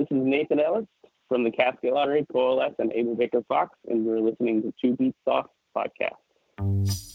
This is Nathan Ellis from the Casket Lottery, Coalesce, and Able Baker Fox, and you're listening to Two Beats Off podcast.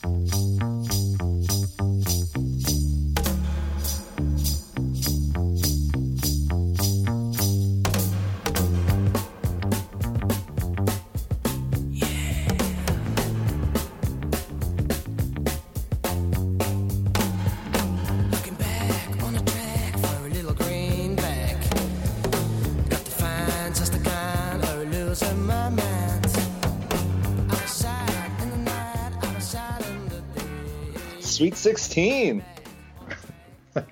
Sweet 16. All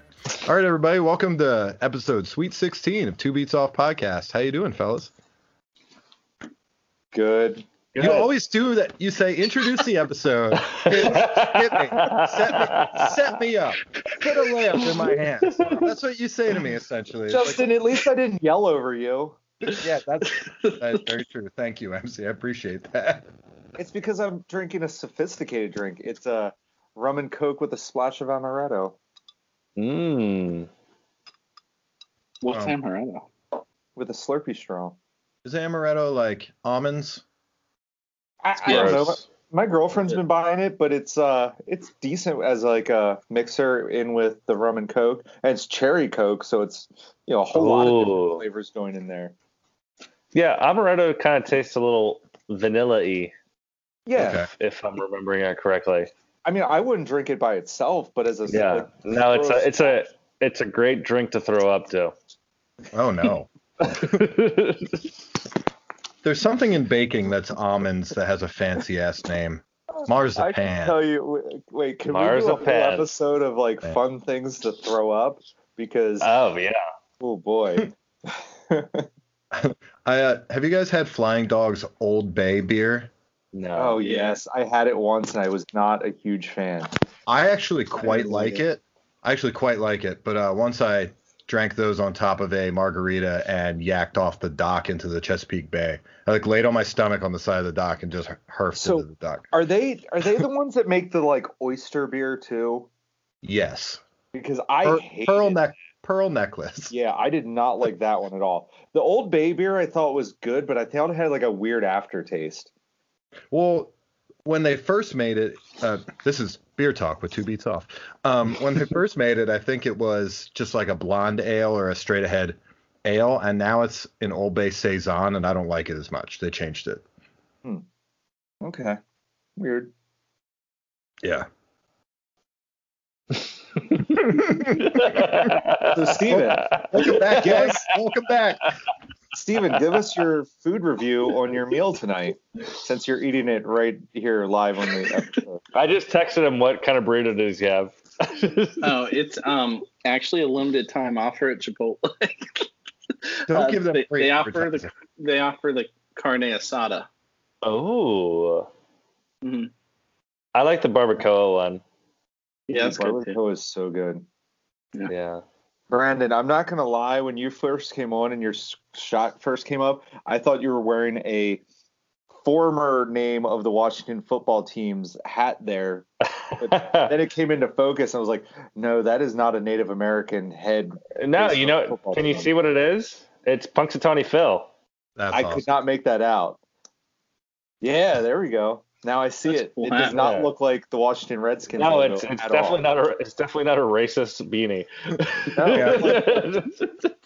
right, everybody, welcome to episode Sweet 16 of Two Beats Off podcast. How you doing, fellas? Good. You always do that. You say introduce the episode, hit, hit me, set me, set me up, put a layup in my hands. That's what you say to me, essentially. It's like, Justin, at least I didn't yell over you. yeah, that's that's very true. Thank you, MC. I appreciate that. It's because I'm drinking a sophisticated drink. It's a rum and coke with a splash of amaretto Mmm. What's Oh. amaretto? with a Slurpee straw. Is amaretto like almonds? I, I don't know. My girlfriend's been buying it, but it's uh it's decent as like a mixer in with the rum and coke, and it's cherry coke, so it's you know a whole lot of different flavors going in there. Yeah, amaretto kind of tastes a little vanilla-y, Yeah, Okay. if I'm remembering it correctly. I mean I wouldn't drink it by itself, but as a Yeah. like, No, it's a it's a it's a great drink to throw up to. Oh no. There's something in baking that's almonds that has a fancy ass name. Marzipan. I can Marzipan. tell you. Wait, can we do a whole episode of like Yeah. fun things to throw up? Because oh yeah. oh boy, I uh, have you guys had Flying Dog's Old Bay beer? No. oh yes, I had it once and I was not a huge fan. I actually quite didn't like like it. I actually quite like it, but uh, once I drank those on top of a margarita and yacked off the dock into the Chesapeake Bay, I like laid on my stomach on the side of the dock and just herfed So- into the dock. Are they are they the ones that make the like oyster beer too? Yes, Because I Pearl, hate pearl neck, pearl necklace. Yeah, I did not like that one at all. The Old Bay beer I thought was good, but I thought it had like a weird aftertaste. Well, when they first made it, uh, this is beer talk with two beats off. Um, when they first made it, I think it was just like a blonde ale or a straight ahead ale, and now it's an Old Bay saison, and I don't like it as much. They changed it. Hmm. Okay, weird. Yeah. So Steven, Welcome back, guys. Welcome back. Steven, give us your food review on your meal tonight, since you're eating it right here live on the episode. I just texted him what kind of burrito does he have. Oh, it's um actually a limited time offer at Chipotle. Don't Uh, give them they, free they offer the they offer the carne asada. oh. Mhm. I like the barbacoa one. Yeah, that's good too. Barbacoa is so good. Yeah. Brandon, I'm not gonna lie. When you first came on and your shot first came up, I thought you were wearing a former name of the Washington football team's hat there. then it came into focus, and I was like, no, that is not a Native American head. no, you know, football can you team. see what it is? It's Punxsutawney Phil. That's I awesome. could not make that out. Yeah, there we go. Now I see That's it. cool It does not Yeah. look like the Washington Redskins. No, logo it's it's at definitely all. not a it's definitely not a racist beanie.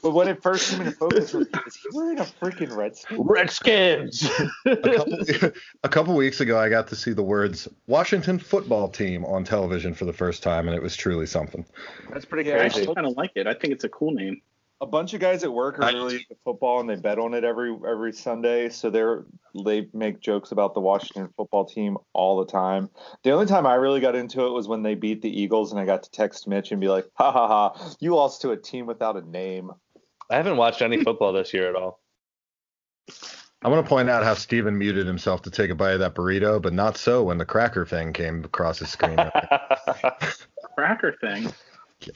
But when it first came into focus, I was is he wearing a freaking Redskin? Redskins. a couple, a couple weeks ago, I got to see the words Washington football team on television for the first time, and it was truly something. That's pretty Yeah, I crazy. actually kind of like it. I think it's a cool name. A bunch of guys at work are really into football and they bet on it every every Sunday. So they're they make jokes about the Washington football team all the time. The only time I really got into it was when they beat the Eagles and I got to text Mitch and be like, ha ha ha, you lost to a team without a name. I haven't watched any football this year at all. I want to point out how Steven muted himself to take a bite of that burrito, but not so when the cracker thing came across his screen. Cracker thing.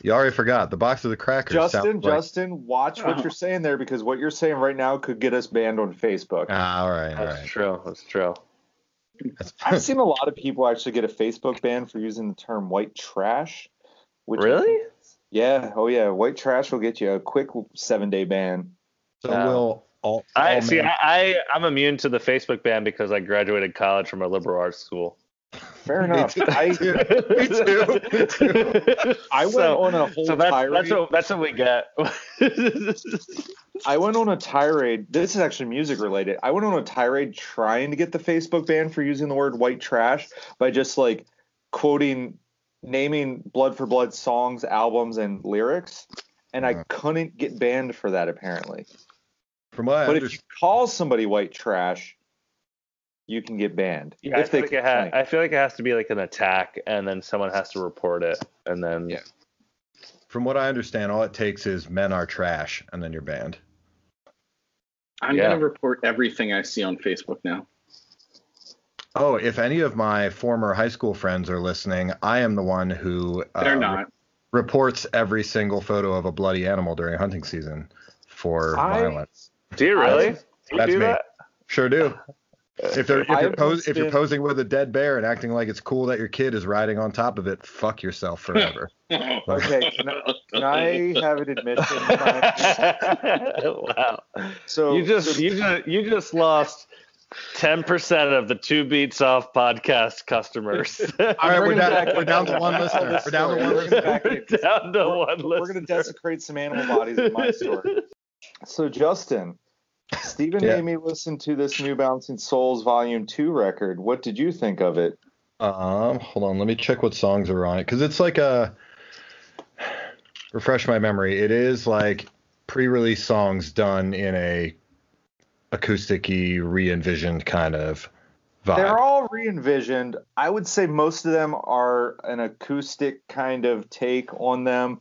You already forgot the box of the crackers. Justin, sounds like- Justin, watch what Oh. you're saying there because what you're saying right now could get us banned on Facebook. Ah, all right, all That's right. true. That's true. That's- I've seen a lot of people actually get a Facebook ban for using the term white trash. Which Really? Yeah. Oh, yeah. White trash will get you a quick seven day ban. So No. we'll all. I all see. I, I I'm immune to the Facebook ban because I graduated college from a liberal arts school. Fair Me enough. too. I Me too. Me too. I went So- on a whole So that's tirade. that's what that's what we get. I went on a tirade. This is actually music related. I went on a tirade trying to get the Facebook ban for using the word white trash by just like quoting, naming Blood for Blood songs, albums, and lyrics. And I Uh-huh. couldn't get banned for that apparently. From what I But if you call somebody white trash, you can get banned. yeah, I feel, they like it ha- I feel like it has to be like an attack, and then someone has to report it, and then Yeah. from what I understand, all it takes is men are trash, and then you're banned. I'm Yeah. gonna report everything I see on Facebook now. Oh, if any of my former high school friends are listening, I am the one who uh, They're not. reports every single photo of a bloody animal during hunting season for I- violence. Do you really? Do you That's do me. that? Sure do. If, they're, if, you're pos- must if you're posing with a dead bear and acting like it's cool that your kid is riding on top of it, fuck yourself forever. Oh, okay, can I, can I have an admission? wow. So You just you just you just lost ten percent of the two beats off podcast customers. All right, we're down, back we're down to one listener. We're down to story. one We're listener. back down to one we're listener. going to desecrate some animal bodies in my store. So Justin, Stephen Yeah. made me listen to this new Bouncing Souls Volume Two record. What did you think of it? Um, hold on, let me check what songs are on it because it's like a refresh my memory. It is like pre-release songs done in a acousticy, re-envisioned kind of vibe. They're all re-envisioned. I would say most of them are an acoustic kind of take on them,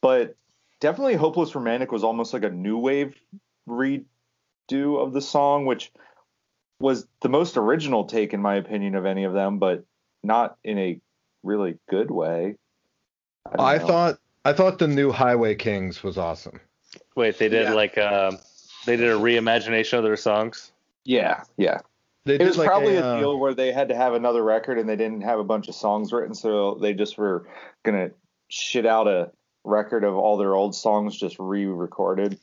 but definitely "Hopeless Romantic" was almost like a new wave redo of the song, which was the most original take in my opinion of any of them, but not in a really good way. don't I thought I thought the new Highway Kings was awesome. Wait, they did Yeah. like um, they did a reimagination of their songs. yeah, yeah. They It was like probably a, a, uh, deal where they had to have another record and they didn't have a bunch of songs written, so they just were gonna shit out a record of all their old songs just re-recorded.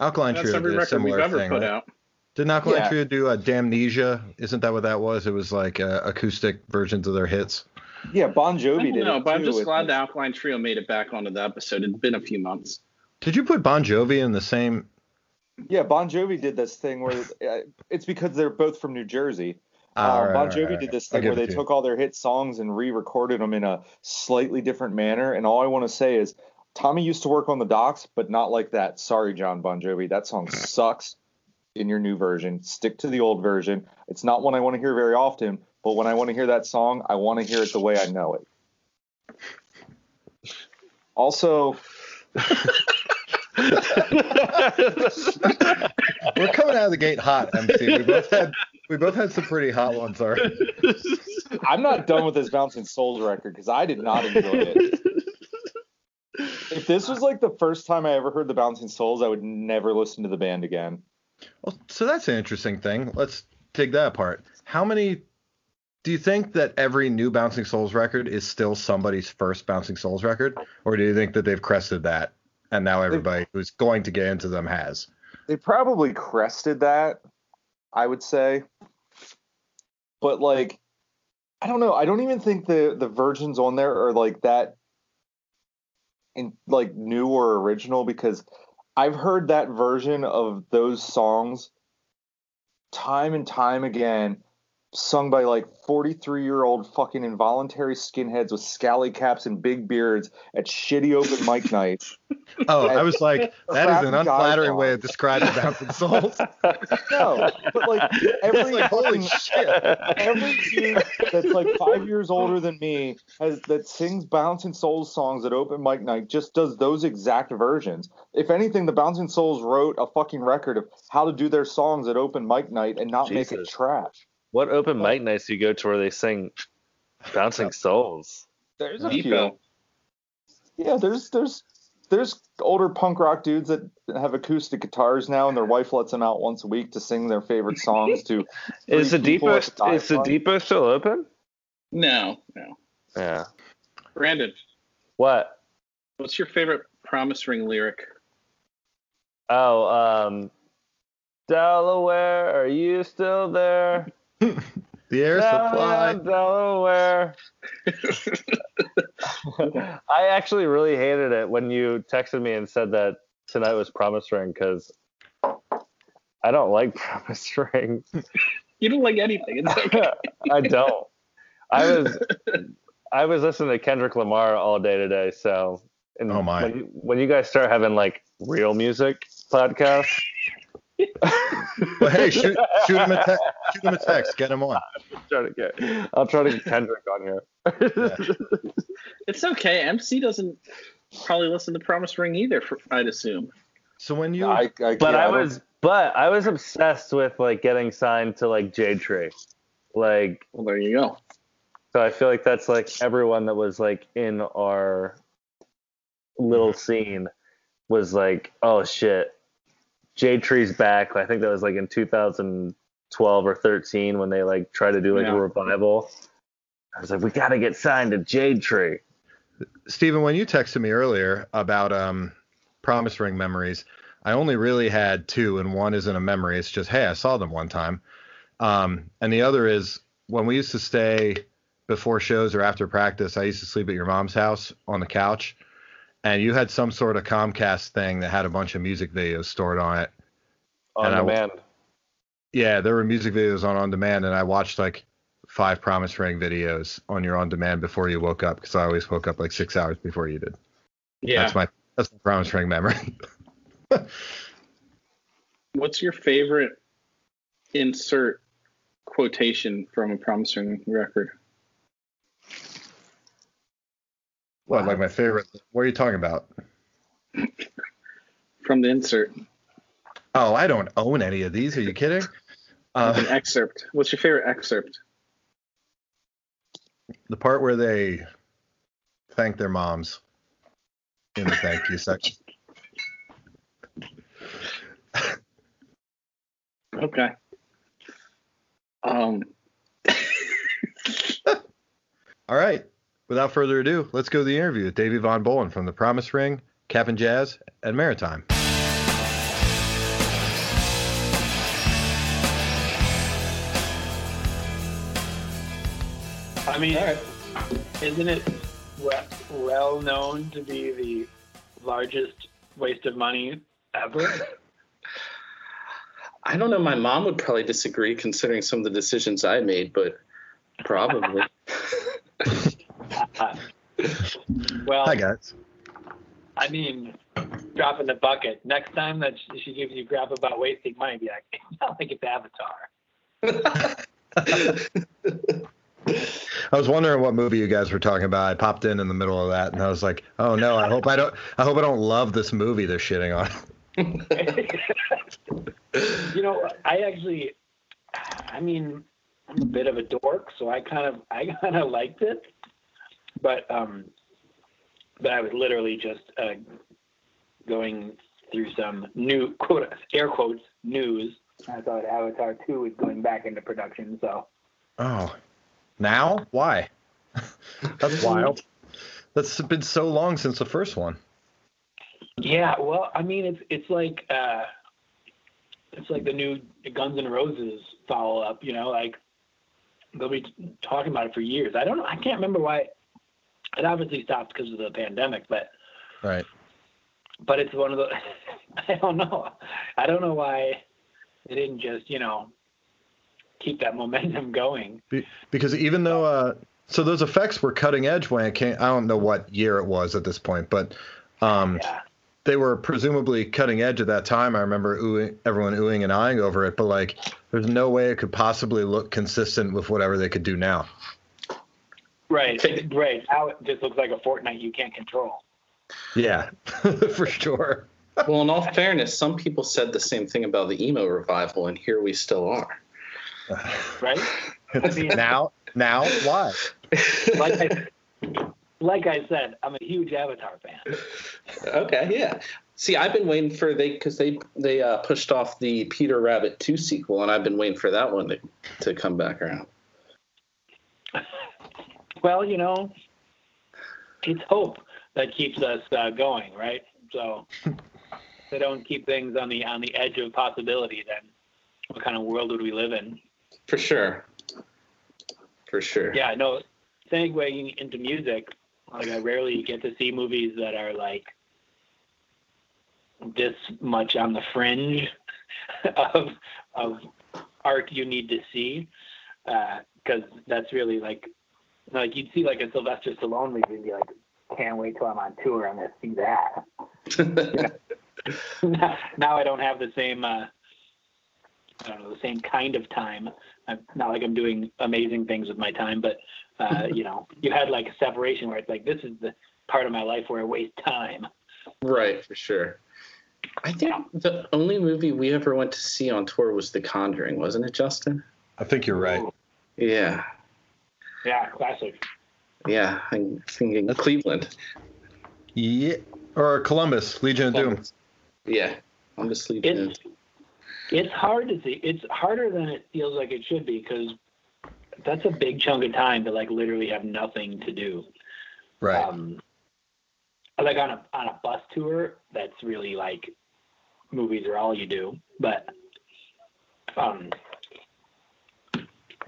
Alkaline That's Trio every did a record we've similar ever thing. put right? out. Didn't Alkaline Yeah. Trio do a Damnesia? Isn't that what that was? It was like uh, acoustic versions of their hits. Yeah, Bon I Jovi don't did know, it but I'm just glad the Alkaline Trio made it back onto the episode. It's been a few months. Did you put Bon Jovi in the same? Yeah, Bon Jovi did this thing where uh, it's because they're both from New Jersey. Ah, Um, right, bon Jovi right, did this thing where they to took all their hit songs and re-recorded them in a slightly different manner. And all I want to say is, Tommy used to work on the docks, but not like that. Sorry, John Bon Jovi, that song sucks. In your new version, stick to the old version. It's not one I want to hear very often, but when I want to hear that song, I want to hear it the way I know it. Also, We're coming out of the gate hot, MC. We both had we both had some pretty hot ones already. I'm not done with this Bouncing Souls record because I did not enjoy it. If this was like the first time I ever heard the Bouncing Souls, I would never listen to the band again. Well, so that's an interesting thing. Let's take that apart. How many do you think that every new Bouncing Souls record is still somebody's first Bouncing Souls record, or do you think that they've crested that and now everybody who's going to get into them has? They probably crested that, I would say. But like, I don't know. I don't even think the the versions on there are like that in like new or original because I've heard that version of those songs time and time again sung by like 43 year old fucking involuntary skinheads with scally caps and big beards at shitty open mic nights. Oh, I was like, that is an unflattering way of describing Bouncing Souls. No, but like every like, holy shit. every dude that's like five years older than me has that sings Bouncing Souls songs at open mic night just does those exact versions. If anything, the Bouncing Souls wrote a fucking record of how to do their songs at open mic night and not make it trash. What open mic nights do you go to where they sing "Bouncing Souls"? There's a Depot. few. Yeah, there's there's there's older punk rock dudes that have acoustic guitars now, and their wife lets them out once a week to sing their favorite songs to. Is the three depot is the dive depot still open? No, no. Yeah. Brandon, What? what's your favorite promise ring lyric? Oh, um, Delaware, are you still there? The air supply. Delaware, Delaware. I actually really hated it when you texted me and said that tonight was promise ring because I don't like promise ring. You don't like anything. It's okay. I don't. I was I was listening to Kendrick Lamar all day today, so and Oh, my. When, when you guys start having like real music podcasts, Well, hey, shoot, shoot him a text. Shoot him a text. Get him on. try to get I'll try to get Kendrick on here. It's okay. MC doesn't probably listen to Promise Ring either. For, I'd assume. So when you I, I, But yeah, I don't- was but I was obsessed with like getting signed to like Jade Tree. Like Well, there you go. so I feel like that's like everyone that was like in our little mm-hmm. scene was like, oh shit, Jade Tree's back. I think that was like in 2012 or 13 when they like tried to do like Yeah. a revival. I was like, we gotta get signed to Jade Tree. Stephen, when you texted me earlier about um, promise ring memories, I only really had two, and one isn't a memory. It's just, hey, I saw them one time. Um, and the other is when we used to stay before shows or after practice, I used to sleep at your mom's house on the couch, and you had some sort of Comcast thing that had a bunch of music videos stored on it. On And I- demand. Yeah, there were music videos on on demand, and I watched like five promise ring videos on your on demand before you woke up because I always woke up like six hours before you did. Yeah. That's my that's my promise ring memory. What's your favorite insert quotation from a Promise Ring record? What, like my favorite? What are you talking about? From the insert, Oh, I don't own any of these. Are you kidding? an Uh, excerpt. What's your favorite excerpt? the part where they thank their moms in the thank you section. Okay. Um. All right. Without further ado, let's go to the interview with Davey Von Bohlen from the Promise Ring, Cap'n Jazz, and Maritime. I mean, isn't it well known to be the largest waste of money ever? I don't know. My mom would probably disagree considering some of the decisions I made, but probably. well, Hi, guys. I mean, drop in the bucket. Next time that she- gives you crap about wasting money, be like, not like it's Avatar. I was wondering what movie you guys were talking about. I popped in in the middle of that, and I was like, "Oh no! I hope I don't. I hope I don't love this movie they're shitting on." you know, I actually, I mean, I'm a bit of a dork, so I kind of, I kind of liked it, but um, but I was literally just uh, going through some new quote air quotes news. I thought Avatar two was going back into production, so Oh, now? Why? That's wild. That's been so long since the first one. yeah. Well, I mean, it's it's like uh, it's like the new Guns N' Roses follow up. You know, like they'll be talking about it for years. I don't know. I can't remember why. It obviously stopped because of the pandemic, but Right. but it's one of the. I don't know. I don't know why they didn't just you know keep that momentum going. Be- because even though uh, so those effects were cutting edge when it came. I don't know what year it was at this point, but um, Yeah. they were presumably cutting edge at that time. I remember oohing, everyone oohing and eyeing over it, but like, there's no way it could possibly look consistent with whatever they could do now. Right. Right. Now it just looks like a Fortnite you can't control. Yeah, for sure. well, in all fairness, some people said the same thing about the emo revival, and here we still are. Right. mean- now, now, why? Like I, like I said, I'm a huge Avatar fan. Okay, yeah. See, I've been waiting for they because they they uh, pushed off the Peter Rabbit two sequel, and I've been waiting for that one to to come back around. Well, you know, it's hope that keeps us uh, going, right? So they don't keep things on the on the edge of possibility, then what kind of world would we live in? For sure. For sure. Yeah, no. Segueing into music, like I rarely get to see movies that are like this much on the fringe of of art you need to see, because that's really like like you'd see like a Sylvester Stallone movie and be like, can't wait till I'm on tour. I'm gonna see that. now, now I don't have the same uh, I don't know the same kind of time. I'm not like I'm doing amazing things with my time, but uh, you know, you had like a separation where it's like this is the part of my life where I waste time. Right, for sure. I think the only movie we ever went to see on tour was The Conjuring, wasn't it, Justin? I think you're right. Yeah. Yeah, classic. Yeah, I'm thinking Cleveland. Yeah. Or Columbus, Legion of Doom. Yeah, I'm just leaving It's it. it's hard to see. It's harder than it feels like it should be because that's a big chunk of time to like literally have nothing to do. Right. Um, like on a on a bus tour, that's really like movies are all you do. But um,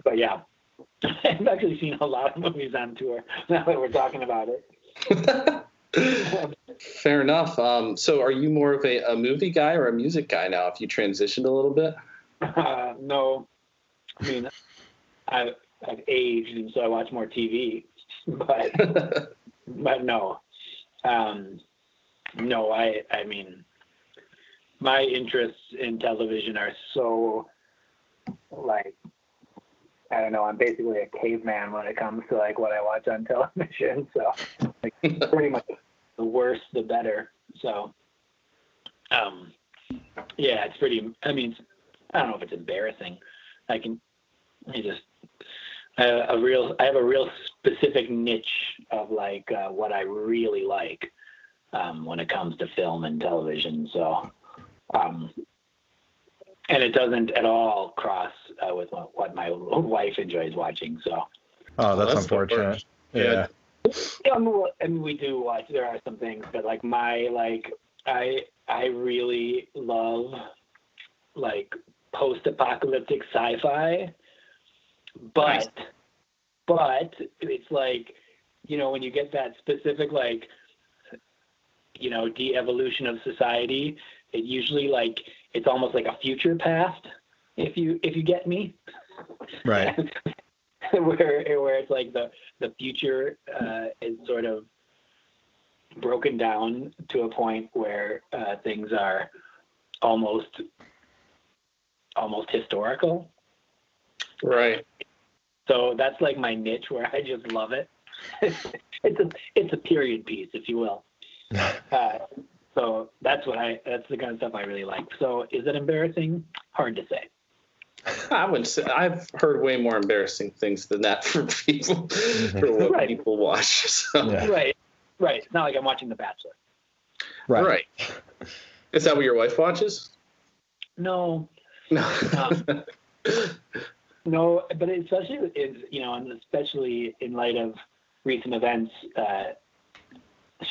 but yeah, I've actually seen a lot of movies on tour. Now that we're talking about it, Fair enough. Um, so, are you more of a, a movie guy or a music guy now? If you transitioned a little bit. uh, no, I mean I've I've aged and so I watch more TV, but but no, um, no. I I mean my interests in television are so like I don't know. I'm basically a caveman when it comes to like what I watch on television. So like pretty much the worse the better. So um yeah, it's pretty. I mean, I don't know if it's embarrassing. I can. I just a real. I have a real specific niche of like uh, what I really like um, when it comes to film and television. So, um, and it doesn't at all cross uh, with what, what my wife enjoys watching. So, oh, that's, that's the unfortunate. Yeah. yeah, I mean, I mean, we do watch. There are some things, but like my like, I I really love like post-apocalyptic sci-fi, but Nice. but it's like you know when you get that specific like you know de-evolution of society, it usually like it's almost like a future past. If you if you get me, Right. where where it's like the the future uh, is sort of broken down to a point where uh, things are almost almost historical. Right. So that's like my niche where I just love it. it's a it's a period piece, if you will. Uh, so that's what I that's the kind of stuff I really like. So is it embarrassing? Hard to say. I wouldn't say. I've heard way more embarrassing things than that from people for what Right. people watch. So. Yeah. Right, right. It's not like I'm watching The Bachelor. Right. Right. Is that what your wife watches? No, No. Um, No, but especially is you know, and especially in light of recent events, uh,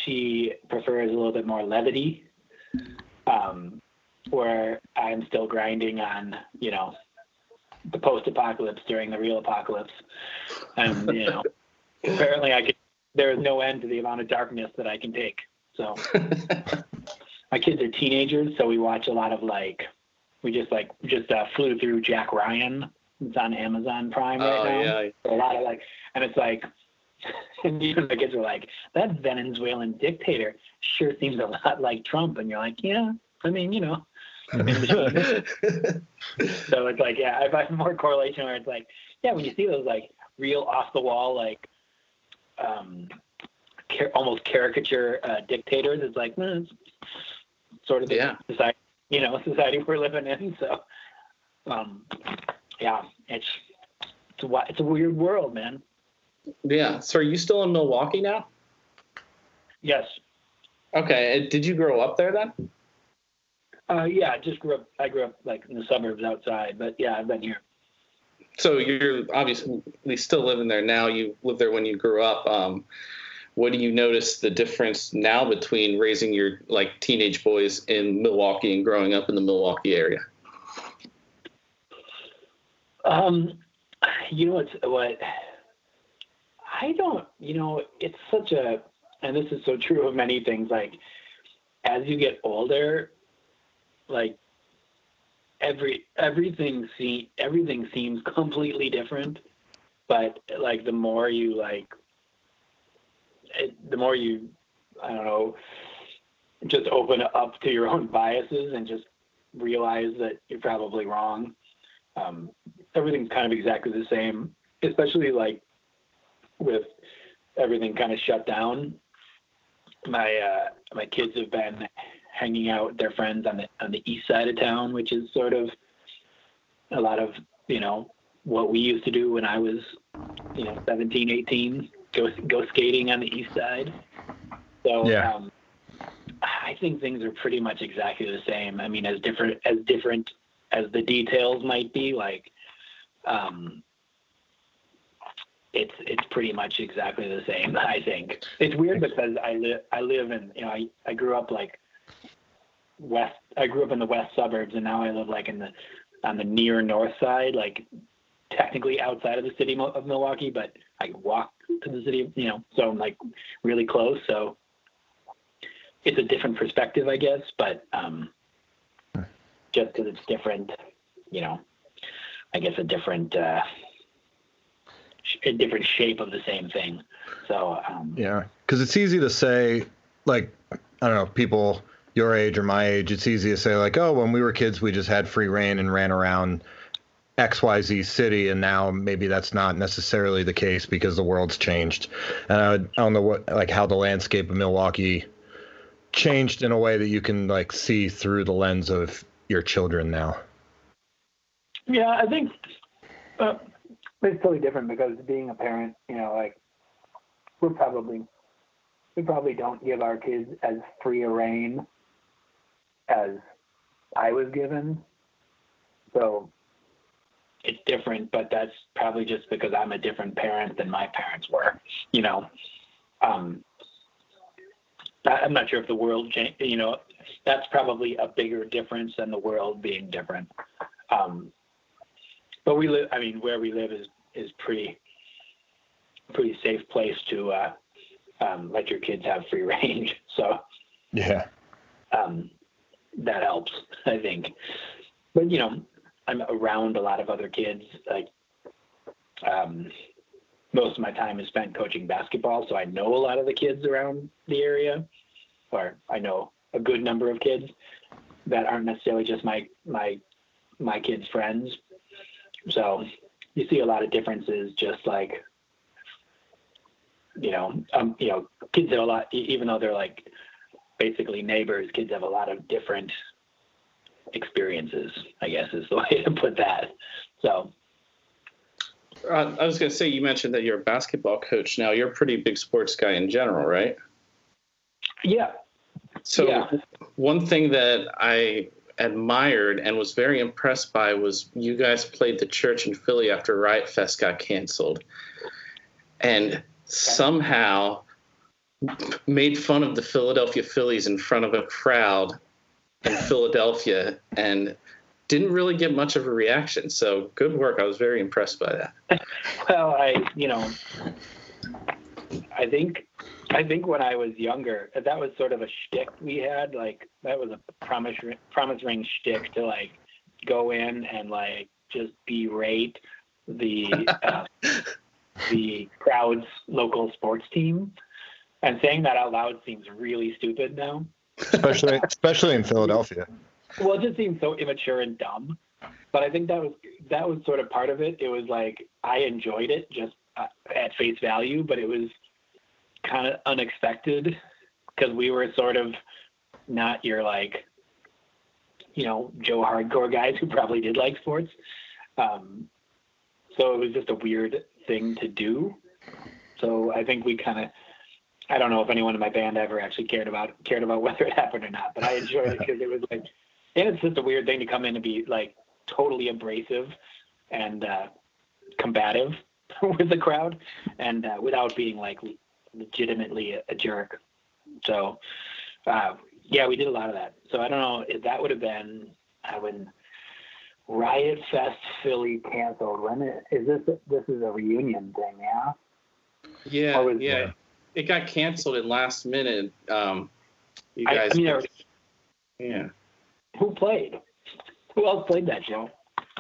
she prefers a little bit more levity. Um, where I'm still grinding on, you know, the post-apocalypse during the real apocalypse, and you know, apparently I can, There is no end to the amount of darkness that I can take. So my kids are teenagers, so we watch a lot of like we just like just uh, flew through Jack Ryan. It's on Amazon Prime right oh now. yeah. A lot of like, and it's like, and even the kids are like, that Venezuelan dictator sure seems a lot like Trump, and you're like, yeah, I mean, you know. So it's like, yeah, I find more correlation where it's like, yeah, when you see those like real off the wall, like, um, car- almost caricature uh, dictators, it's like, mm, it's sort of the Yeah. society, you know, society we're living in. So, um, yeah, it's it's a it's a weird world, man. Yeah. So are you still in Milwaukee now? Yes. Okay. Did you grow up there then? Uh, yeah, I just grew up. I grew up like in the suburbs outside, but yeah, I've been here. So you're obviously still living there now. You lived there when you grew up. Um, what do you notice the difference now between raising your like teenage boys in Milwaukee and growing up in the Milwaukee area? Um, you know what's what I don't. You know, it's such a, and this is so true of many things. Like, as you get older, like every everything see everything seems completely different. But like the more you like, it, the more you, I don't know, just open up to your own biases and just realize that you're probably wrong. Um, everything's kind of exactly the same, especially like with everything kind of shut down. My uh, my kids have been hanging out with their friends on the on the east side of town, which is sort of a lot of you know what we used to do when I was you know 17, 18, go go skating on the east side. So Yeah. um, I think things are pretty much exactly the same. I mean, as different as different as the details might be, like um, it's it's pretty much exactly the same. I think it's weird because I live I live in you know I, I grew up like west I grew up in the west suburbs and now I live like in the on the near north side like technically outside of the city of Milwaukee but I walk to the city you know so I'm like really close so it's a different perspective I guess but um just because it's different you know I guess a different uh a different shape of the same thing so um Yeah, because it's easy to say, like, I don't know, people your age or my age, it's easy to say, like, oh, when we were kids, we just had free reign and ran around XYZ city, and now maybe that's not necessarily the case because the world's changed. And I, would- I don't know what, like, how the landscape of Milwaukee changed in a way that you can, like, see through the lens of your children now. Yeah, I think uh, it's totally different because being a parent, you know, like we're probably we probably don't give our kids as free a reign as I was given. So it's different, but that's probably just because I'm a different parent than my parents were. You know, um, I'm not sure if the world. You know, that's probably a bigger difference than the world being different. Um, but we live. I mean, where we live is is pretty pretty safe place to uh, um, let your kids have free range. So Yeah. um, that helps, I think. But you know, I'm around a lot of other kids. Like um, most of my time is spent coaching basketball, so I know a lot of the kids around the area, or I know a good number of kids that aren't necessarily just my my my kids' friends. So you see a lot of differences, just like you know, um, you know, kids have a lot, even though they're like basically neighbors, kids have a lot of different experiences. I guess is the way to put that. So Uh, I was going to say, you mentioned that you're a basketball coach now. You're a pretty big sports guy in general, right? yeah, So Yeah. one thing that I admired and was very impressed by was you guys played the church in Philly after Riot Fest got canceled, and somehow made fun of the Philadelphia Phillies in front of a crowd in Philadelphia and didn't really get much of a reaction. So good work. I was very impressed by that. Well, I, you know, I think, I think when I was younger, that was sort of a shtick we had. Like that was a promise, promise ring shtick to like go in and like just berate the uh, the crowd's local sports team. And saying that out loud seems really stupid now. Especially, especially in Philadelphia. Well, it just seems so immature and dumb. But I think that was that was sort of part of it. It was like I enjoyed it just uh, at face value, but it was kind of unexpected because we were sort of not your like, you know, Joe hardcore guys who probably did like sports. Um, so it was just a weird thing to do. So I think we kind of. I don't know if anyone in my band ever actually cared about cared about whether it happened or not, but I enjoyed it because it was like, and it's just a weird thing to come in and be like totally abrasive and uh, combative with the crowd, and uh, without being like legitimately a, a jerk. So, uh, yeah, we did a lot of that. So I don't know if that would have been uh, when Riot Fest Philly canceled. When it, is this? This is a reunion thing, yeah. Yeah, was- yeah. It got canceled in last minute. Um, you I- I guys, mean, there- yeah. Who played? Who else played that show?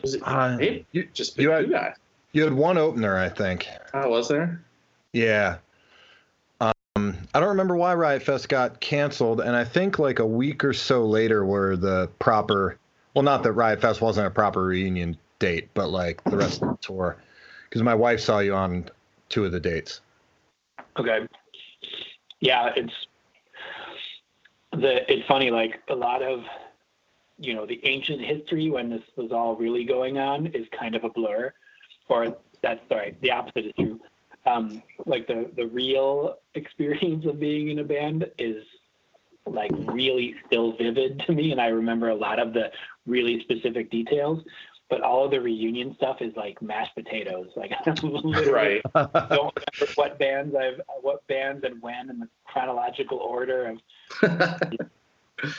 Was it Uh, it you, just you you, had- guys? you had one opener, I think. Oh, was there? Yeah. I don't remember why Riot Fest got canceled, and I think like a week or so later were the proper. Well, not that Riot Fest wasn't a proper reunion date, but like the rest of the tour, because my wife saw you on two of the dates. Okay. Yeah, it's the it's funny, like a lot of you know, the ancient history when this was all really going on is kind of a blur. Or that's sorry, the opposite is true. Um, like the the real experience of being in a band is like really still vivid to me and I remember a lot of the really specific details. But all of the reunion stuff is like mashed potatoes. Like I'm literally Right. don't remember what bands I've what bands and when in the chronological order of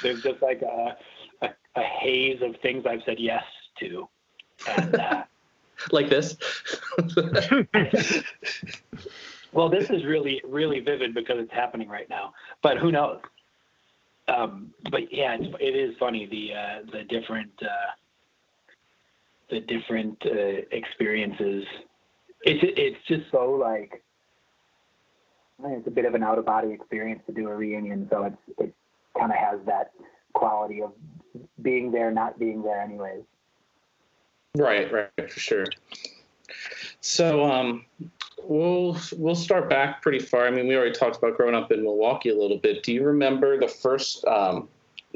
there's just like a, a, a haze of things I've said yes to. And uh, like this. well, this is really really vivid because it's happening right now. But who knows? Um, but yeah, it's, it is funny the uh, the different uh, the different uh, experiences. It's it's just so like it's a bit of an out of body experience to do a reunion, so it's it kind of has that quality of being there, not being there, anyways. Right, right, for sure. So um, we'll we'll start back pretty far. I mean, we already talked about growing up in Milwaukee a little bit. Do you remember the first um,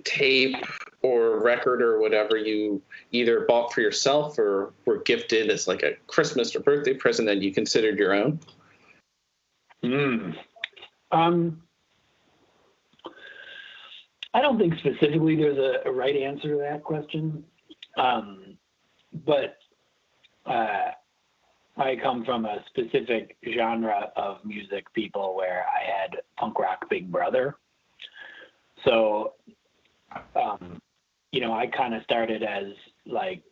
tape or record or whatever you either bought for yourself or were gifted as like a Christmas or birthday present that you considered your own? Mm. Um, I don't think specifically there's a, a right answer to that question, um, but uh, I come from a specific genre of music people where I had punk rock Big Brother. So, um, you know, I kind of started as like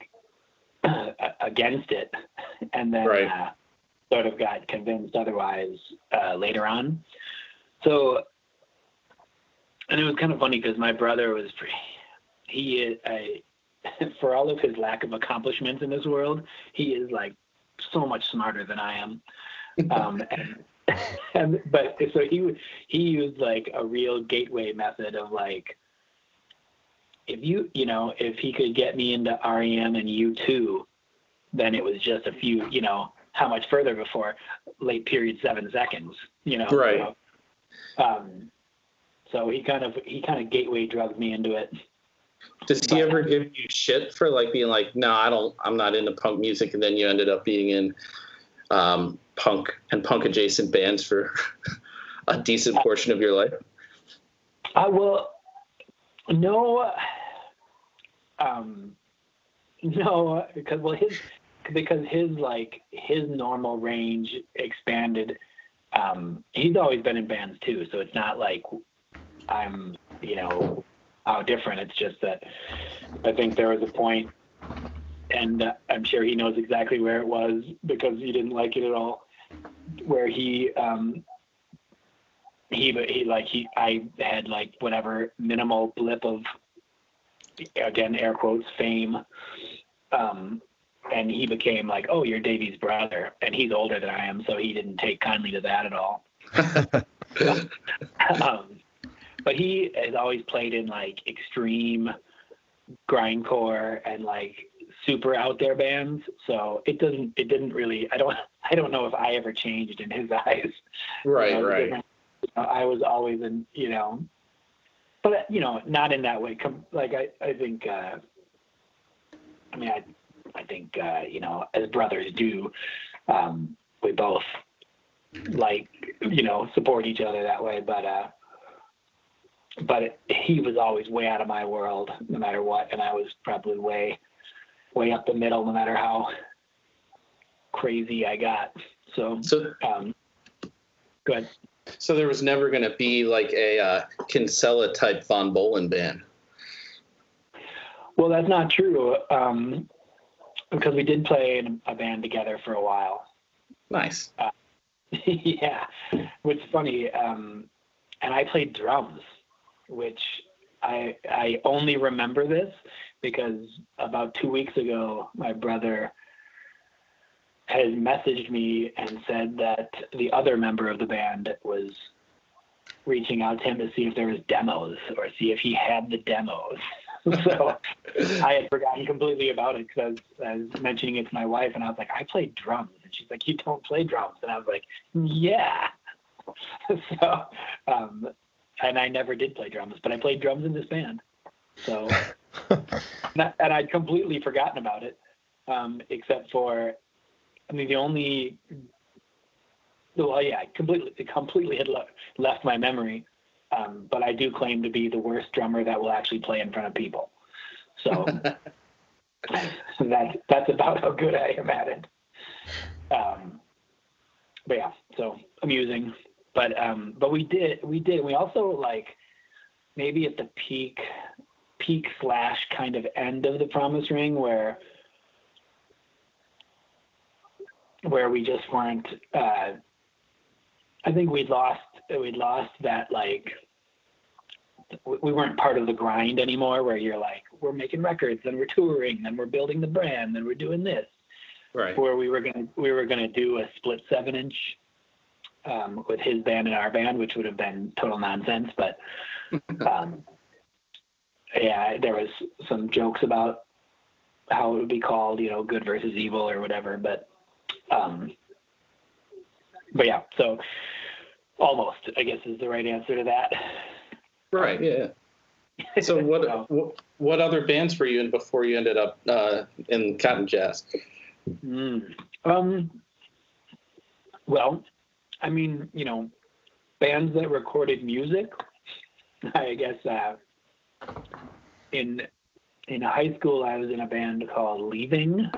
against it, and then Right. uh, sort of got convinced otherwise uh, later on. So, and it was kind of funny because my brother was pretty, he I, for all of his lack of accomplishments in this world, he is like so much smarter than I am. Um, and, and but so he he used like a real gateway method of like if you you know if he could get me into REM and U2, then it was just a few you know how much further before late period seven seconds you know Right. so, um, so he kind of he kind of gateway drugged me into it. Does he ever give you shit for like being like, no, I don't, I'm not into punk music, and then you ended up being in um, punk and punk adjacent bands for a decent portion of your life? I will. No. Um. No, because well his because his like his normal range expanded. Um, he's always been in bands too, so it's not like I'm you know how different. It's just that I think there was a point, and uh, I'm sure he knows exactly where it was because he didn't like it at all, where he um, he but he like he I had like whatever minimal blip of again air quotes fame um and he became like oh you're Davey's brother and he's older than I am so he didn't take kindly to that at all um but he has always played in like extreme grindcore and like super out there bands so it doesn't it didn't really I don't I don't know if I ever changed in his eyes Right, you know, right. different- I was always in, you know, but you know, not in that way. Com- like I, I think, uh, I mean, I, I think, uh, you know, as brothers do, um, we both like, you know, support each other that way. But, uh, but it, he was always way out of my world, no matter what, and I was probably way, way up the middle, no matter how crazy I got. So, So, um, go ahead. So there was never going to be like a uh, Kinsella type Von Bohlen band. Well, that's not true. Um, because we did play in a band together for a while. Nice. yeah, which is funny. Um, and I played drums, which I I only remember this because about two weeks ago, my brother has messaged me and said that the other member of the band was reaching out to him to see if there was demos or see if he had the demos. so I had forgotten completely about it because I was mentioning it to my wife, and I was like, I play drums, and she's like, You don't play drums, and I was like, Yeah. so, um, and I never did play drums, but I played drums in this band. So, and I- I'd completely forgotten about it, um, except for, I mean, the only, well, yeah, I completely, it completely had le- left my memory. Um, but I do claim to be the worst drummer that will actually play in front of people. So that's that's about how good I am at it. Um, but yeah, so amusing. But um, but we did we did we also like maybe at the peak peak slash kind of end of the promise ring where where we just weren't uh, I think we'd lost we'd lost that like we we weren't part of the grind anymore where you're like we're making records and we're touring and we're building the brand and we're doing this Right. where we were gonna we were gonna do a split seven inch um, with his band and our band, which would have been total nonsense. But um, yeah, there was some jokes about how it would be called, you know, good versus evil or whatever. But um, but yeah, so almost, I guess, is the right answer to that. Right. Yeah. So what what, what other bands were you in before you ended up uh, in Cap'n Jazz? Mm. Um, well, I mean, you know, bands that recorded music. I guess uh, in in high school, I was in a band called Leaving,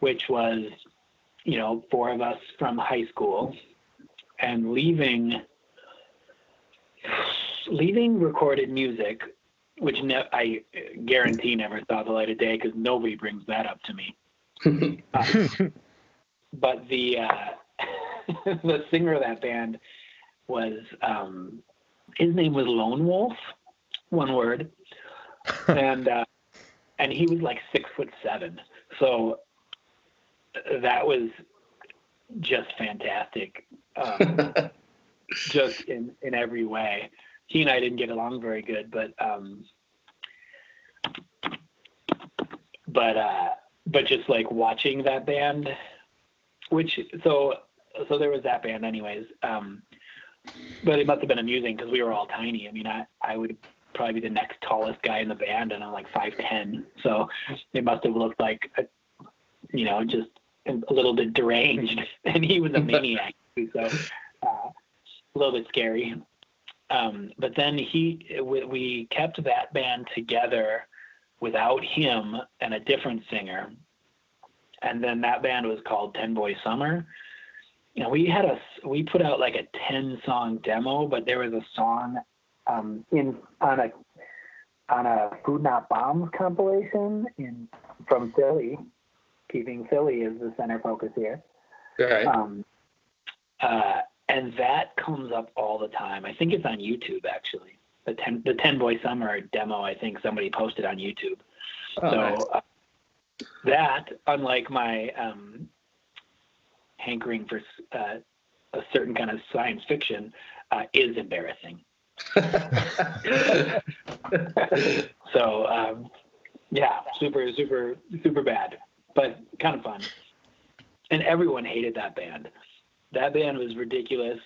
which was, you know, four of us from high school, and Leaving. Leaving recorded music, which ne- I guarantee never saw the light of day because nobody brings that up to me. Uh, but the uh, the singer of that band was um, his name was Lone Wolf, one word, and uh, and he was like six foot seven, so that was just fantastic, um, just in in every way. He and I didn't get along very good, but um, but uh, but just like watching that band which so so there was that band anyways um but it must have been amusing because we were all tiny. I mean i i would probably be the next tallest guy in the band and i'm like 510 so it must have looked like a, you know just a little bit deranged. And he was a maniac so uh, a little bit scary. Um but then he we, we kept that band together without him and a different singer. And then that band was called Ten Boy Summer. You know, we had a we put out like a ten song demo, but there was a song um, in on a on a Food Not Bombs compilation in from Philly. Keeping Philly is the center focus here. Right. Um, uh, and that comes up all the time. I think it's on YouTube actually. The ten the Ten Boy Summer demo. I think somebody posted on YouTube. Oh, so nice. uh, that, unlike my um, hankering for uh, a certain kind of science fiction, uh, is embarrassing. so um, yeah, super, super, super bad, but kind of fun. And everyone hated that band. That band was ridiculous,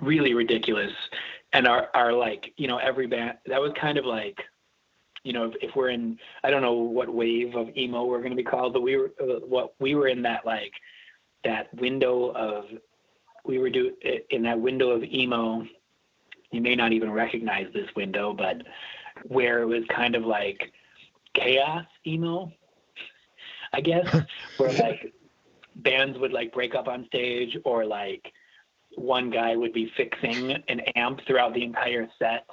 really ridiculous. And our, our like, you know, every band that was kind of like you know, if, if we're in, I don't know what wave of emo we're going to be called, but we were, uh, what we were in that like, that window of, we were do in that window of emo. You may not even recognize this window, but where it was kind of like chaos emo, I guess, where like bands would like break up on stage or like one guy would be fixing an amp throughout the entire set,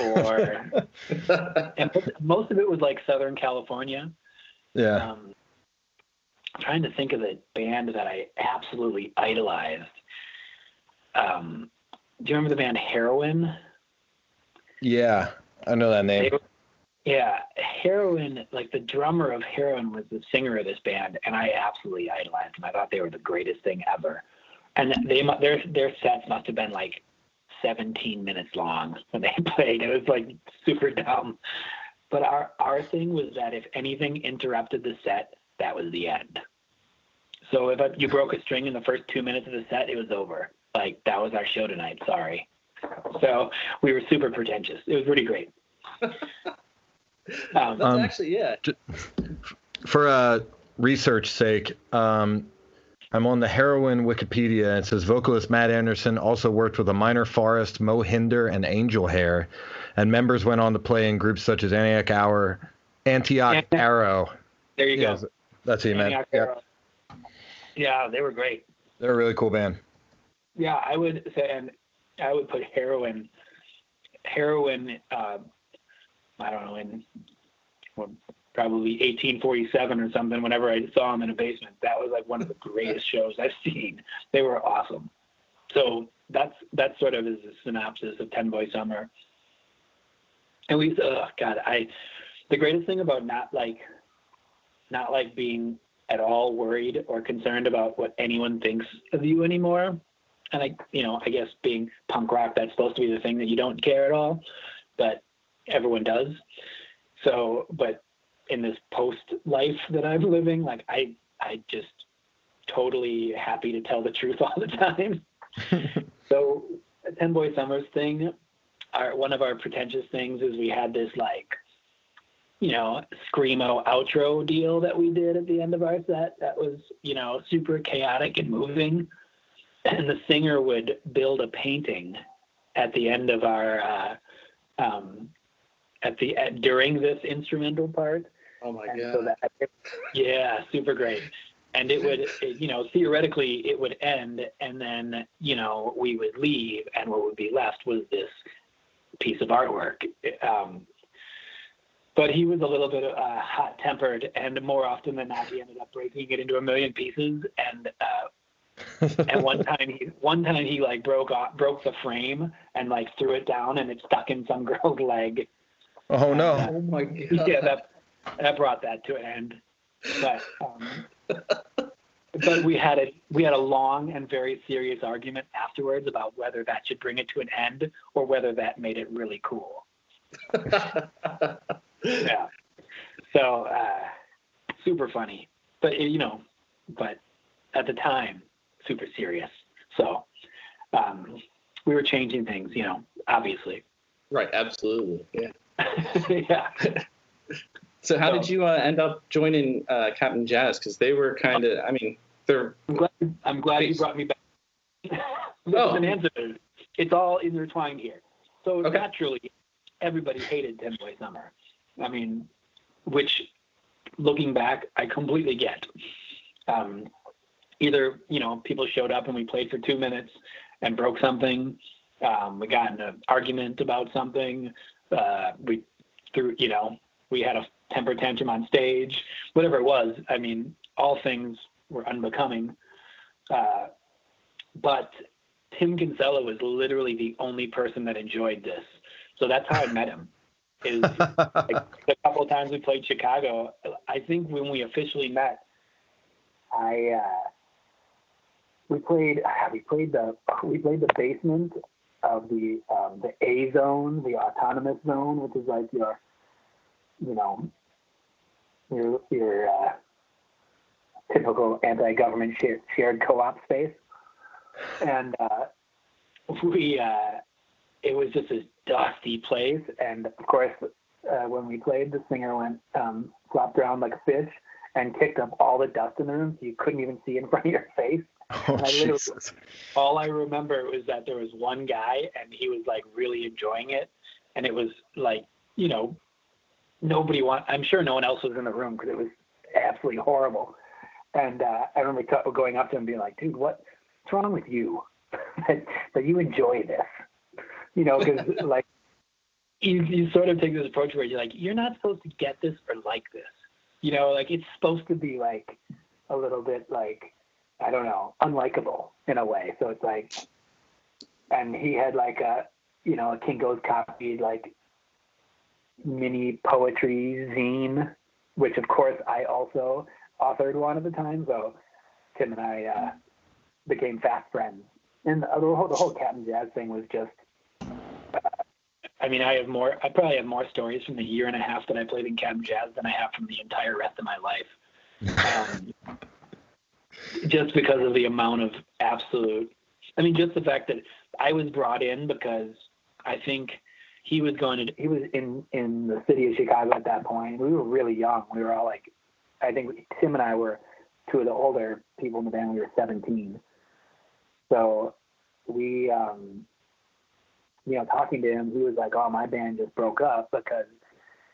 or and most- of it was like Southern California. Yeah. Um, I'm trying to think of the band that I absolutely idolized. Um, do you remember the band Heroin? Yeah. I know that name. Yeah, Heroin, like the drummer of Heroin was the singer of this band, and I absolutely idolized them. I thought they were the greatest thing ever. And they their their sets must have been like 17 minutes long when they played. It was like super dumb. But our our thing was that if anything interrupted the set, that was the end. So if you broke a string in the first two minutes of the set, it was over. Like that was our show tonight. Sorry. So we were super pretentious. It was really great. Um, That's Um, actually yeah. For uh, research sake, um, I'm on the heroin Wikipedia. and It says vocalist Matt Anderson also worked with a Minor Forest, Mohinder, and Angel Hair, and members went on to play in groups such as Antioch Hour, Antioch Arrow. there you Yeah, go. That's what you meant. Yeah, Yeah, they were great. they're a really cool band. Yeah, I would say, and I would put heroin, heroin. Uh, I don't know in well, probably 1847 or something. Whenever I saw them in a basement, that was like one of the greatest shows I've seen. They were awesome. So that's that sort of is a synopsis of Ten Boy Summer. And we, oh God, I, the greatest thing about not like, not like being at all worried or concerned about what anyone thinks of you anymore. And I, you know, I guess being punk rock, that's supposed to be the thing that you don't care at all, but everyone does. So, but in this post life that I'm living, like I, I just totally happy to tell the truth all the time. so, a Ten Boy Summers thing, our one of our pretentious things is we had this like, you know, screamo outro deal that we did at the end of our set. That was, you know, super chaotic and moving. And the singer would build a painting at the end of our, uh, um, at the at, during this instrumental part. Oh my And god. so that, yeah, super great. And it would, it, you know, theoretically it would end, and then you know we would leave, and what would be left was this piece of artwork. Um, but he was a little bit uh, hot-tempered, and more often than not, he ended up breaking it into a million pieces. And uh, and one time he one time he like broke off broke the frame and like threw it down, and it stuck in some girl's leg. oh no. oh my god. yeah, that that brought that to an end. But um, but we had a we had a long and very serious argument afterwards about whether that should bring it to an end or whether that made it really cool. Yeah. So uh, super funny, but you know, but at the time, super serious. So um, we were changing things, you know, obviously. right, absolutely. Yeah. yeah. So how So- did you uh, end up joining uh, Cap'n Jazz? Because they were kind of, I mean, they're I'm glad, I'm glad you brought me back. Oh. an answer. It's all intertwined here. So Okay. naturally, everybody hated Ten Boy Summer. I mean, which, looking back, I completely get. Um, either you know people showed up and we played for two minutes and broke something. Um, we got in an argument about something. Uh, we threw, you know, we had a temper tantrum on stage. Whatever it was, I mean, all things were unbecoming. Uh, but Tim Kinsella was literally the only person that enjoyed this. So that's how I met him. Is like, the couple of times we played Chicago, I think when we officially met, I uh, we played we played the we played the basement of the um, the A zone, the autonomous zone, which is like your you know your your uh, typical anti-government shared, shared co-op space, and uh, we uh, it was just this dusty place, and of course uh, when we played, the singer went um, flopped around like a fish and kicked up all the dust in the room, so you couldn't even see in front of your face. Oh, I. All I remember was that there was one guy, and he was like really enjoying it, and it was like you know nobody want. I'm sure no one else was in the room because it was absolutely horrible. And uh, I remember t- going up to him and being like, "Dude, what, what's wrong with you?" that, that you enjoy this. You know, because like you you sort of take this approach where you're like, you're not supposed to get this or like this. You know, like it's supposed to be like a little bit like I don't know, unlikable in a way. So it's like, and he had like a, you know, a Kinko's copied like mini poetry zine, which of course I also authored one at the time. So Tim and I uh, became fast friends. And the whole, the whole Cap'n Jazz thing was just. I mean, I have more. I probably have more stories from the year and a half that I played in Cap'n Jazz than I have from the entire rest of my life. Um, just because of the amount of absolute. I mean, just the fact that I was brought in because I think he was going to. He was in in the city of Chicago at that point. We were really young. We were all like, I think Tim and I were two of the older people in the band. We were 17. So we, um, you know, talking to him, he was like, "Oh, my band just broke up because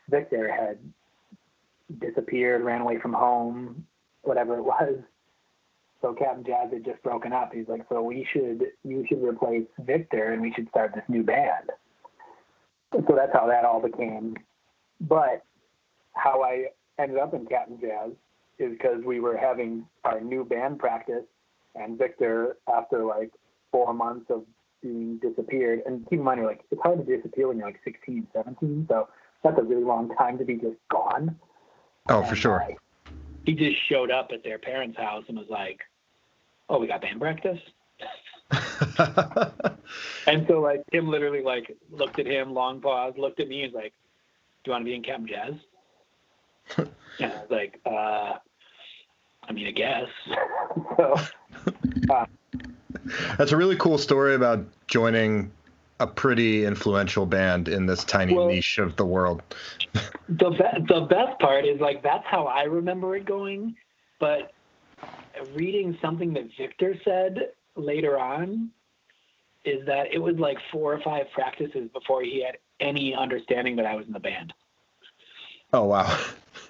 Victor had disappeared, ran away from home, whatever it was." So Cap'n Jazz had just broken up. He's like, "So we should, you should replace Victor, and we should start this new band." And so that's how that all became. But how I ended up in Cap'n Jazz is because we were having our new band practice, and Victor, after like four months of being disappeared, and keep in mind, you're like, it's hard to disappear when you're like 16, 17, so that's a really long time to be just gone. Oh, for sure. Uh, he just showed up at their parents' house and was like, "Oh, we got band practice." and so like Tim literally like looked at him, long pause, looked at me, and was like, "Do you want to be in Cap'n Jazz?" and I was like, uh, I mean, I guess. so, uh, That's a really cool story about joining a pretty influential band in this tiny Well- niche of the world. the be- the best part is like that's how I remember it going, but reading something that Victor said later on is that it was like four or five practices before he had any understanding that I was in the band. Oh wow.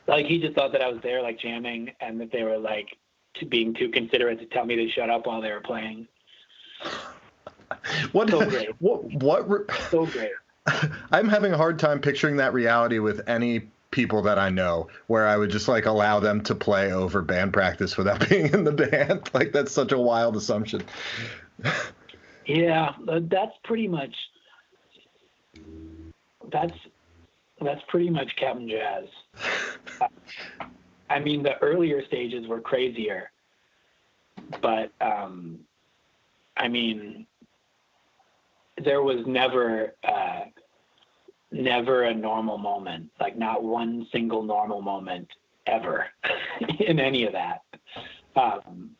Like he just thought that I was there like jamming and that they were like to being too considerate to tell me to shut up while they were playing. What So great. what what re- So great. I'm having a hard time picturing that reality with any people that I know where I would just like allow them to play over band practice without being in the band. Like that's such a wild assumption. Yeah, uh, that's pretty much that's that's pretty much Cap'n Jazz. I mean, the earlier stages were crazier, but um, I mean, there was never uh, never a normal moment, like not one single normal moment ever in any of that. Um,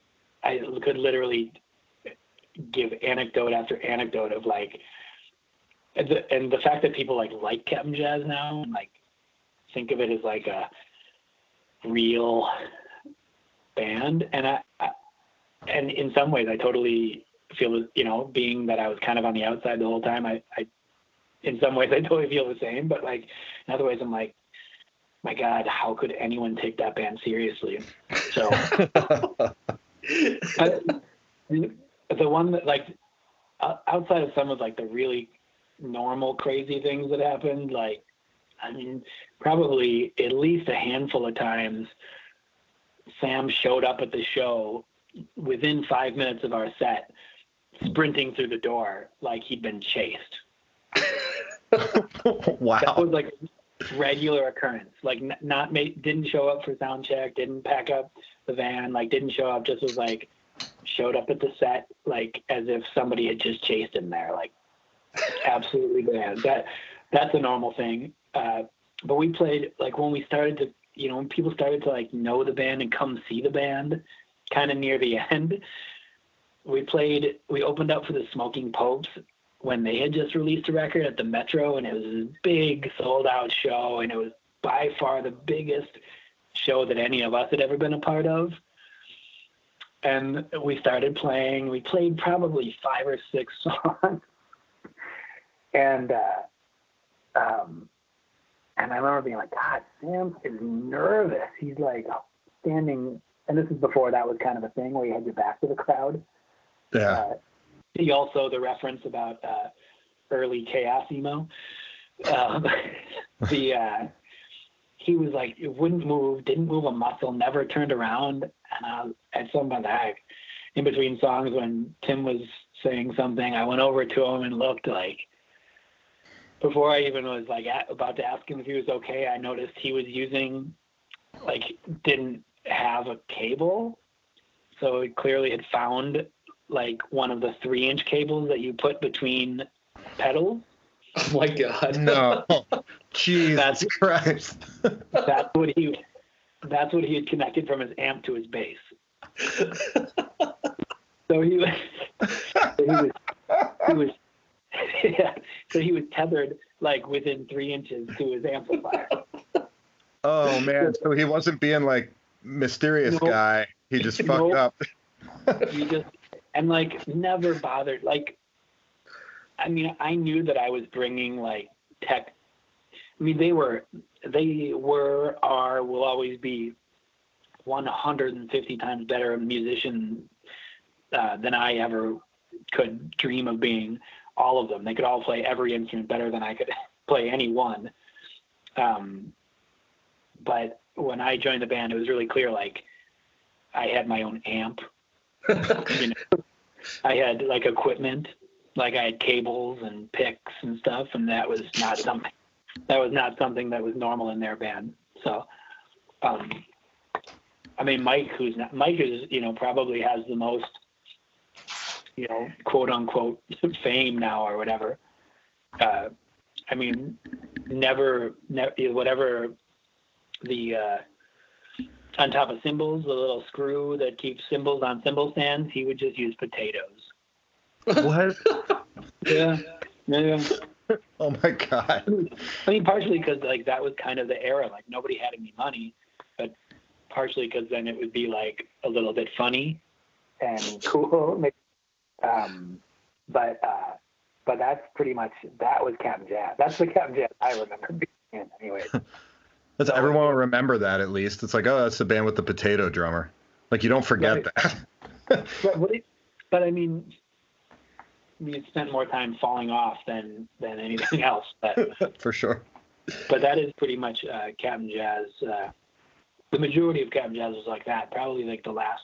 I could literally give anecdote after anecdote of like and the, and the fact that people like like Cap'n Jazz now and like think of it as like a real band. And I, I and in some ways I totally feel you know being that I was kind of on the outside the whole time I, I in some ways I totally feel the same. But like in other ways I'm like my god how could anyone take that band seriously? So I, the one that like outside of some of like the really normal crazy things that happened like i mean probably at least a handful of times sam showed up at the show within five minutes of our set sprinting through the door like he'd been chased. Wow. that was like regular occurrence. Like not ma- didn't show up for sound check didn't pack up the van like didn't show up just was like showed up at the set like as if somebody had just chased him there like absolutely bad that that's a normal thing uh but we played like when we started to you know when people started to like know the band and come see the band kind of near the end we played we opened up for the smoking popes when they had just released a record at the metro and it was a big sold out show and it was by far the biggest show that any of us had ever been a part of. And we started playing we played probably five or six songs. And uh um and I remember being like, God, Sam is nervous. He's like standing, and this is before that was kind of a thing where you had your back to the crowd. Yeah. Uh, he also the reference about uh, early chaos emo. Um, the uh, he was like it wouldn't move, didn't move a muscle, never turned around, and I was at some of that in between songs when Tim was saying something, I went over to him and looked like before I even was like at, about to ask him if he was okay. I noticed he was using like didn't have a cable, so he clearly had found like one of the three inch cables that you put between pedals. Oh my god. No. Jesus That's- Christ. That's what he that's what he had connected from his amp to his bass. So he was he was he was yeah, so he was tethered like within three inches to his amplifier. Oh man. So he wasn't being like mysterious Nope. guy. He just fucked up. You just and like never bothered. Like, I mean, I knew that I was bringing like tech. I mean, they were, they were, are, will always be 150 times better musician uh, than I ever could dream of being. All of them, they could all play every instrument better than I could play any one. Um, but when I joined the band, it was really clear like I had my own amp you know, I had like equipment, like I had cables and picks and stuff, and that was not something that was not something that was normal in their band. So, um, I mean, Mike, who's not Mike is you know probably has the most you know quote unquote fame now or whatever. Uh, I mean, never, never whatever the uh, on top of cymbals, the little screw that keeps cymbals on cymbal stands, he would just use potatoes. What? Yeah. Yeah. Oh my god. I mean, partially because like that was kind of the era. Like nobody had any money, but partially because then it would be like a little bit funny and cool. Um, but uh, but that's pretty much that was Cap'n Jazz. That's the Cap'n Jazz I remember being in anyway. That's, everyone will remember that at least. It's like, oh, that's the band with the potato drummer. Like you don't forget Right. that. but, but, it, but I mean, I mean, it spent more time falling off than than anything else. But For sure. but that is pretty much uh, Cap'n Jazz. Uh, the majority of Cap'n Jazz was like that. Probably like the last.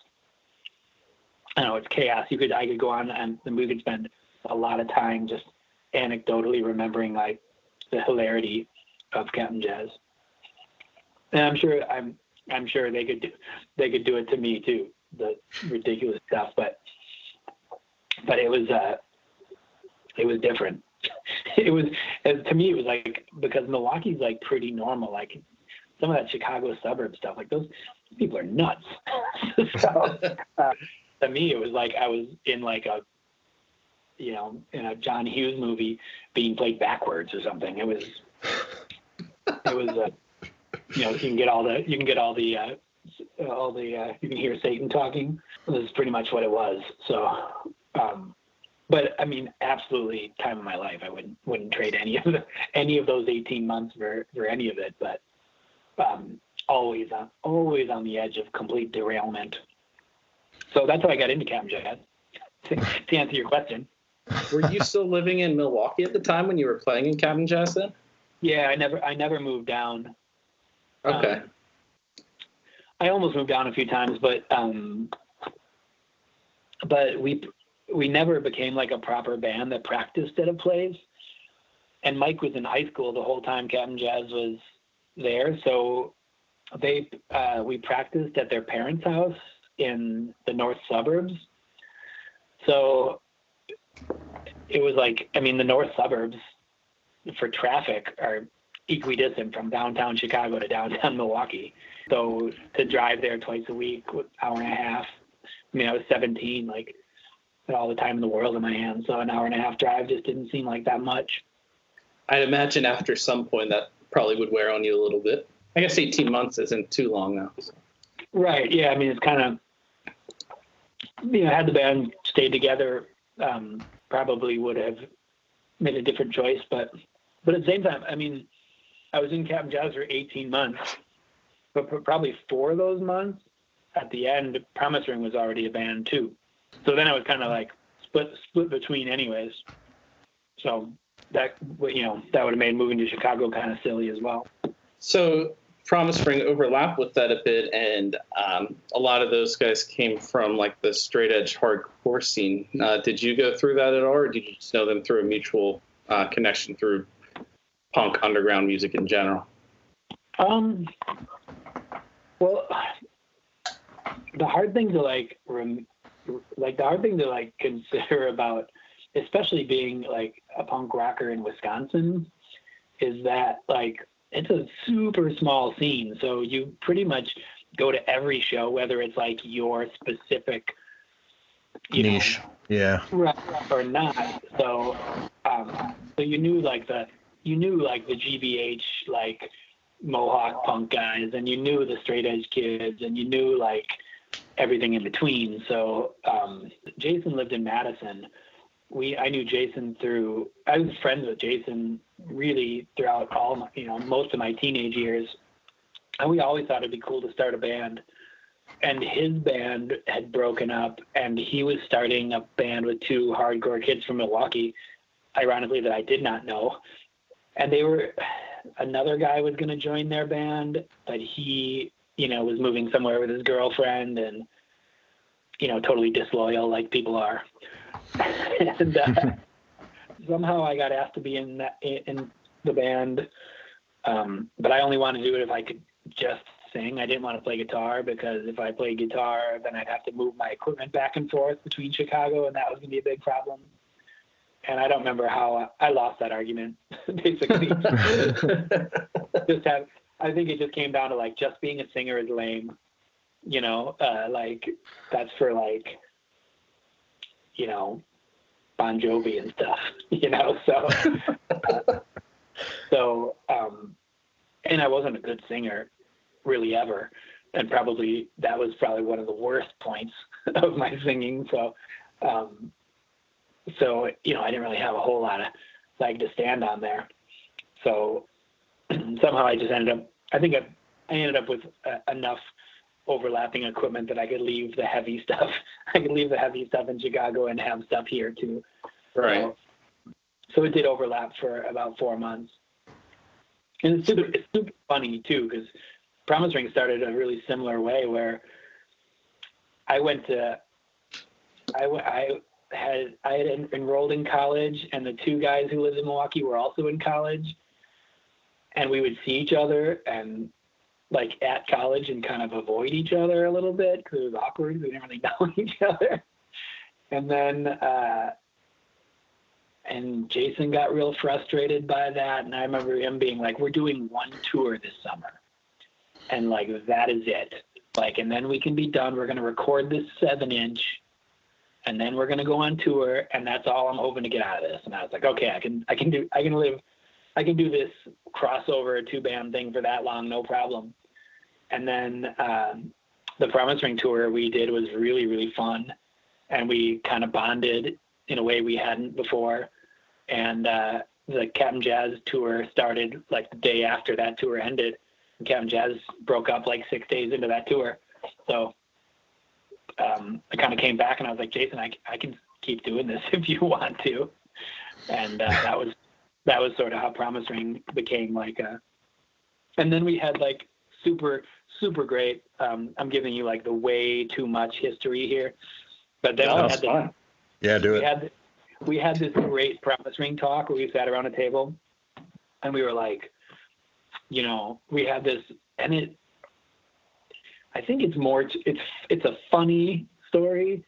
I know. It's chaos. You could I could go on and we could spend a lot of time just anecdotally remembering like the hilarity of Cap'n Jazz. And I'm sure I'm I'm sure they could do they could do it to me too. The ridiculous stuff, but but it was uh it was different. It was to me it was like because Milwaukee's like pretty normal. Like some of that Chicago suburb stuff, like those people are nuts. so uh, to me it was like I was in like a you know in a John Hughes movie being played backwards or something. It was it was uh, you know you can get all the you can get all the uh, all the uh, you can hear Satan talking. This is pretty much what it was. So, um, but I mean, absolutely, time of my life. I wouldn't wouldn't trade any of the, any of those 18 months for for any of it. But um, always on always on the edge of complete derailment. So that's how I got into Cap'n Jazz. To, to answer your question, Were you still living in Milwaukee at the time when you were playing in Cap'n Jazz then? yeah, I never I never moved down. Okay. Um, I almost moved down a few times, but um, but we we never became like a proper band that practiced at a place. And Mike was in high school the whole time Cap'n Jazz was there, so they uh, we practiced at their parents' house in the north suburbs. So it was like I mean the north suburbs for traffic are equidistant from downtown Chicago to downtown Milwaukee. So to drive there twice a week, with hour and a half. I mean, I was 17, like had all the time in the world in my hands. So an hour and a half drive just didn't seem like that much. I'd imagine after some point that probably would wear on you a little bit. I guess 18 months isn't too long now. so. Right. Yeah. I mean, it's kind of, you know, had the band stayed together, um, probably would have made a different choice. But, but at the same time, I mean, I was in Cap'n Jazz for 18 months, but probably four of those months, at the end, Promise Ring was already a band too. So then I was kind of like split split between anyways. So that you know that would have made moving to Chicago kind of silly as well. So Promise Ring overlap with that a bit, and um, a lot of those guys came from like the straight edge hardcore scene. Uh, did you go through that at all, or did you just know them through a mutual uh, connection through punk underground music in general? Um. Well, the hard thing to like, rem- like the hard thing to like consider about, especially being like a punk rocker in Wisconsin, is that like it's a super small scene. So you pretty much go to every show, whether it's like your specific you know, Niche. Yeah. right, or not. So, um, so you knew like the you knew like the GBH like Mohawk punk guys, and you knew the straight edge kids, and you knew like everything in between. So um, Jason lived in Madison. We I knew Jason through I was friends with Jason really throughout all my, you know most of my teenage years, and we always thought it'd be cool to start a band. And his band had broken up and he was starting a band with two hardcore kids from Milwaukee ironically that I did not know. And they were another guy was going to join their band but he you know was moving somewhere with his girlfriend and you know totally disloyal like people are and uh, somehow I got asked to be in that in the band um, but I only wanted to do it if I could just sing. I didn't want to play guitar because if I played guitar, then I'd have to move my equipment back and forth between Chicago, and that was going to be a big problem. And I don't remember how I lost that argument. Basically, just have. I think it just came down to like just being a singer is lame. You know, uh, like that's for like, you know, Bon Jovi and stuff. You know, so so um, and I wasn't a good singer really ever. And probably that was probably one of the worst points of my singing. So, um, so you know, I didn't really have a whole lot of leg to stand on there. So somehow I just ended up. I think I, I ended up with uh, enough overlapping equipment that I could leave the heavy stuff. I could leave the heavy stuff in Chicago and have stuff here too. Right. So, so it did overlap for about four months. And it's super, it's super funny too, because Promise Ring started a really similar way where I went to, I, I had, I had en- enrolled in college and the two guys who lived in Milwaukee were also in college and we would see each other and like at college and kind of avoid each other a little bit because it was awkward. We didn't really know each other. And then, uh, and Jason got real frustrated by that. And I remember him being like, "We're doing one tour this summer, and like that is it. Like, and then we can be done. We're gonna record this seven inch, and then we're gonna go on tour, and that's all I'm hoping to get out of this." And I was like, "Okay, I can, I can do, I can live, I can do this crossover two band thing for that long, no problem." And then um, the Promise Ring tour we did was really, really fun, and we kind of bonded in a way we hadn't before and uh, the Cap'n Jazz tour started like the day after that tour ended. And Cap'n Jazz broke up like six days into that tour. So um, I kind of came back and I was like, Jason, I, I can keep doing this if you want to. And uh, that was that was sort of how Promise Ring became like a. And then we had like super super great. Um, I'm giving you like the way too much history here, but then No, we had the. Yeah, do we it. had we had this great promise ring talk where we sat around a table and we were like you know we had this and it i think it's more it's it's a funny story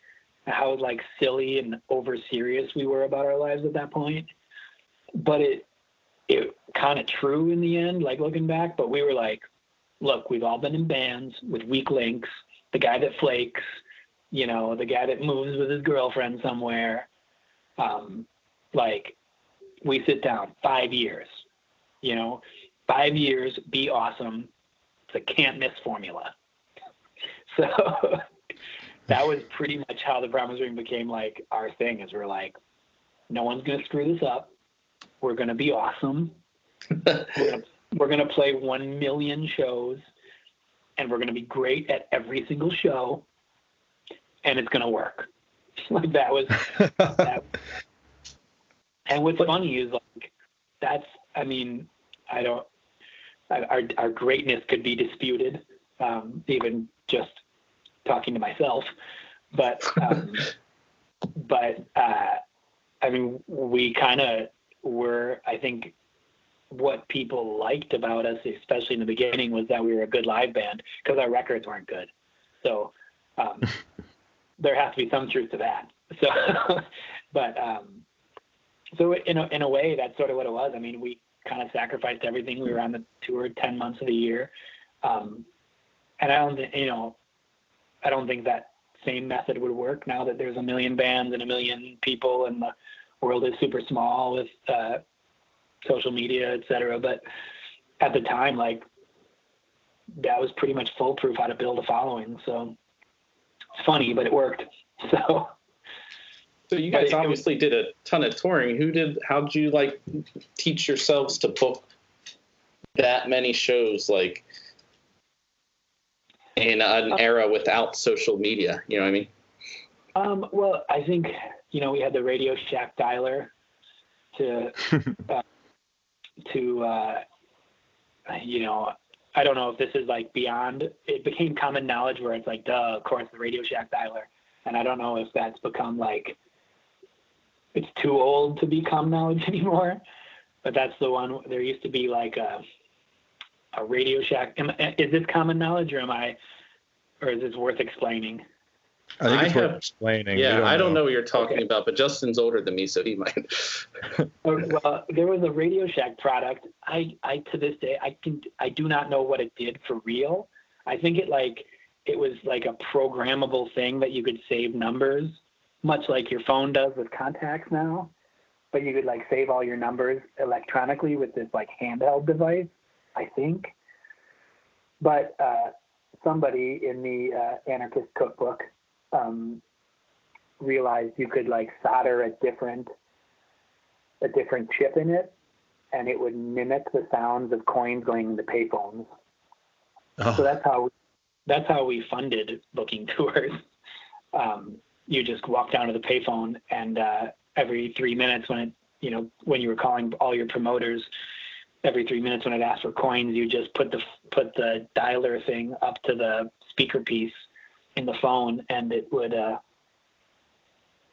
how like silly and over serious we were about our lives at that point but it it kind of true in the end like looking back but we were like look we've all been in bands with weak links the guy that flakes you know the guy that moves with his girlfriend somewhere um, like we sit down five years, you know, five years, be awesome. It's a can't miss formula. So that was pretty much how the Promise Ring became like our thing. Is we're like, no one's gonna screw this up. We're gonna be awesome. we're gonna play one million shows, and we're gonna be great at every single show, and it's gonna work. like that was that. And what's funny is like that's I mean I don't our our greatness could be disputed um, even just talking to myself but um, but uh, I mean we kind of were I think what people liked about us especially in the beginning was that we were a good live band because our records weren't good so um, there has to be some truth to that so but um, so in a, in a way, that's sort of what it was. I mean, we kind of sacrificed everything. We were on the tour 10 months of the year. Um, and I don't you know, I don't think that same method would work now that there's a million bands and a million people and the world is super small with uh, social media, et cetera. But at the time, like that was pretty much foolproof how to build a following. So it's funny, but it worked. So So you guys obviously did a ton of touring. Who did? How did you like teach yourselves to book that many shows? Like in an era without social media. You know what I mean? Um, well, I think you know we had the Radio Shack dialer to uh, to uh, you know I don't know if this is like beyond. It became common knowledge where it's like, duh, of course, the Radio Shack dialer, and I don't know if that's become like it's too old to be common knowledge anymore. But that's the one. There used to be like a a Radio Shack. Am, is this common knowledge, or am I, or is this worth explaining? I think I it's worth have- explaining. We Yeah, I don't know what you're talking Okay. about, but Justin's older than me, so he might. Oh, well, there was a Radio Shack product. I, I to this day, I can, I do not know what it did for real. I think it like, it was like a programmable thing that you could save numbers, much like your phone does with contacts now. But you could like save all your numbers electronically with this like handheld device, I think. But uh, somebody in the uh, anarchist cookbook um, realized you could like solder a different a different chip in it, and it would mimic the sounds of coins going into payphones. So Oh, that's how that's how we funded booking tours. Um, you just walk down to the payphone, and uh, every three minutes, when it you know when you were calling all your promoters, every three minutes when it asked for coins, you just put the put the dialer thing up to the speaker piece in the phone, and it would uh,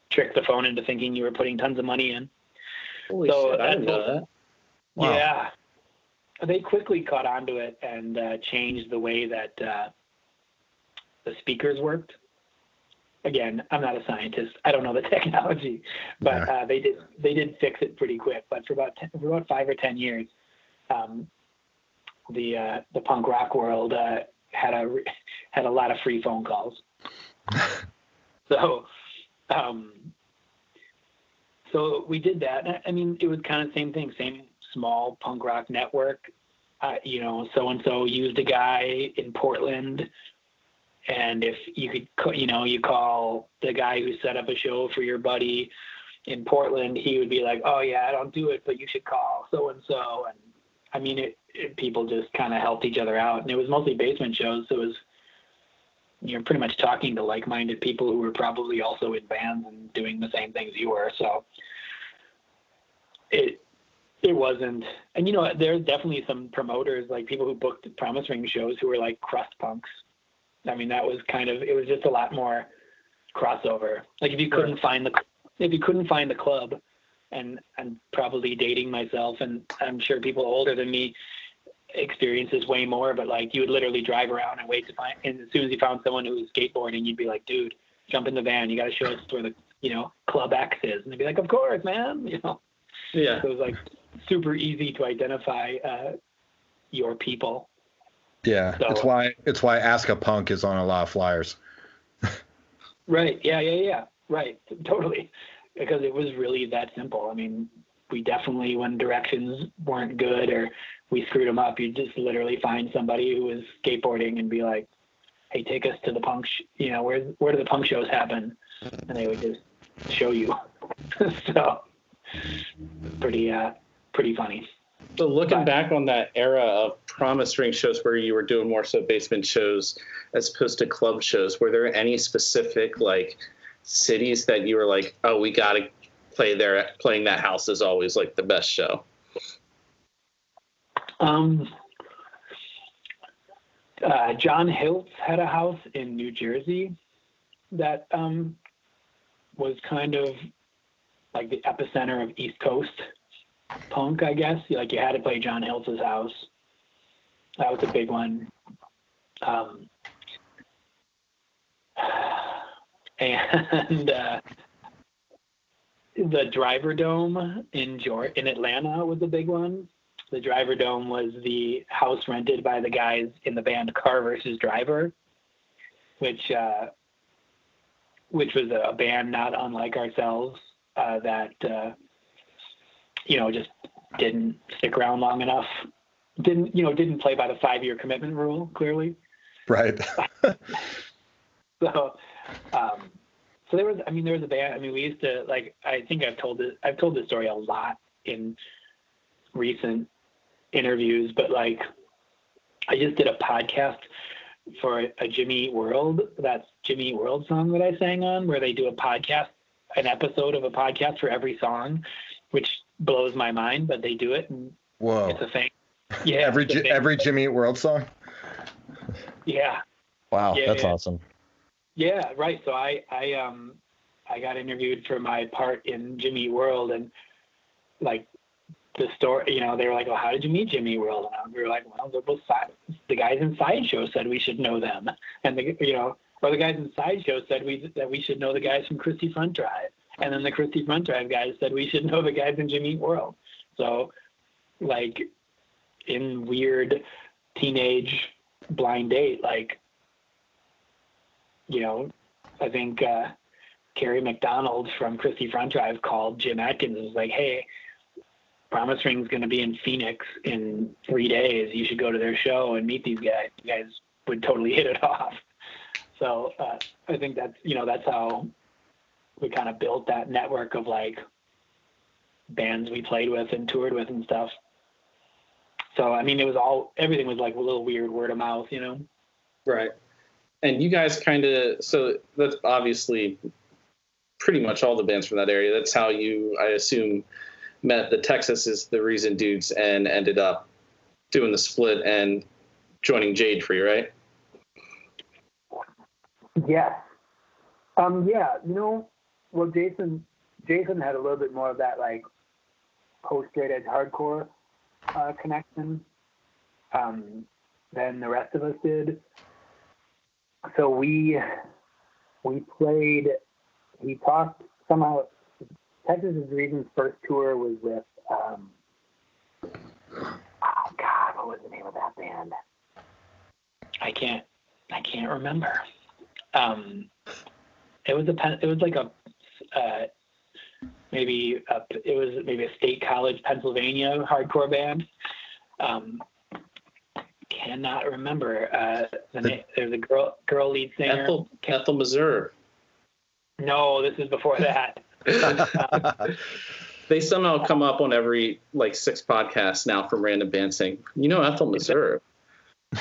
trick the phone into thinking you were putting tons of money in. Holy So shit, I didn't know that. Wow. Yeah. They quickly caught on to it and uh, changed the way that uh, the speakers worked. Again, I'm not a scientist. I don't know the technology, but Yeah. uh, they did they did fix it pretty quick. But for about 10, for about five or ten years, um, the uh, the punk rock world uh, had a had a lot of free phone calls. so, um, so we did that. I- mean, it was kind of the same thing, same small punk rock network. Uh, you know, so and so used a guy in Portland, and if you could, you know, you call the guy who set up a show for your buddy in Portland, he would be like, "Oh yeah, I don't do it, but you should call so and so." And I mean, it, it people just kind of helped each other out, and it was mostly basement shows, so it was you're pretty much talking to like-minded people who were probably also in bands and doing the same things you were. So it it wasn't, and you know, there's definitely some promoters like people who booked Promise Ring shows who were like crust punks. I mean, that was kind of it was just a lot more crossover. Like if you couldn't find the if you couldn't find the club, and I'm probably dating myself, and I'm sure people older than me experiences way more, but like you would literally drive around and wait to find, and as soon as you found someone who was skateboarding, you'd be like, dude, jump in the van, you got to show us where the you know club X is, and they'd be like, of course, man, you know. Yeah. So it was like super easy to identify uh, your people. yeah. So- It's why it's why Ask a Punk is on a lot of flyers. Right. Yeah. Yeah. Yeah. Right. Totally. Because it was really that simple. I mean, we definitely, when directions weren't good or we screwed them up, you just literally find somebody who was skateboarding and be like, "Hey, take us to the punk. Sh- you know, where where do the punk shows happen?" And they would just show you. so, pretty uh, pretty funny. So looking But- back on that era of promise ring shows where you were doing more so basement shows as opposed to club shows, were there any specific like cities that you were like, oh, we got to play there? Playing that house is always like the best show. Um, uh, John Hiltz had a house in New Jersey that um, was kind of like the epicenter of East Coast punk, I guess. Like you had to play John Hiltz's house. That was a big one. Um, and uh, the Driver Dome in Georgia, in Atlanta was a big one. The Driver Dome was the house rented by the guys in the band Car versus Driver, which uh, which was a band not unlike ourselves uh, that uh, you know just didn't stick around long enough. Didn't you know didn't play by the five year commitment rule clearly. Right. So, um, so there was, I mean, there was a band. I mean, we used to like. I think I've told it. I've told this story a lot in recent interviews, but like, I just did a podcast for a Jimmy World. That's Jimmy World song that I sang on, where they do a podcast, an episode of a podcast for every song, which blows my mind, but they do it, and Whoa. it's a thing. Yeah, every it's a Ji- thing. every Jimmy World song. Yeah, Wow, Yeah, that's yeah. awesome. Yeah, right. So I I um I got interviewed for my part in Jimmy World and like the story, you know, they were like, "Well, how did you meet Jimmy World?" And we were like, "Well, the, both side, the guys in Sideshow said we should know them, and the you know, or the guys in Sideshow said we that we should know the guys from Christie Front Drive, and then the Christie Front Drive guys said we should know the guys in Jimmy World." So, like, in weird teenage blind date, like you know, I think uh, Kerry McDonald from Christie Front Drive called Jim Adkins and was like, "Hey, Promise Ring's going to be in Phoenix in three days. You should go to their show and meet these guys. You guys would totally hit it off." So uh, I think that's you know that's how we kind of built that network of like bands we played with and toured with and stuff. So I mean, it was all everything was like a little weird word of mouth, you know. Right. And you guys kind of so that's obviously pretty much all the bands from that area. That's how you, I assume, met the Texas is the reason dudes and ended up doing the split and joining Jade Tree, right? Yes. Um, yeah, you know, well, Jason, Jason had a little bit more of that like post straight edge hardcore uh, connection um, than the rest of us did. So we we played. He talked somehow. Texas is Reason's first tour was with. Um, oh God, what was the name of that band? I can't. I can't remember um, it was a it was like a uh, maybe a, it was maybe a state college Pennsylvania hardcore band. Um, cannot remember uh, the name. There's a girl girl lead singer. Ethel, Ethel Meserve. No, this is before that. They somehow come up on every like six podcasts now from random bands saying, you know, Ethel Meserve.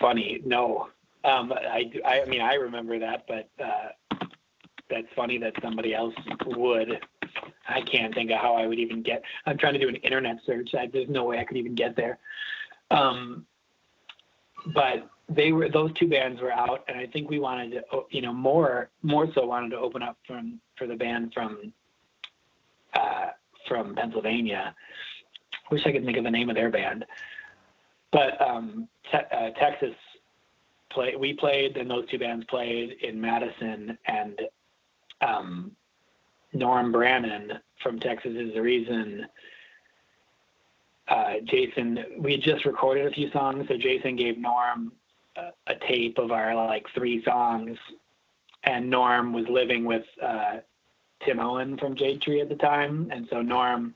funny. No, um, I, I mean I remember that, but uh, that's funny that somebody else would. I can't think of how I would even get. I'm trying to do an internet search. I, there's no way I could even get there. Um, but they were those two bands were out, and I think we wanted to, you know, more more so wanted to open up from for the band from uh, from Pennsylvania. Wish I could think of the name of their band, but um, te- uh, Texas play. We played, and those two bands played in Madison, and um, Norm Brannon from Texas is the reason. Uh, Jason, we had just recorded a few songs, so Jason gave Norm a, a tape of our like three songs, and Norm was living with uh, Tim Owen from Jade Tree at the time, and so Norm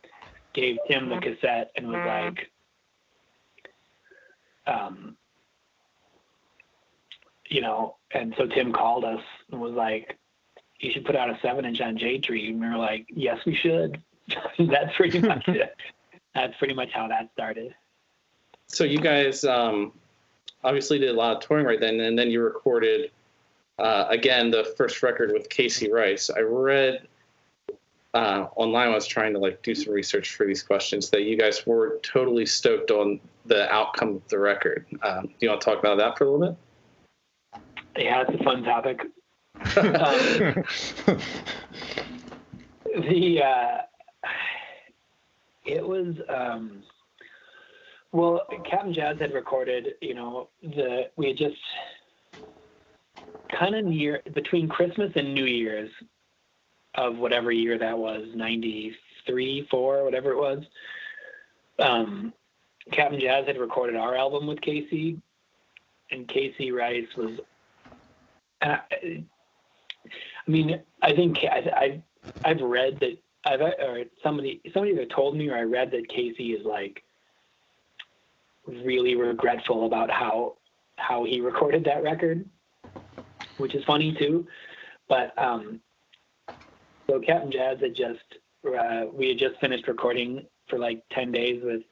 gave Tim the cassette and was like, um, you know, and so Tim called us and was like, you should put out a seven inch on Jade Tree. And we were like, yes, we should. That's pretty much it. That's pretty much how that started. So you guys um, obviously did a lot of touring right then, and then you recorded uh, again, the first record with Casey Rice. I read uh, online. I was trying to like do some research for these questions that you guys were totally stoked on the outcome of the record. Um, do you want to talk about that for a little bit? Yeah, it's a fun topic. Um, the uh, it was um, well, Cap'n Jazz had recorded. You know, the we had just kind of near between Christmas and New Year's of whatever year that was, ninety three, four, whatever it was. Um, Cap'n Jazz had recorded our album with Casey, and Casey Rice was. Uh, I mean, I think I, I've I've read that I've or somebody somebody that told me or I read that Casey is like really regretful about how how he recorded that record, which is funny too. But um, so Cap'n Jazz had just uh, we had just finished recording for like ten days with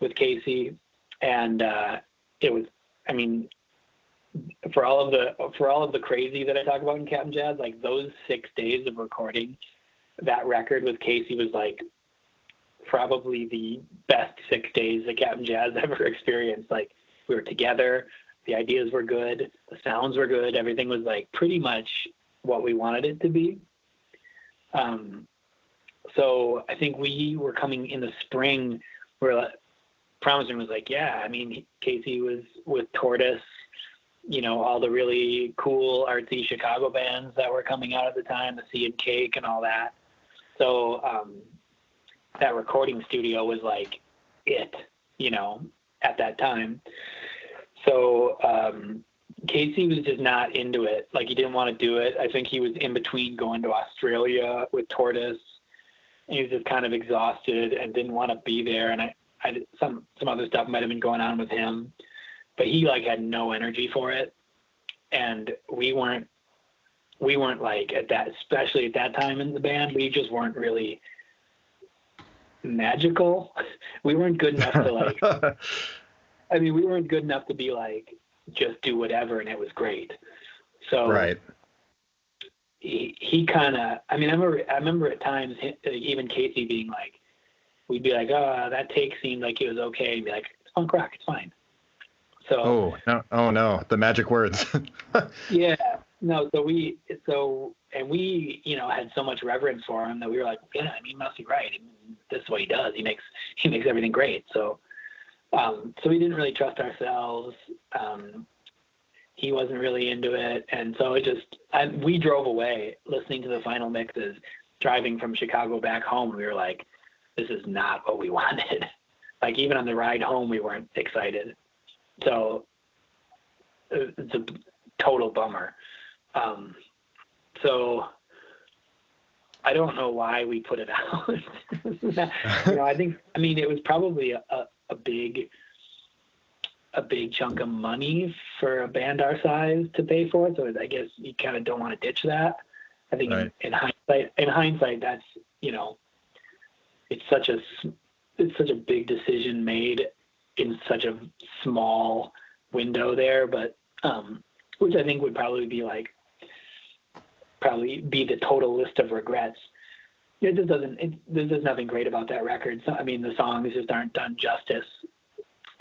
with Casey, and uh, it was I mean for all of the for all of the crazy that I talk about in Cap'n Jazz, like those six days of recording that record with Casey was like probably the best six days that Cap'n Jazz ever experienced. Like we were together, the ideas were good, the sounds were good, everything was like pretty much what we wanted it to be. Um, so I think we were coming in the spring where Promise Ring was like, yeah, I mean, Casey was with Tortoise you know all the really cool artsy Chicago bands that were coming out at the time, the Sea and Cake and all that. So um, that recording studio was like it, you know, at that time. So um, Casey was just not into it. Like he didn't want to do it. I think he was in between going to Australia with Tortoise. And he was just kind of exhausted and didn't want to be there. And I, I some some other stuff might have been going on with him but he like had no energy for it. And we weren't we weren't like at that especially at that time in the band we just weren't really magical. We weren't good enough to like i mean we weren't good enough to be like just do whatever and it was great. So right. he, he kind of i mean i remember i remember at times uh, even casey being like we'd be like oh that take seemed like it was okay. And be like it's punk rock it's fine so Oh no! Oh no! The magic words. yeah, no. So we so and we you know had so much reverence for him that we were like, yeah, I mean, he must be right. I mean, this is what he does. He makes he makes everything great. So um, so we didn't really trust ourselves. Um, he wasn't really into it, and so it just I, we drove away listening to the final mixes. Driving from Chicago back home, we were like, this is not what we wanted. like even on the ride home, we weren't excited. So uh, it's a total bummer. Um, so I don't know why we put it out. you know, I think I mean it was probably a, a, big a big chunk of money for a band our size to pay for. So I guess you kind of don't want to ditch that. I think Right. in, in hindsight, in hindsight, that's you know, it's such a it's such a big decision made in such a small window there, but um, which I think would probably be like probably be the total list of regrets. It just doesn't. It, there's nothing great about that record. So, I mean, the songs just aren't done justice.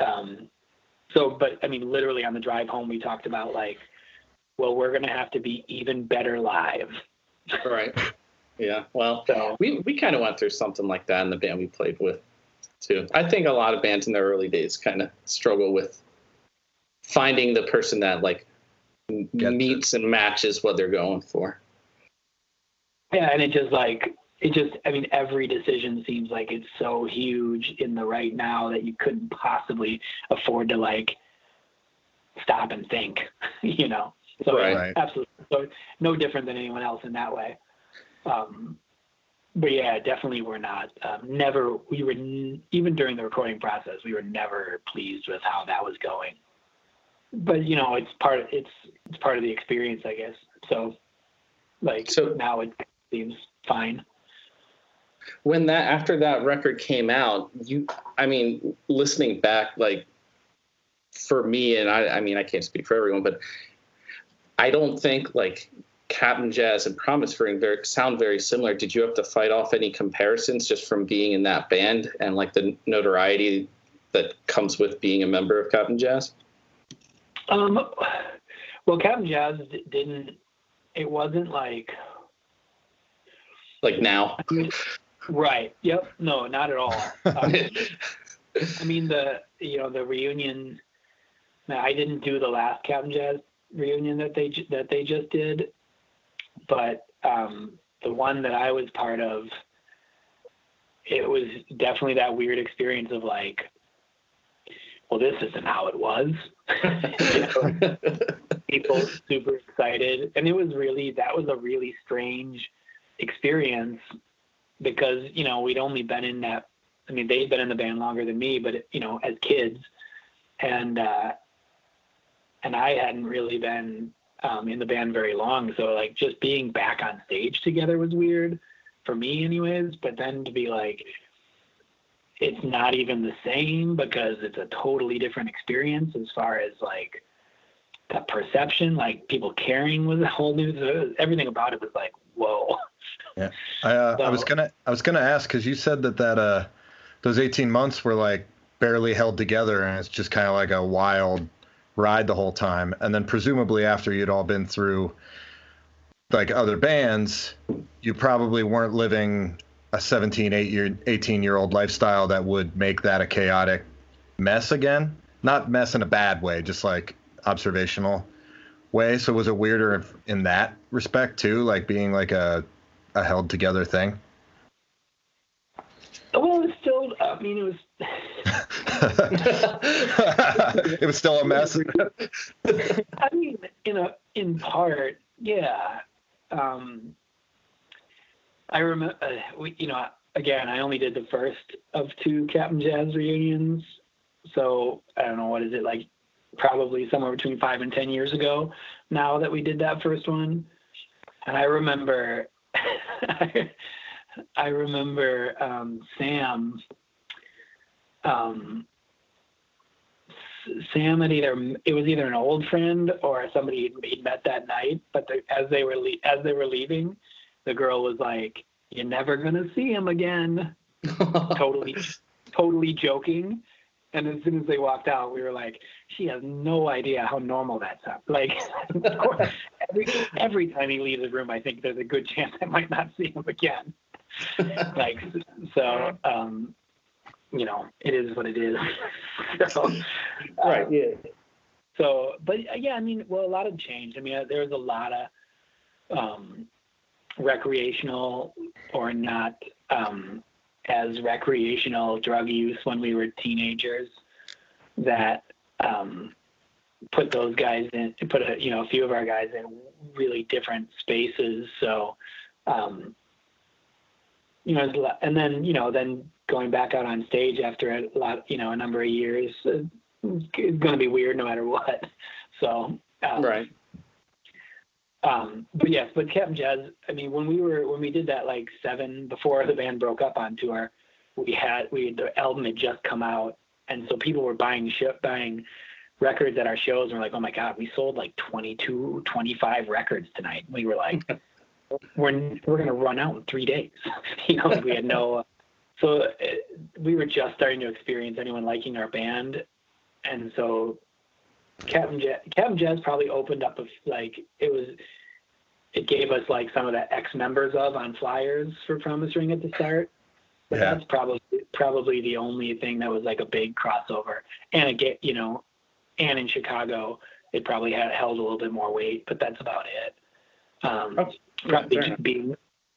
Um, so, but I mean, literally on the drive home, we talked about like, well, we're gonna have to be even better live. Right. Yeah. Well, So we we kind of went through something like that in the band we played with too. I think a lot of bands in their early days kind of struggle with finding the person that like m- Gets it. meets and matches what they're going for. Yeah, and it just like it just I mean every decision seems like it's so huge in the right now that you couldn't possibly afford to like stop and think, you know. So Right. Right. absolutely. So no different than anyone else in that way. Um but yeah, definitely we're not um, never we were n- even during the recording process, we were never pleased with how that was going. But you know, it's part of it's it's part of the experience, I guess. So like So- now it seems fine. When that after that record came out, you I mean, listening back like for me and I I mean I can't speak for everyone, but I don't think like Cap'n Jazz and Promise Ring very, sound very similar. Did you have to fight off any comparisons just from being in that band and like the notoriety that comes with being a member of Cap'n Jazz? Um, well, Cap'n Jazz didn't. It wasn't like Like now? right. Yep. No, not at all. Um, I mean the you know the reunion. I didn't do the last Cap'n Jazz reunion that they that they just did, but um, the one that I was part of, it was definitely that weird experience of like, well, this isn't how it was. People super excited, and it was really that was a really strange experience because you know we'd only been in that I mean, they'd been in the band longer than me, but you know, as kids, and uh, and I hadn't really been um, in the band very long. So like, just being back on stage together was weird for me, anyways. But then to be like, it's not even the same because it's a totally different experience as far as like that perception. Like people caring was a whole new. So everything about it was like, whoa. I, uh, I was gonna I was gonna ask because you said that that uh those 18 months were like barely held together and it's just kind of like a wild ride the whole time and then presumably after you'd all been through like other bands you probably weren't living a 17 8 year 18 year old lifestyle that would make that a chaotic mess again not mess in a bad way just like observational way so was it weirder in that respect too like being like a a held together thing Well, it was still. I mean, it was. it was still a mess. I mean, in a in part, yeah. Um, I remember, uh, we, you know, again, I only did the first of two Cap'n Jazz reunions, so I don't know what is it like, probably somewhere between five and ten years ago. Now that we did that first one, and I remember, I, remember um, Sam. Um, Sam had either it was either an old friend or somebody he'd, met that night. But the, as they were le- as they were leaving, the girl was like, "You're never gonna see him again." totally, totally joking. And as soon as they walked out, we were like, "She has no idea how normal that sounds." Like, of course, every every time he leaves the room, I think there's a good chance I might not see him again. like, so, um, you know, it is what it is. so, right. um, Yeah. so, but uh, yeah, I mean, well, a lot of change. I mean, there's a lot of um, recreational or not um, as recreational drug use when we were teenagers that um, put those guys in, put a, you know, a few of our guys in really different spaces. So, um, you know, there's a lot- and then, you know, then going back out on stage after a lot, you know, a number of years, it's going to be weird no matter what. So, um, Right. um, but yes, but Cap'n Jazz, I mean, when we were when we did that like seven before the band broke up on tour, we had we the album had just come out, and so people were buying sh- buying records at our shows, and we're like, oh my god, we sold like 22, 25 records tonight. We were like, we're we're gonna run out in three days, you know. We had no, so uh, we were just starting to experience anyone liking our band, and so Cap'n Jazz, Cap'n Jazz probably opened up a like it was it gave us like some of the ex members of on flyers for Promise Ring at the start. But Yeah. that's probably probably the only thing that was like a big crossover. And again, you know, and in Chicago it probably had held a little bit more weight, but that's about it. Um, Oh, probably just being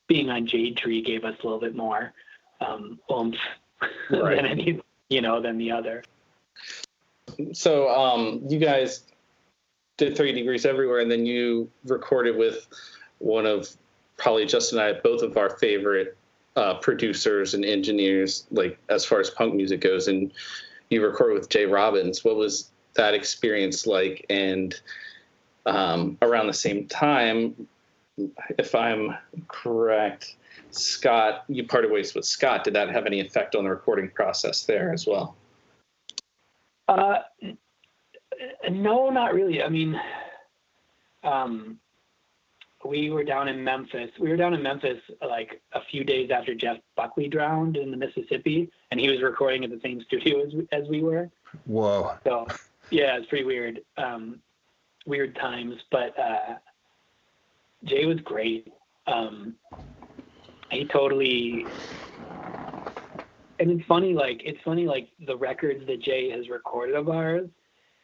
being on Jade Tree gave us a little bit more um, oomph Right. than any you know than the other. So um, you guys did 30 Degrees Everywhere, and then you recorded with one of probably Justin and I, both of our favorite uh, producers and engineers, like as far as punk music goes. And you recorded with Jay Robbins. What was that experience like? And um, around the same time, if I'm correct, Scott, you parted ways with Scott. Did that have any effect on the recording process there as well? Uh, no, not really. I mean, um, we were down in Memphis. We were down in Memphis like a few days after Jeff Buckley drowned in the Mississippi, and he was recording at the same studio as, as we were. Whoa. So yeah, it's pretty weird. Um, weird times, but uh, Jay was great. Um, he totally. And it's funny, like it's funny, like the records that Jay has recorded of ours,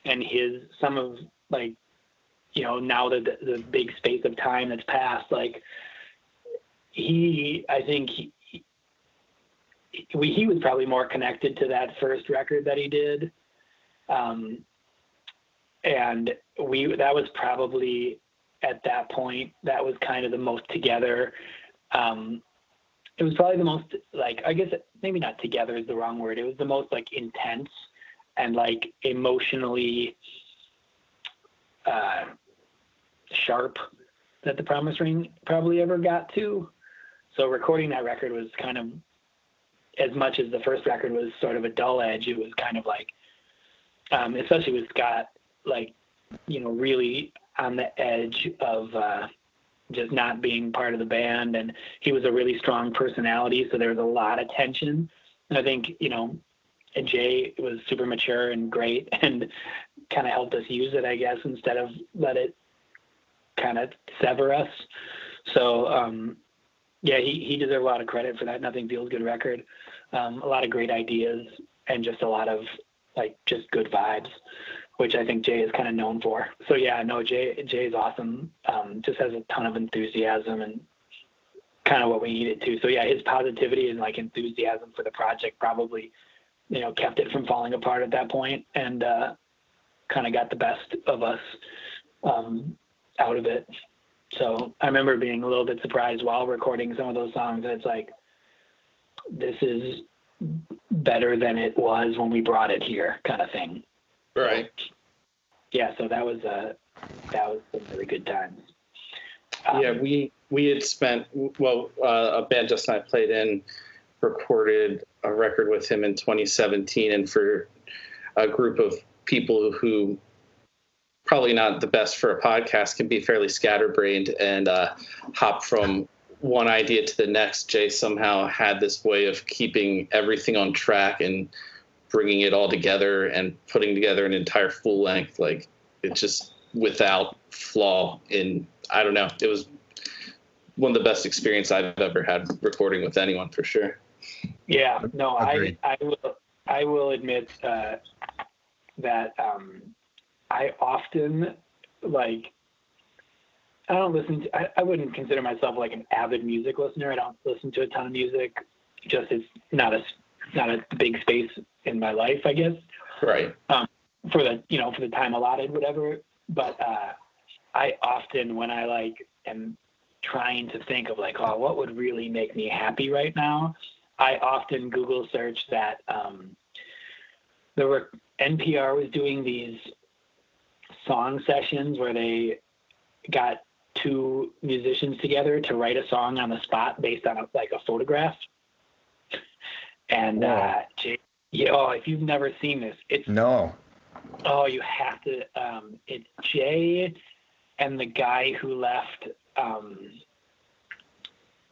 and his some of like, you know, now that the, the big space of time that's passed, like he, I think he, he, was probably more connected to that first record that he did um, and we that was probably at that point that was kind of the most together um, it was probably the most like i guess maybe not together is the wrong word. It was the most like intense and like emotionally uh, sharp that the promise ring probably ever got to. So recording that record was kind of as much as the first record was sort of a dull edge it was kind of like um, especially with Scott, like, you know, really on the edge of uh, just not being part of the band. And he was a really strong personality, so there was a lot of tension. And I think, you know, Jay was super mature and great and kind of helped us use it, I guess, instead of let it kind of sever us. So, um, yeah, he, he deserved a lot of credit for that Nothing Feels Good record. Um, a lot of great ideas and just a lot of like just good vibes, which I think Jay is kind of known for. So yeah, no, Jay Jay is awesome. Um, just has a ton of enthusiasm and kind of what we needed to. So yeah, his positivity and like enthusiasm for the project probably, you know, kept it from falling apart at that point and uh, kind of got the best of us um, out of it. So I remember being a little bit surprised while recording some of those songs. And it's like, this is better than it was when we brought it here, kind of thing. Right. Yeah, so that was a that was some really good times. Um, yeah, we we had spent well, uh, a band just and I played in recorded a record with him in 2017, and for a group of people who probably not the best for a podcast can be fairly scatterbrained and uh, hop from one idea to the next. Jay somehow had this way of keeping everything on track and bringing it all together and putting together an entire full length like it just without flaw in i don't know it was one of the best experience i've ever had recording with anyone for sure Yeah, no, I, I will, I will admit uh, that um, I often like. I don't listen to. I, I wouldn't consider myself like an avid music listener. I don't listen to a ton of music. Just it's not a not a big space in my life, I guess. right. For the you know for the time allotted whatever. But uh i often when i like am trying to think of like oh what would really make me happy right now i often google search that um there were npr was doing these song sessions where they got two musicians together to write a song on the spot based on a, like a photograph and uh Jay, yeah, oh, if you've never seen this it's No. Oh, you have to. Um, it's Jay and the guy who left. Um,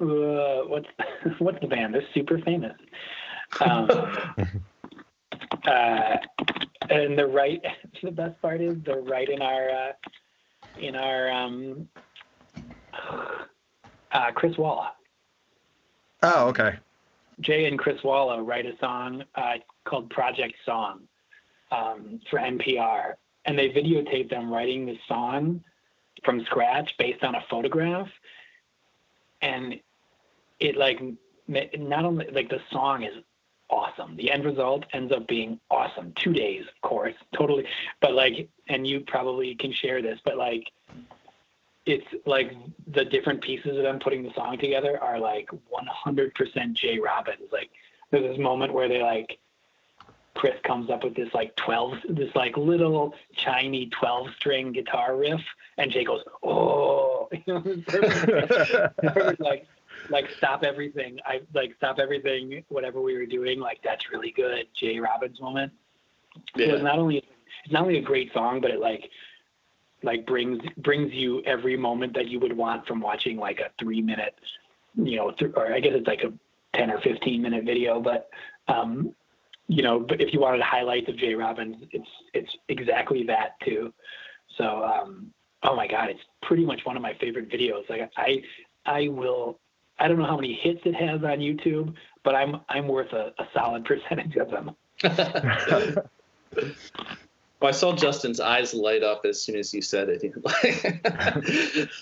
uh, what's what's the band? They're super famous. Um, uh, and the right. The best part is they're right in our uh, in our um, uh, Chris Walla. Oh, okay. Jay and Chris Walla write a song uh, called Project Song um, for NPR, and they videotape them writing the song from scratch based on a photograph, and it like not only like the song is awesome. The end result ends up being awesome. Two days, of course, totally. But like, and you probably can share this, but like, it's like the different pieces of them putting the song together are like 100% Jay Robbins. Like, there's this moment where they like, Chris comes up with this like 12, this like little shiny 12 string guitar riff, and Jay goes, "Oh, you know, perfect. Perfect, like, like stop everything. I like stop everything, whatever we were doing. Like that's really good, Jay Robbins moment. It was yeah not only it's not only a great song, but it like like brings brings you every moment that you would want from watching like a three minute, you know, th- or I guess it's like a ten or fifteen minute video, but um, you know, but if you wanted highlights of Jay Robbins, it's it's exactly that too. So um, oh my god, it's pretty much one of my favorite videos. Like I I will I don't know how many hits it has on YouTube, but I'm I'm worth a, a solid percentage of them. Well, I saw Justin's eyes light up as soon as you said it.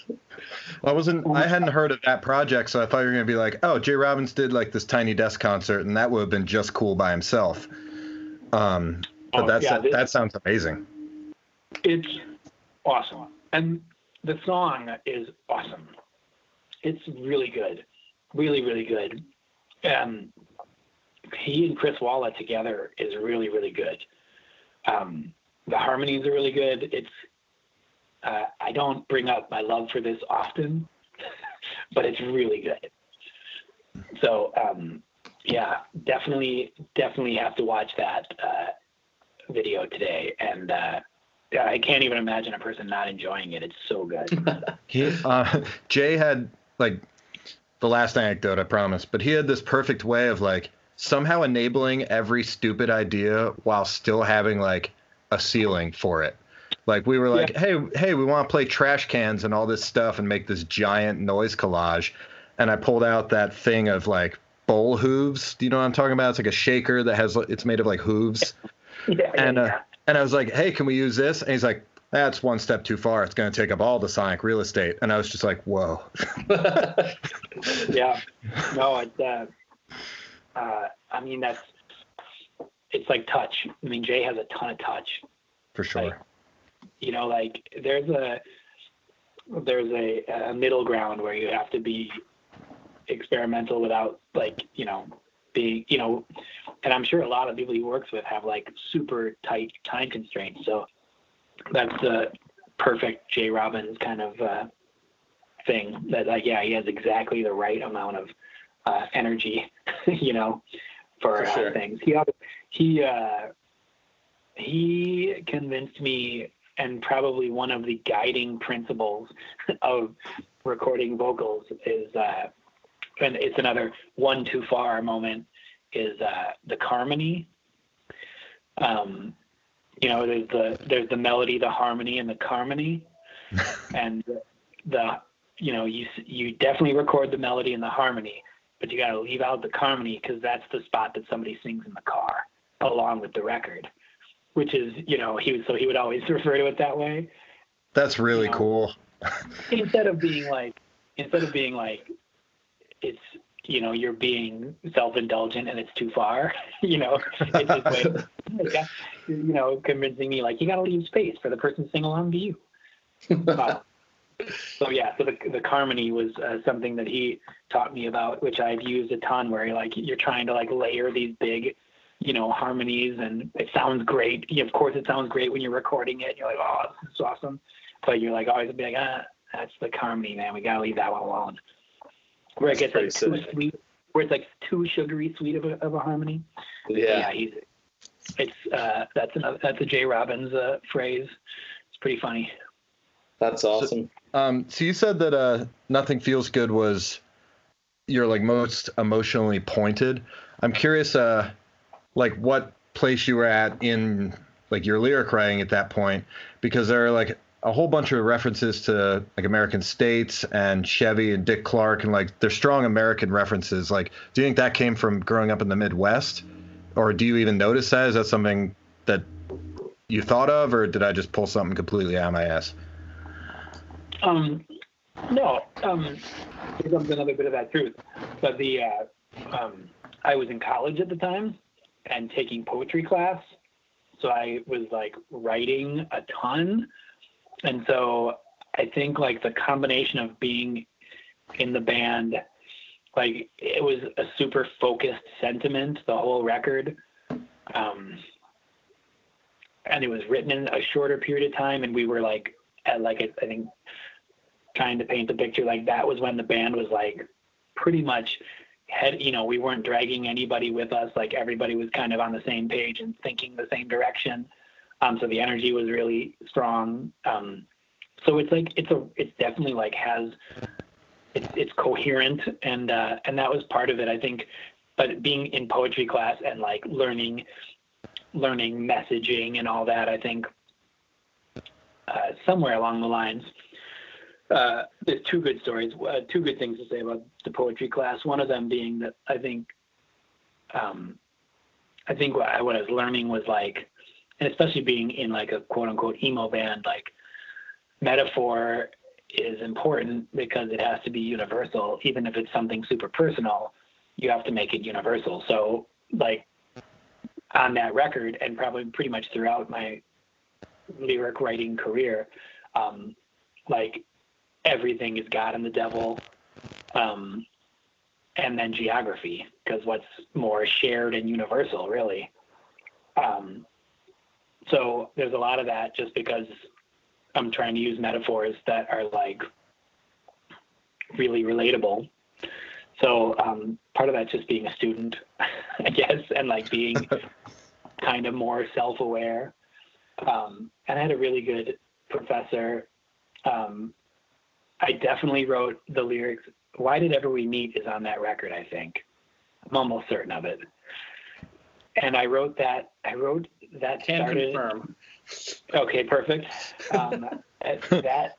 Well, I wasn't. I hadn't heard of that project, so I thought you were gonna be like, "Oh, Jay Robbins did like this Tiny Desk concert, and that would have been just cool by himself." Um, but Oh, that's yeah, this- that sounds amazing. It's awesome. And the song is awesome. It's really good. Really, really good. Um, he and Chris Walla together is really, really good. Um, the harmonies are really good. It's uh, I don't bring up my love for this often, but it's really good. So um, yeah, definitely, definitely have to watch that uh, video today. And uh, yeah, I can't even imagine a person not enjoying it. It's so good. He, uh, Jay had like the last anecdote, I promise, but he had this perfect way of like somehow enabling every stupid idea while still having like a ceiling for it. Like we were like, hey, hey, we want to play trash cans and all this stuff and make this giant noise collage, and I pulled out that thing of like bowl hooves. Do you know what I'm talking about? It's like a shaker that has it's made of like hooves. yeah, and yeah, uh, and I was like, "Hey, can we use this?" And he's like, "That's one step too far. It's going to take up all the Sonic real estate." And I was just like, "Whoa." yeah. No, it's uh, uh, I mean that's it's like touch. I mean Jay has a ton of touch. For sure. You know, like there's a there's a, a middle ground where you have to be experimental without like you know being you know and i'm sure a lot of people he works with have like super tight time constraints so that's the perfect jay robbins kind of uh thing that like yeah he has exactly the right amount of uh energy you know for, For uh, things he he uh he convinced me and probably one of the guiding principles of recording vocals is uh and it's another one too far moment is uh the harmony. Um you know there's the there's the melody the harmony and the harmony and the you know you you definitely record the melody and the harmony but you got to leave out the harmony because that's the spot that somebody sings in the car along with the record which is you know he would so he would always refer to it that way. That's really you know, cool. instead of being like instead of being like it's you know you're being self-indulgent and it's too far you know it's his way of, like, you know convincing me like you got to leave space for the person to sing along to you. Uh, so yeah so the, the harmony was uh, something that he taught me about which i've used a ton where like you're trying to like layer these big you know harmonies and it sounds great Yeah, of course it sounds great when you're recording it you're like oh this is awesome but you're like always be like ah that's the harmony man we gotta leave that one alone where it gets like pretty too sick. sweet where it's like too sugary sweet of a, of a harmony yeah. he's it's uh that's another that's a jay robbins uh phrase it's pretty funny That's awesome. Um, so you said that uh, "Nothing Feels Good" was your like most emotionally pointed. I'm curious, uh, like what place you were at in like your lyric writing at that point, because there are like a whole bunch of references to like American states and Chevy and Dick Clark and like they're strong American references. Like, do you think that came from growing up in the Midwest, or do you even notice that? Is that something that you thought of, or did I just pull something completely out of my ass? Um, no, um, here comes another bit of that truth. But the, uh, um, I was in college at the time and taking poetry class. So I was like writing a ton. And so I think like the combination of being in the band, like it was a super focused sentiment, the whole record. Um, and it was written in a shorter period of time. And we were like, at like, I think trying to paint the picture like that was when the band was like pretty much had you know we weren't dragging anybody with us like everybody was kind of on the same page and thinking the same direction um, so the energy was really strong um, so it's like it's a it's definitely like has it's it's coherent and uh, and that was part of it I think. But being in poetry class and like learning learning messaging and all that, I think uh, somewhere along the lines. Uh, there's two good stories, uh, two good things to say about the poetry class. One of them being that I think, um, I think what I, what I was learning was like, and especially being in like a quote unquote emo band, like metaphor is important because it has to be universal. Even if it's something super personal, you have to make it universal. So like on that record and probably pretty much throughout my lyric writing career, um, like everything is God and the devil, um, and then geography, because what's more shared and universal, really. Um, so there's a lot of that just because I'm trying to use metaphors that are like really relatable. So um, part of that's just being a student, I guess, and like being kind of more self-aware. Um, and I had a really good professor. Um, I definitely wrote the lyrics. Why did ever we meet is on that record, I think. I'm almost certain of it. And I wrote that. I wrote that Can started. confirm. Okay, perfect. Um, that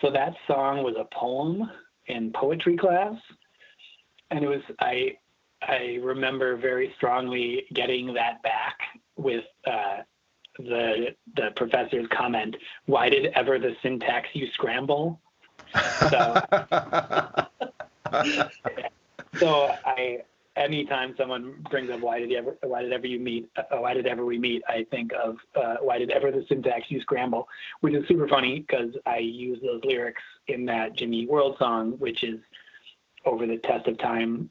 so that song was a poem in poetry class, and it was I I remember very strongly getting that back with uh, the the professor's comment. Why did ever the syntax you scramble? So so I anytime someone brings up why did you ever why did ever you meet uh, why did ever we meet? I think of uh, why did ever the syntax you scramble? Which is super funny because I use those lyrics in that Jimmy World song which is over the test of time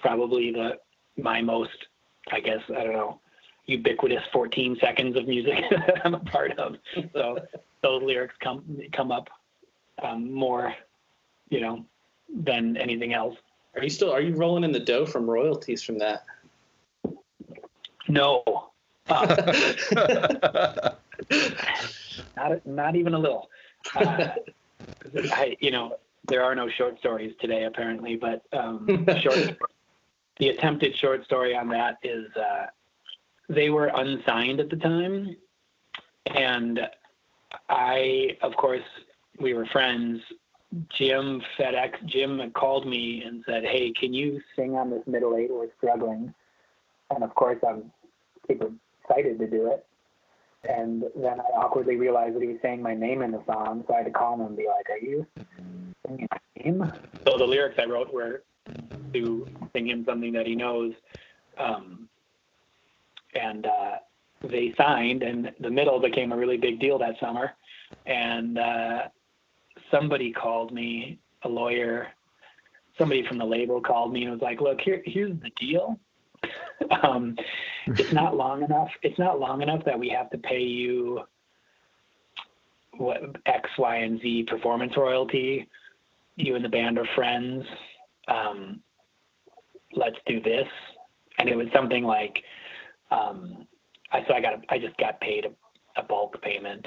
probably the my most I guess I don't know ubiquitous 14 seconds of music that I'm a part of. So those lyrics come come up um, more you know than anything else Are you still are you rolling in the dough from royalties from that? no uh, not not even a little. Uh, I, you know, there are no short stories today apparently, but um, short, the attempted short story on that is uh, they were unsigned at the time, and I, of course, we were friends. Jim FedEx Jim called me and said, "Hey, can you sing on this middle eight? We're struggling." And of course, I'm super excited to do it. And then I awkwardly realized that he was saying my name in the song, so I had to call him and be like, "Are you singing my name?" So the lyrics I wrote were to sing him something that he knows, um, and uh, they signed, and the middle became a really big deal that summer. And uh, somebody called me, a lawyer, somebody from the label called me and was like, "Look, here, here's the deal." um, it's not long enough. It's not long enough that we have to pay you what X, Y, and Z performance royalty. You and the band are friends. Um, let's do this. And it was something like, um, I so I got I just got paid a, a bulk payment,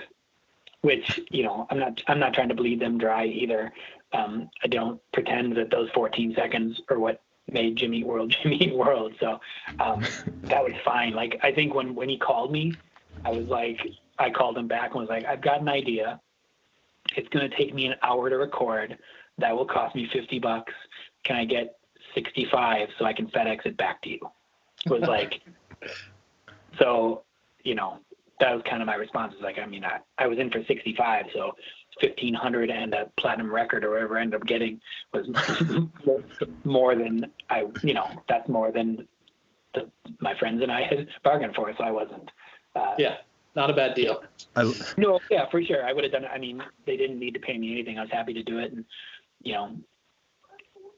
which you know I'm not I'm not trying to bleed them dry either. Um, I don't pretend that those 14 seconds are what made Jimmy World Jimmy World. So um, that was fine. Like I think when when he called me, I was like I called him back and was like I've got an idea. It's gonna take me an hour to record. That will cost me 50 bucks. Can I get 65 so I can FedEx it back to you? It was like so you know that was kind of my response. Is like I mean I, I was in for 65 so 1500 and a platinum record or whatever I ended up getting was more than I, you know, that's more than the, my friends and I had bargained for. So I wasn't. Uh, Yeah, not a bad deal. I, No, yeah, for sure. I would have done it. I mean, they didn't need to pay me anything. I was happy to do it. And, you know,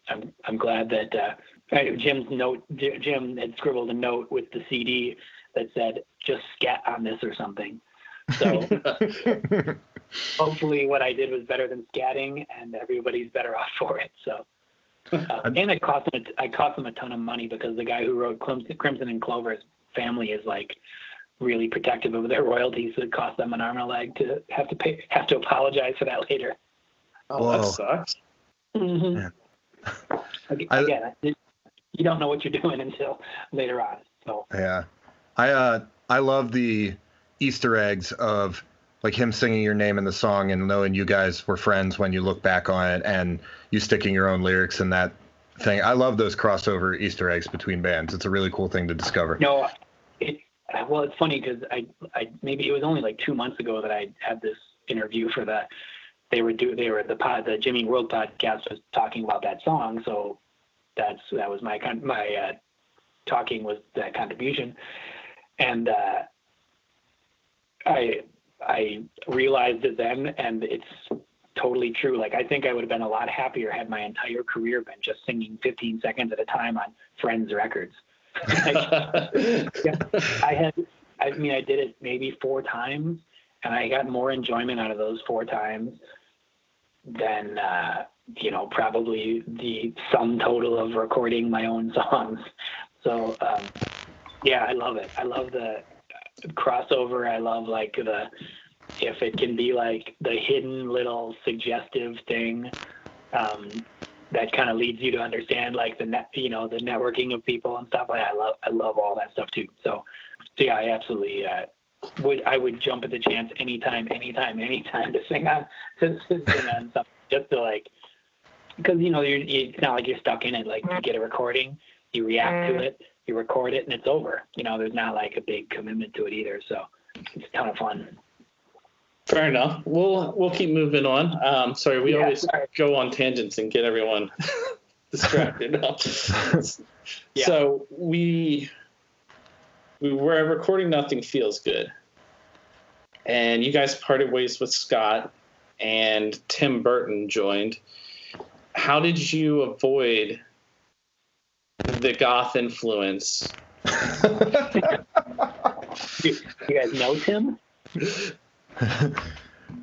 I'm, I'm glad that, uh, Jim's note, Jim had scribbled a note with the CD that said, just scat on this or something. So hopefully what I did was better than scatting and everybody's better off for it. So, uh, and it cost them, a, I cost them a ton of money because the guy who wrote Crimson, Crimson and Clover's family is like really protective of their royalties. So it cost them an arm and a leg to have to pay, have to apologize for that later. Oh, that sucks. Mm-hmm. I- Again, it- you don't know what you're doing until later on. So Yeah. I uh I love the Easter eggs of like him singing your name in the song and knowing you guys were friends when you look back on it and you sticking your own lyrics in that thing. I love those crossover Easter eggs between bands. It's a really cool thing to discover. No, it well, it's funny because I, I maybe it was only like two months ago that I had this interview for the they were do they were the pod the Jimmy World podcast was talking about that song, so that's that was my my uh, talking was that contribution, and uh, I I realized it then, and it's totally true. Like I think I would have been a lot happier had my entire career been just singing 15 seconds at a time on Friends records. I had, I mean, I did it maybe four times, and I got more enjoyment out of those four times than, uh, you know, probably the sum total of recording my own songs. So, um, yeah, I love it. I love the crossover. I love like the, if it can be like the hidden little suggestive thing. Um, that kind of leads you to understand like the net, you know, the networking of people and stuff. Like I love, I love all that stuff too. So, so yeah, I absolutely uh, would. I would jump at the chance anytime, anytime, anytime to sing on, to, to sing on stuff just to like, because you know, you're, you, it's not like you're stuck in it. Like you get a recording, you react to it, you record it, and it's over. You know, there's not like a big commitment to it either. So it's a ton of fun. Fair enough. We'll we'll keep moving on. Um, sorry, we Yeah, always sorry. go on tangents and get everyone distracted. Yeah. So we we were recording Nothing Feels Good, and you guys parted ways with Scott, and Tim Burton joined. How did you avoid the goth influence? You, you guys know Tim?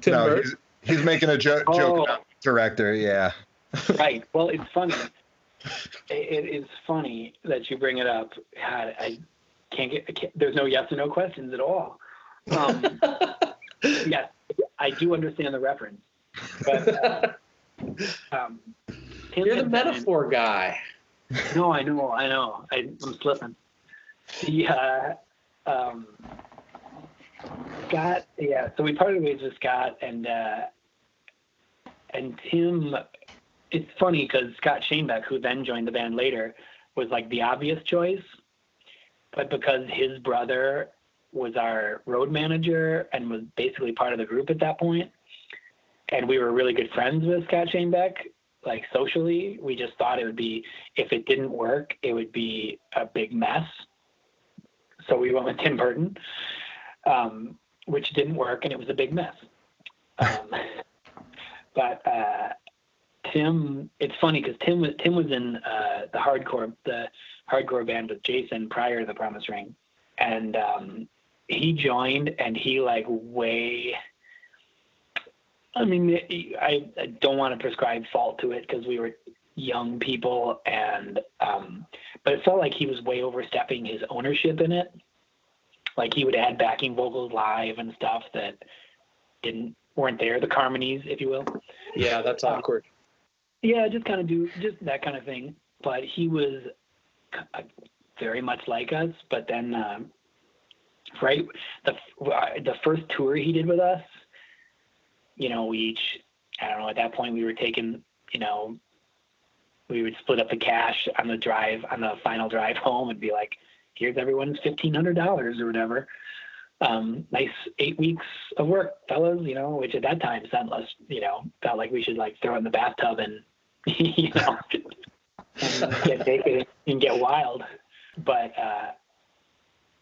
Tim no, Burton. he's, he's making a jo- Oh. joke about director. Yeah. right. Well, it's funny. It, it is funny that you bring it up. God, I can't get. I can't, there's no yes or no questions at all. Um, yes, I do understand the reference, but uh, um, Tim You're the had been metaphor guy. No, I know, I know. I, I'm slipping. The uh, um, Scott, yeah. So we parted ways with Scott and uh, and Tim. It's funny because Scott Schoenbeck, who then joined the band later, was like the obvious choice, but because his brother was our road manager and was basically part of the group at that point, and we were really good friends with Scott Schoenbeck, like socially, we just thought it would be if it didn't work, it would be a big mess. So we went with Tim Burton, um, which didn't work, and it was a big mess. Um, but uh, Tim, it's funny because Tim was Tim was in uh, the hardcore the hardcore band with Jason prior to the Promise Ring, and um, he joined, and he like way. I mean, I, I don't want to prescribe fault to it because we were young people, and um, but it felt like he was way overstepping his ownership in it. Like he would add backing vocals live and stuff that didn't weren't there, the harmonies, if you will. Yeah, that's awkward. Yeah, just kind of do just that kind of thing. But he was uh, very much like us. But then, um, right, the the first tour he did with us, you know, we each, I don't know, at that point we were taking, you know, we would split up the cash on the drive on the final drive home and be like, here's everyone's fifteen hundred dollars or whatever. Um, nice eight weeks of work, fellas, you know, which at that time sounded less, you know, felt like we should like throw in the bathtub and, you know, and get naked and get wild. But, uh,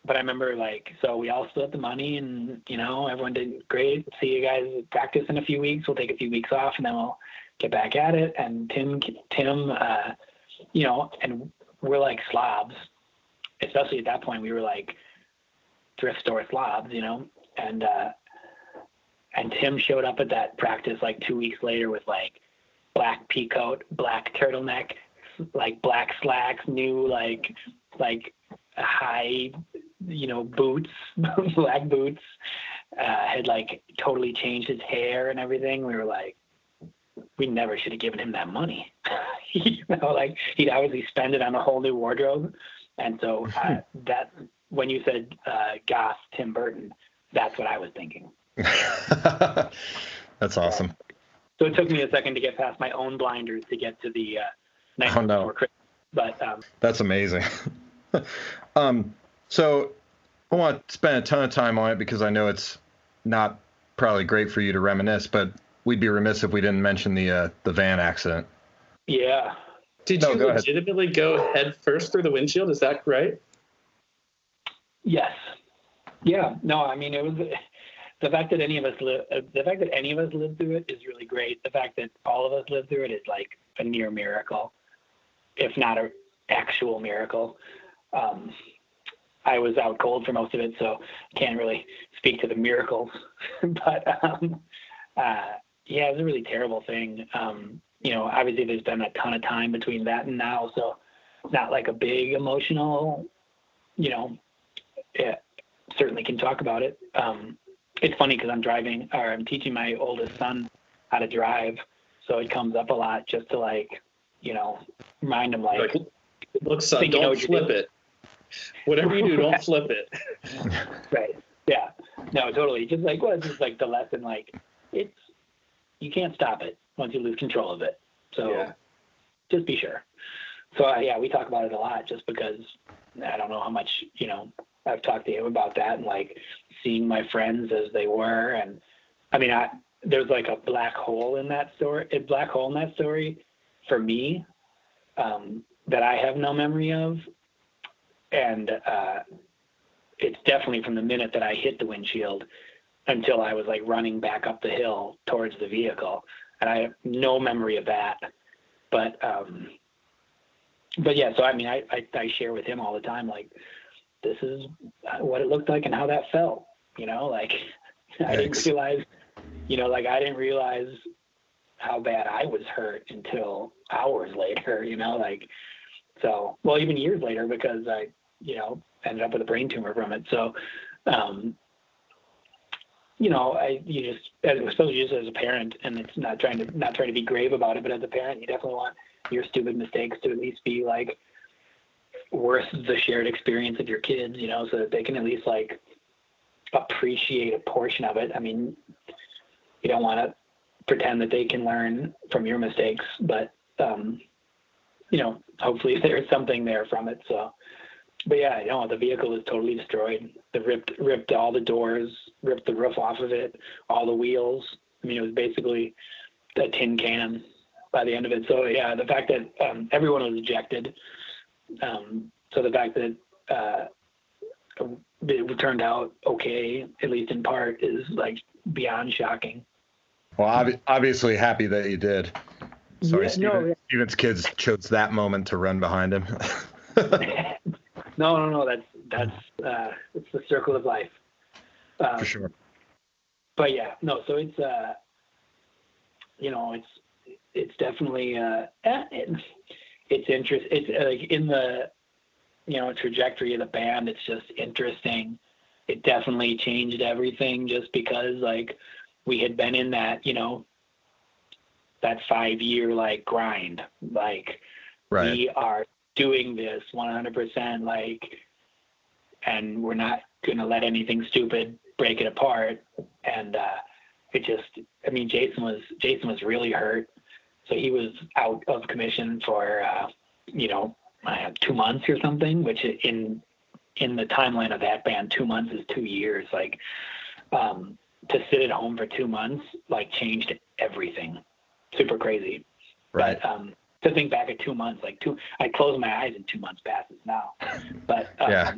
but I remember like, so we all split the money and, you know, everyone did great. See you guys practice in a few weeks. We'll take a few weeks off and then we'll get back at it. And Tim, Tim, uh, you know, and we're like slobs, especially at that point, we were like, thrift store slobs, you know, and uh, and Tim showed up at that practice like two weeks later with like black pea coat, black turtleneck, like black slacks, new like like high you know, boots, black boots. Uh, had like totally changed his hair and everything. We were like, we never should have given him that money. you know, like he'd obviously spend it on a whole new wardrobe. And so uh, that when you said uh, Goss, Tim Burton, that's what I was thinking. That's awesome. So it took me a second to get past my own blinders to get to the uh, Night Oh, no. Before Christmas. But um, That's amazing. um, so I want to spend a ton of time on it because I know it's not probably great for you to reminisce, but we'd be remiss if we didn't mention the uh, the van accident. yeah, Did No, you go ahead. legitimately go head first through the windshield? Is that right? Yes. Yeah. No, I mean it was the fact that any of us live. Uh, the fact that any of us lived through it is really great. The fact that all of us lived through it is like a near miracle, if not a actual miracle. Um, I was out cold for most of it, so can't really speak to the miracles. but um, uh, yeah, it was a really terrible thing. Um, you know, obviously there's been a ton of time between that and now, so not like a big emotional, you know, yeah, certainly can talk about it. Um, it's funny because I'm driving or I'm teaching my oldest son how to drive, so it comes up a lot just to like, you know, remind him like, Like, look, son, you know don't flip it. Whatever you do, don't flip it. right, yeah, no, totally. Just like well, it's just like the lesson, like it's you can't stop it once you lose control of it. So Yeah. just be sure. So uh, yeah, we talk about it a lot just because I don't know how much you know I've talked to him about that and like seeing my friends as they were and I mean I there's like a black hole in that story a black hole in that story for me um, that I have no memory of and uh, it's definitely from the minute that I hit the windshield until I was like running back up the hill towards the vehicle. And I have no memory of that. But um but yeah so i mean I, I i share with him all the time like this is what it looked like and how that felt you know? Like i didn't realize you know like i didn't realize how bad i was hurt until hours later you know? Like so well even years later because i you know ended up with a brain tumor from it so um you know, I you just as especially just as a parent, and it's not trying to not trying to be grave about it, but as a parent, you definitely want your stupid mistakes to at least be like worth the shared experience of your kids, you know, so that they can at least like appreciate a portion of it. I mean, you don't want to pretend that they can learn from your mistakes, but um, you know, hopefully there's something there from it. So, but yeah, you know, the vehicle is totally destroyed. They ripped ripped all the doors, ripped the roof off of it, all the wheels. I mean, it was basically a tin can by the end of it. So yeah, the fact that um, everyone was ejected. Um, so the fact that uh, it turned out okay, at least in part, is like beyond shocking. Well, obvi- obviously happy that you did. Sorry, Yeah, Steven, no, Steven's kids chose that moment to run behind him. no, no, no. That's that's uh, it's the circle of life. Um, For sure. but yeah, no. So it's uh, you know, it's it's definitely uh, eh, it, it's interest. It's uh, like in the you know trajectory of the band. It's just interesting. It definitely changed everything, just because like we had been in that you know that five year like grind, like Right. we are doing this 100% like and we're not going to let anything stupid break it apart. And uh it just i mean jason was jason was really hurt. So he was out of commission for uh you know uh, two months or something which in in the timeline of that band two months is two years. Like um to sit at home for two months like changed everything. Super crazy. Right. but um, to think back at two months, like two, I close my eyes and two months passes now. But um, Yeah.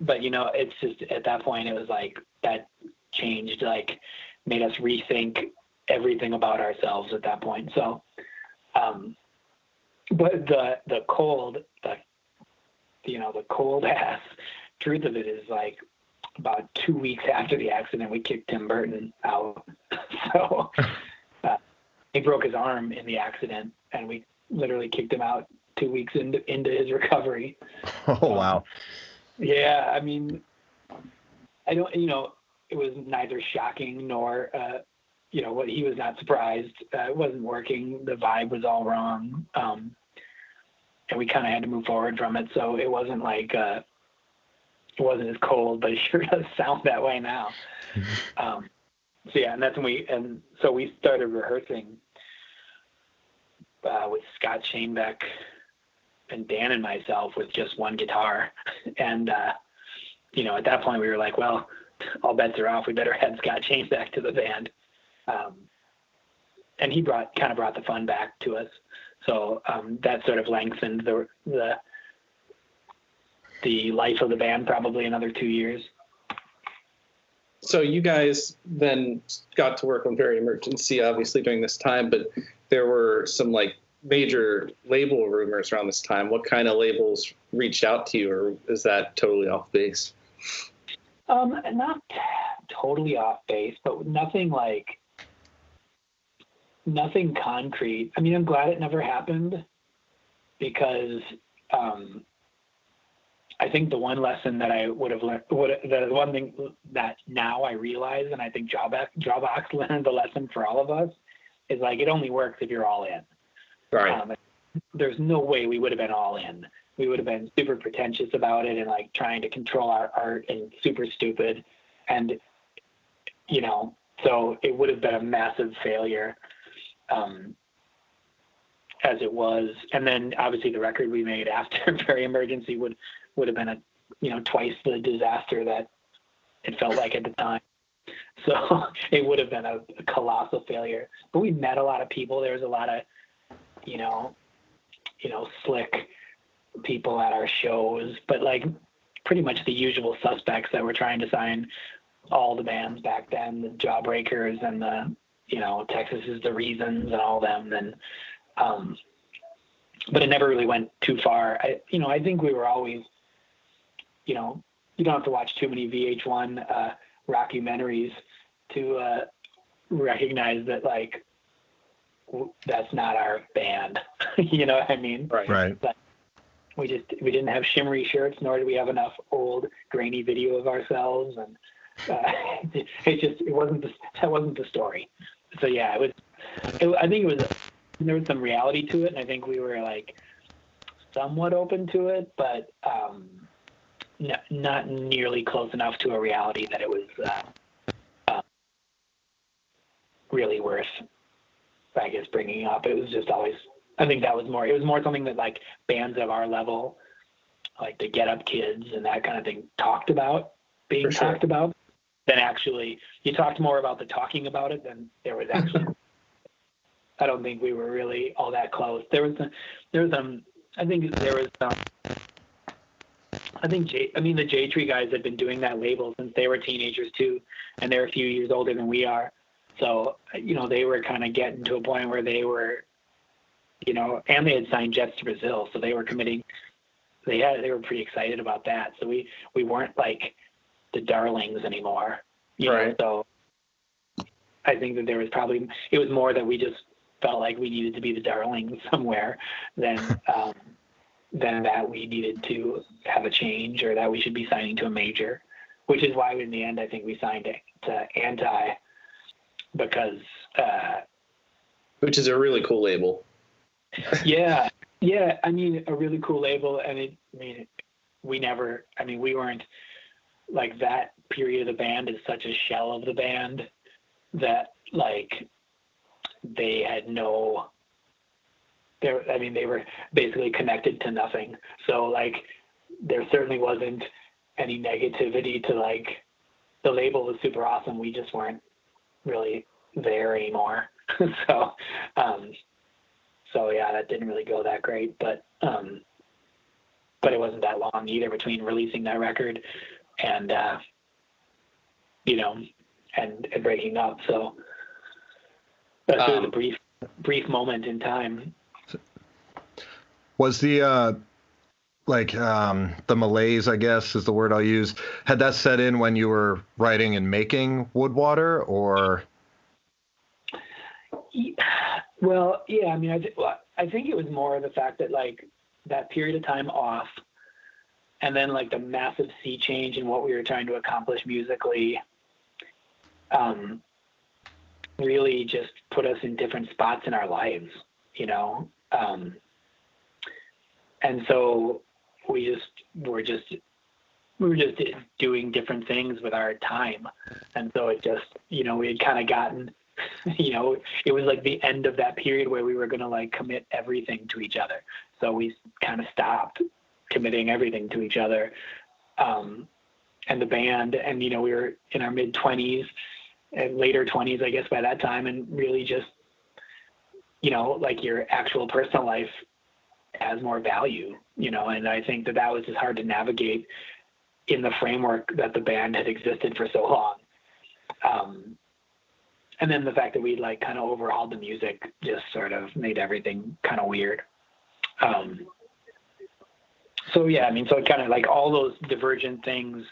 but you know, it's just at that point it was like that changed, like made us rethink everything about ourselves at that point. So, um, but the the cold, the you know, the cold ass truth of it is like about two weeks after the accident, we kicked Tim Burton out. so uh, he broke his arm in the accident, and we literally kicked him out two weeks into into his recovery. Oh wow. Yeah, I mean, I don't, you know, it was neither shocking nor, uh, you know, what he was not surprised. Uh, it wasn't working. The vibe was all wrong. Um, and we kind of had to move forward from it. So it wasn't like, uh, it wasn't as cold, but it sure does sound that way now. Um, so yeah, and that's when we, and so we started rehearsing uh, with Scott Schoenbeck and Dan and myself with just one guitar. And, uh, you know, at that point we were like, well, all bets are off. We better add Scott Schoenbeck to the band. Um, and he brought kind of brought the fun back to us. So um, that sort of lengthened the the the life of the band probably another two years. So you guys then got to work on Very Emergency, obviously during this time, but there were some like major label rumors around this time. What kind of labels reached out to you, or is that totally off base? Um, not totally off base, but nothing like nothing concrete. I mean, I'm glad it never happened because um, I think the one lesson that I would have learned, would the one thing that now I realize, and I think Jawbox, Jawbox learned the lesson for all of us, is like it only works if you're all in. Right. Um, there's no way we would have been all in. We would have been super pretentious about it and like trying to control our art and super stupid. And, you know, so it would have been a massive failure um, as it was. And then obviously the record we made after Very Emergency would, would have been a, you know, twice the disaster that it felt like at the time. So it would have been a, a colossal failure. But we met a lot of people. There was a lot of, you know, you know, slick people at our shows, but like pretty much the usual suspects that were trying to sign all the bands back then, the Jawbreakers and the, you know, Texas is the Reasons and all them. Then, um, but it never really went too far. I, you know, I think we were always, you know, you don't have to watch too many VH1 uh, rockumentaries to uh, recognize that like w- that's not our band. you know what I mean? Right. Right. We just we didn't have shimmery shirts, nor did we have enough old grainy video of ourselves, and uh, it just it wasn't the, that wasn't the story. So yeah, it was. It, I think it was there was some reality to it, and I think we were like somewhat open to it, but um, n- not nearly close enough to a reality that it was uh, uh, really worth, I guess, bringing up. It was just always. I think that was more. It was more something that like bands of our level, like the Get Up Kids and that kind of thing, talked about being sure. talked about. Than actually, you talked more about the talking about it than there was actually. I don't think we were really all that close. There was, a, there was um, I think there was um, I think J, I mean the Jade Tree guys had been doing that label since they were teenagers too, and they're a few years older than we are. So you know they were kind of getting to a point where they were, you know, and they had signed Jets to Brazil, so they were committing. They had they were pretty excited about that. So we we weren't like the darlings anymore. You Right. Know? So I think that there was probably it was more that we just felt like we needed to be the darlings somewhere than um, than that we needed to have a change or that we should be signing to a major, which is why in the end I think we signed to, to Anti because uh, Which is a really cool label. yeah, yeah. I mean, a really cool label, and it. I mean, we never. I mean, we weren't like that period of the band is such a shell of the band that like they had no. There, I mean, they were basically connected to nothing. So like, there certainly wasn't any negativity to like. The label was super awesome. We just weren't really there anymore. so, um, so yeah, that didn't really go that great, but um, but it wasn't that long either between releasing that record and uh, you know and, and breaking up. So really Um, a brief brief moment in time. Was the uh like um the malaise, I guess is the word I'll use. Had that set in when you were writing and making Wood/Water or Well, yeah, I mean, I, th- I think it was more the fact that like that period of time off and then like the massive sea change in what we were trying to accomplish musically um, really just put us in different spots in our lives, you know. Um, and so we just were just we were just doing different things with our time, and so it just you know we had kind of gotten you know it was like the end of that period where we were going to like commit everything to each other. So we kind of stopped committing everything to each other um, and the band. And you know we were in our mid 20s and later 20s i guess by that time and really just you know like your actual personal life has more value you know and i think that that was just hard to navigate in the framework that the band had existed for so long um, and then the fact that we like kind of overhauled the music just sort of made everything kind of weird um, so yeah i mean so it kind of like all those divergent things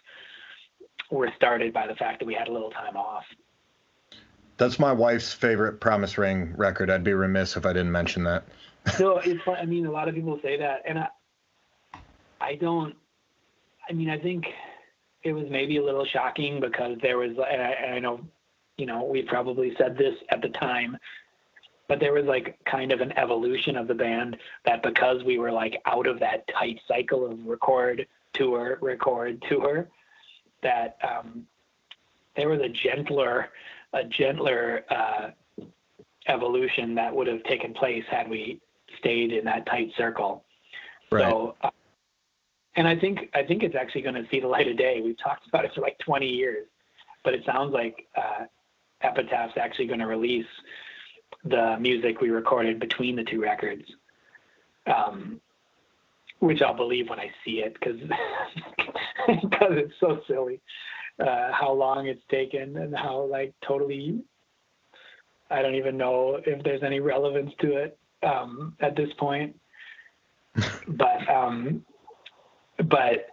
were started by the fact that we had a little time off That's my wife's favorite Promise Ring record. I'd be remiss if I didn't mention that. no it's i mean a lot of people say that and i i don't i mean i think it was maybe a little shocking because there was and i, and I know you know we probably said this at the time but there was like kind of an evolution of the band that because we were like out of that tight cycle of record tour record tour that um there was a gentler a gentler uh evolution that would have taken place had we stayed in that tight circle. Right. so uh, and i think i think it's actually going to see the light of day. We've talked about it for like 20 years but it sounds like uh epitaph's actually going to release the music we recorded between the two records um which i'll believe when i see it because because it's so silly uh how long it's taken and how like totally i don't even know if there's any relevance to it um at this point but um but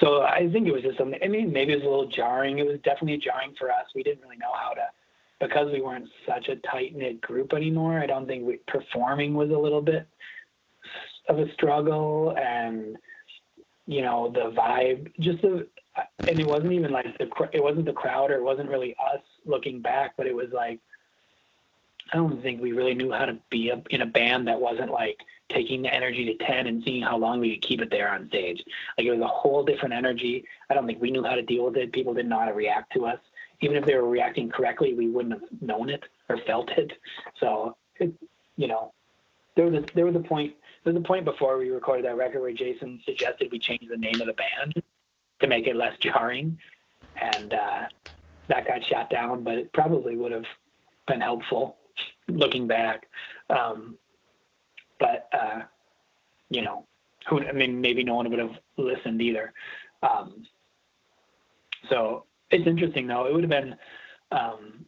so I think it was just something. I mean, maybe it was a little jarring. It was definitely jarring for us. We didn't really know how to, because we weren't such a tight knit group anymore. I don't think we, performing was a little bit of a struggle, and you know the vibe, just the, and it wasn't even like the it wasn't the crowd or it wasn't really us looking back, but it was like I don't think we really knew how to be a, in a band that wasn't like taking the energy to 10 and seeing how long we could keep it there on stage. Like it was a whole different energy. I don't think we knew how to deal with it. People didn't know how to react to us. Even if they were reacting correctly, we wouldn't have known it or felt it. So, it, you know, there was a, there was a point there was a point before we recorded that record where Jason suggested we change the name of the band to make it less jarring, and uh, that got shot down. But it probably would have been helpful looking back. Um, but uh, you know, who I mean, maybe no one would have listened either. Um, so it's interesting though. It would have been, um,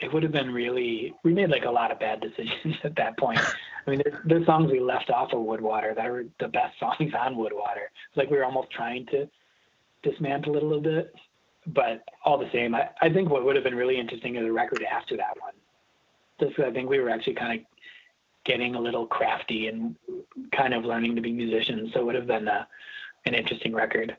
it would have been really. We made like a lot of bad decisions at that point. I mean, there's, there's songs we left off of Wood/Water that were the best songs on Wood/Water. It's like we were almost trying to dismantle it a little bit, but all the same, I, I think what would have been really interesting is a record after that one. Just I think we were actually kind of getting a little crafty and kind of learning to be musicians. So it would have been a, an interesting record.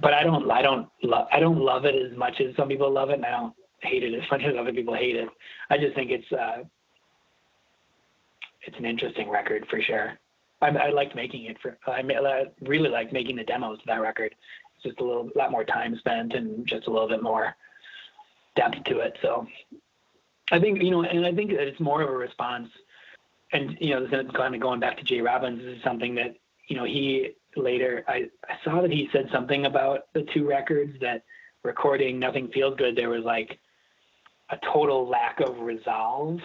But I don't, I don't love, I don't love it as much as some people love it, and I don't hate it as much as other people hate it. I just think it's, uh, it's an interesting record for sure. I, I liked making it for, I, really liked making the demos of that record. Just a little, lot more time spent and just a little bit more depth to it. So I think, you know, and I think that it's more of a response and you know, this is kind of going back to Jay Robbins, this is something that you know he later. I, I saw that he said something about the two records that recording "Nothing Feels Good." There was like a total lack of resolve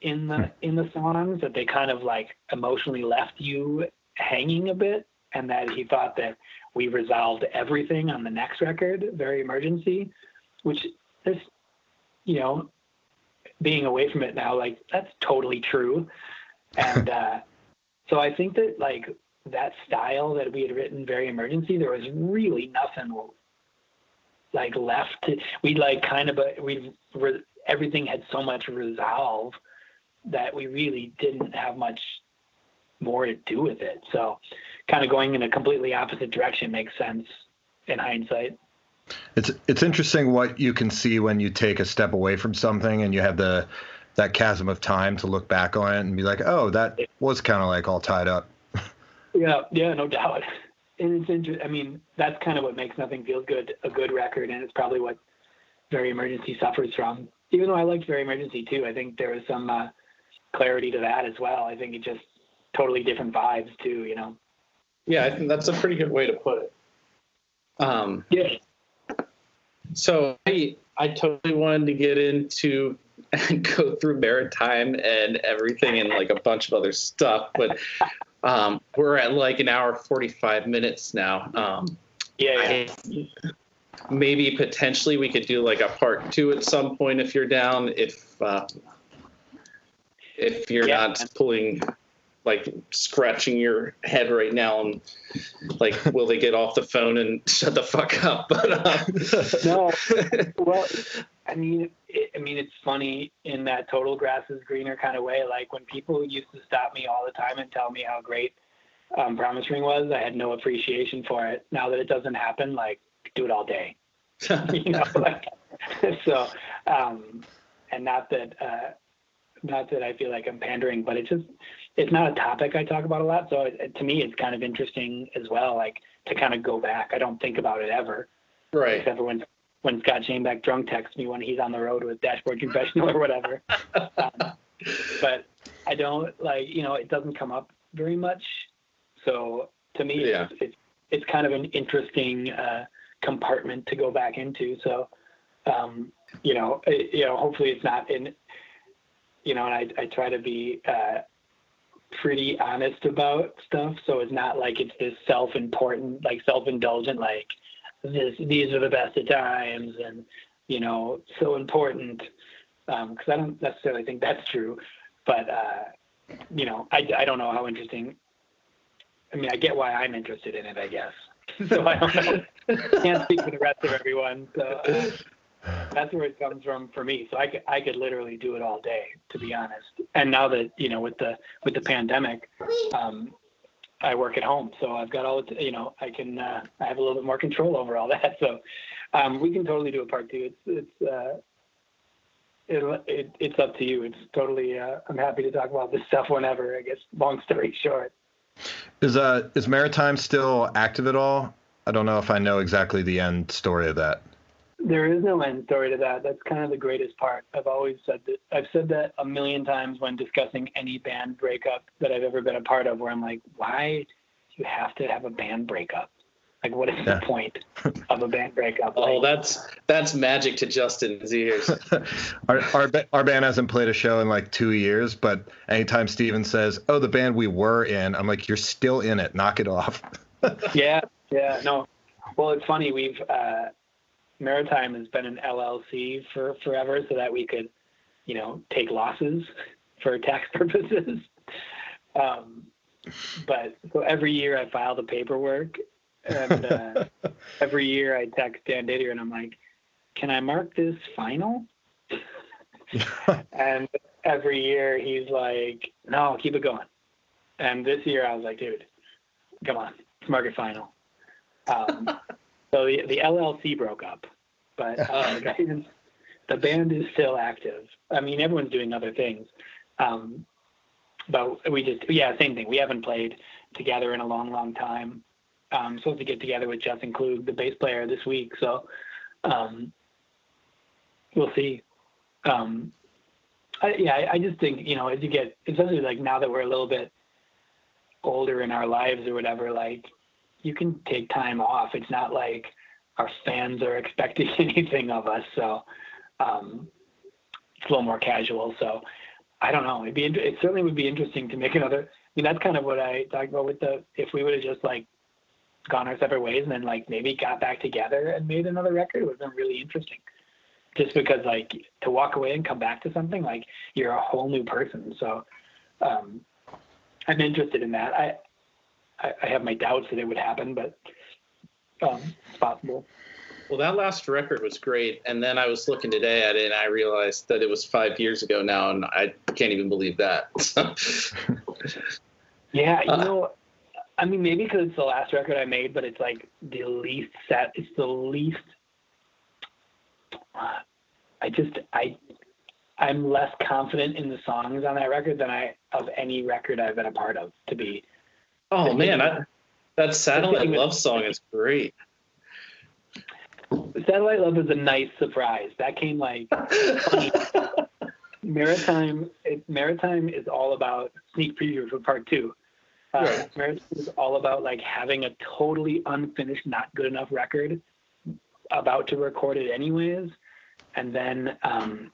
in the hmm. in the songs that they kind of like emotionally left you hanging a bit, and that he thought that we resolved everything on the next record, "Very Emergency," which is you know being away from it now, like that's totally true. And uh, so I think that like that style that we had written, very emergency, there was really nothing like left. To, we like kind of a, we re, everything had so much resolve that we really didn't have much more to do with it. So, kind of going in a completely opposite direction makes sense in hindsight. It's it's interesting what you can see when you take a step away from something and you have the that chasm of time to look back on it and be like, oh, that was kind of like all tied up. Yeah, yeah, no doubt. And it's interesting. I mean, that's kind of what makes Nothing Feels Good a good record, and it's probably what Very Emergency suffers from. Even though I liked Very Emergency too, I think there was some uh, clarity to that as well. I think it just totally different vibes too. You know. Yeah, I think that's a pretty good way to put it. Um, Yeah. so I I totally wanted to get into and go through maritime and everything and like a bunch of other stuff, but um, we're at like an hour forty five minutes now. Um, Yeah. yeah. I, maybe potentially we could do like a part two at some point if you're down. If uh, if you're Yeah. not pulling like scratching your head right now and like will they get off the phone and shut the fuck up but uh, No. well, I mean, it, I mean, it's funny in that total grass is greener kind of way. Like when people used to stop me all the time and tell me how great um, Promise Ring was, I had no appreciation for it. Now that it doesn't happen, like do it all day. you know, like, so, um, and not that, uh, not that I feel like I'm pandering, but it just, it's not a topic I talk about a lot. So it, to me, it's kind of interesting as well, like to kind of go back. I don't think about it ever right except for when when Scott Schoenbeck drunk texts me when he's on the road with Dashboard Confessional or whatever. um, but I don't like you know it doesn't come up very much. So to me, Yeah. it's, it's it's kind of an interesting uh, compartment to go back into. So um, you know it, you know hopefully it's not in you know and I I try to be. Uh, pretty honest about stuff. So it's not like it's this self-important like self-indulgent like this these are the best of times and you know so important. Because I don't necessarily think that's true but uh, you know I, I don't know how interesting I mean I get why I'm interested in it I guess. So I don't know. Can't speak for the rest of everyone so uh, that's where it comes from for me so I could, I could literally do it all day to be honest and now that you know with the with the pandemic um, I work at home, so I've got all the, you know, I can, uh, I have a little bit more control over all that. So, um, we can totally do a part two. It's, it's, uh, it, it, it's up to you. It's totally, uh, I'm happy to talk about this stuff whenever, I guess, long story short. Is uh is Maritime still active at all? I don't know if I know exactly the end story of that. There is no end story to that. That's kind of the greatest part. I've always said that. I've said that a million times when discussing any band breakup that I've ever been a part of, where I'm like, why do you have to have a band breakup? Like, what is Yeah. the point of a band breakup? oh that's that's magic to justin's ears our, our our band hasn't played a show in like two years, but anytime Steven says, "Oh, the band we were in," I'm like, "You're still in it. Knock it off." yeah, yeah, no. Well, it's funny. We've uh, Maritime has been an LLC for forever, so that we could, you know, take losses for tax purposes. Um, but so every year I file the paperwork, and uh, every year I text Dan Didier, and I'm like, "Can I mark this final?" and every year he's like, "No, keep it going." And this year I was like, "Dude, come on, let's mark it final." Um, so the the LLC broke up, but uh, the band- the band is still active. I mean, everyone's doing other things, um, but we just yeah, same thing. We haven't played together in a long, long time. Um, supposed to get together with Justin Klug, the bass player, this week. So um, we'll see. Um, I, yeah, I, I just think you know as you get, especially like now that we're a little bit older in our lives or whatever, like you can take time off. It's not like our fans are expecting anything of us. So um, it's a little more casual. So I don't know. It'd be it certainly would be interesting to make another. I mean, that's kind of what I talked about with the if we would have just like gone our separate ways and then like maybe got back together and made another record it would have been really interesting. Just because like to walk away and come back to something like you're a whole new person. So um, I'm interested in that. I, I I have my doubts that it would happen, but um, it's possible. well that last record was great and then i was looking today at it and i realized that it was five years ago now and i can't even believe that Yeah, you Uh, know, I mean, maybe because it's the last record I made, but it's like the least set. It's the least. I just I, I'm less confident in the songs on that record than I of any record I've been a part of. To be, Oh man, I, that satellite love song is great. Satellite Love is a nice surprise. That came like Maritime. It, Maritime is all about sneak preview for part two. Uh, Right. Maritime is all about like having a totally unfinished, not good enough record, about to record it anyways, and then um,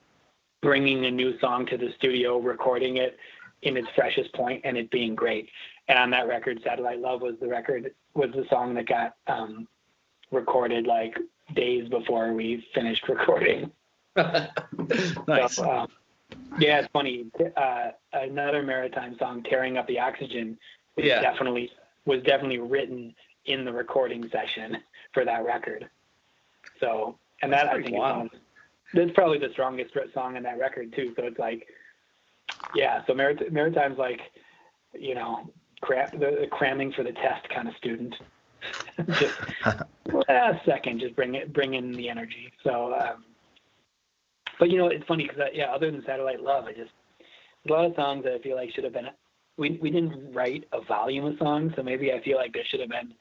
bringing a new song to the studio, recording it in its freshest point, and it being great. And on that record, Satellite Love was the record was the song that got um, recorded like days before we finished recording. nice. So, um, yeah, it's funny. Uh, another maritime song, "Tearing Up the Oxygen," was Yeah. definitely was definitely written in the recording session for that record. So, and that That's I think wild. one, that's probably the strongest song in that record too. So it's like, yeah. So Marit- maritime's like, you know, cram- the, the cramming for the test kind of student. just a second, just bring it, bring in the energy. So. Um, but you know, it's funny because yeah, other than Satellite Love, I just a lot of songs that I feel like should have been. We we didn't write a volume of songs, so maybe I feel like there should have been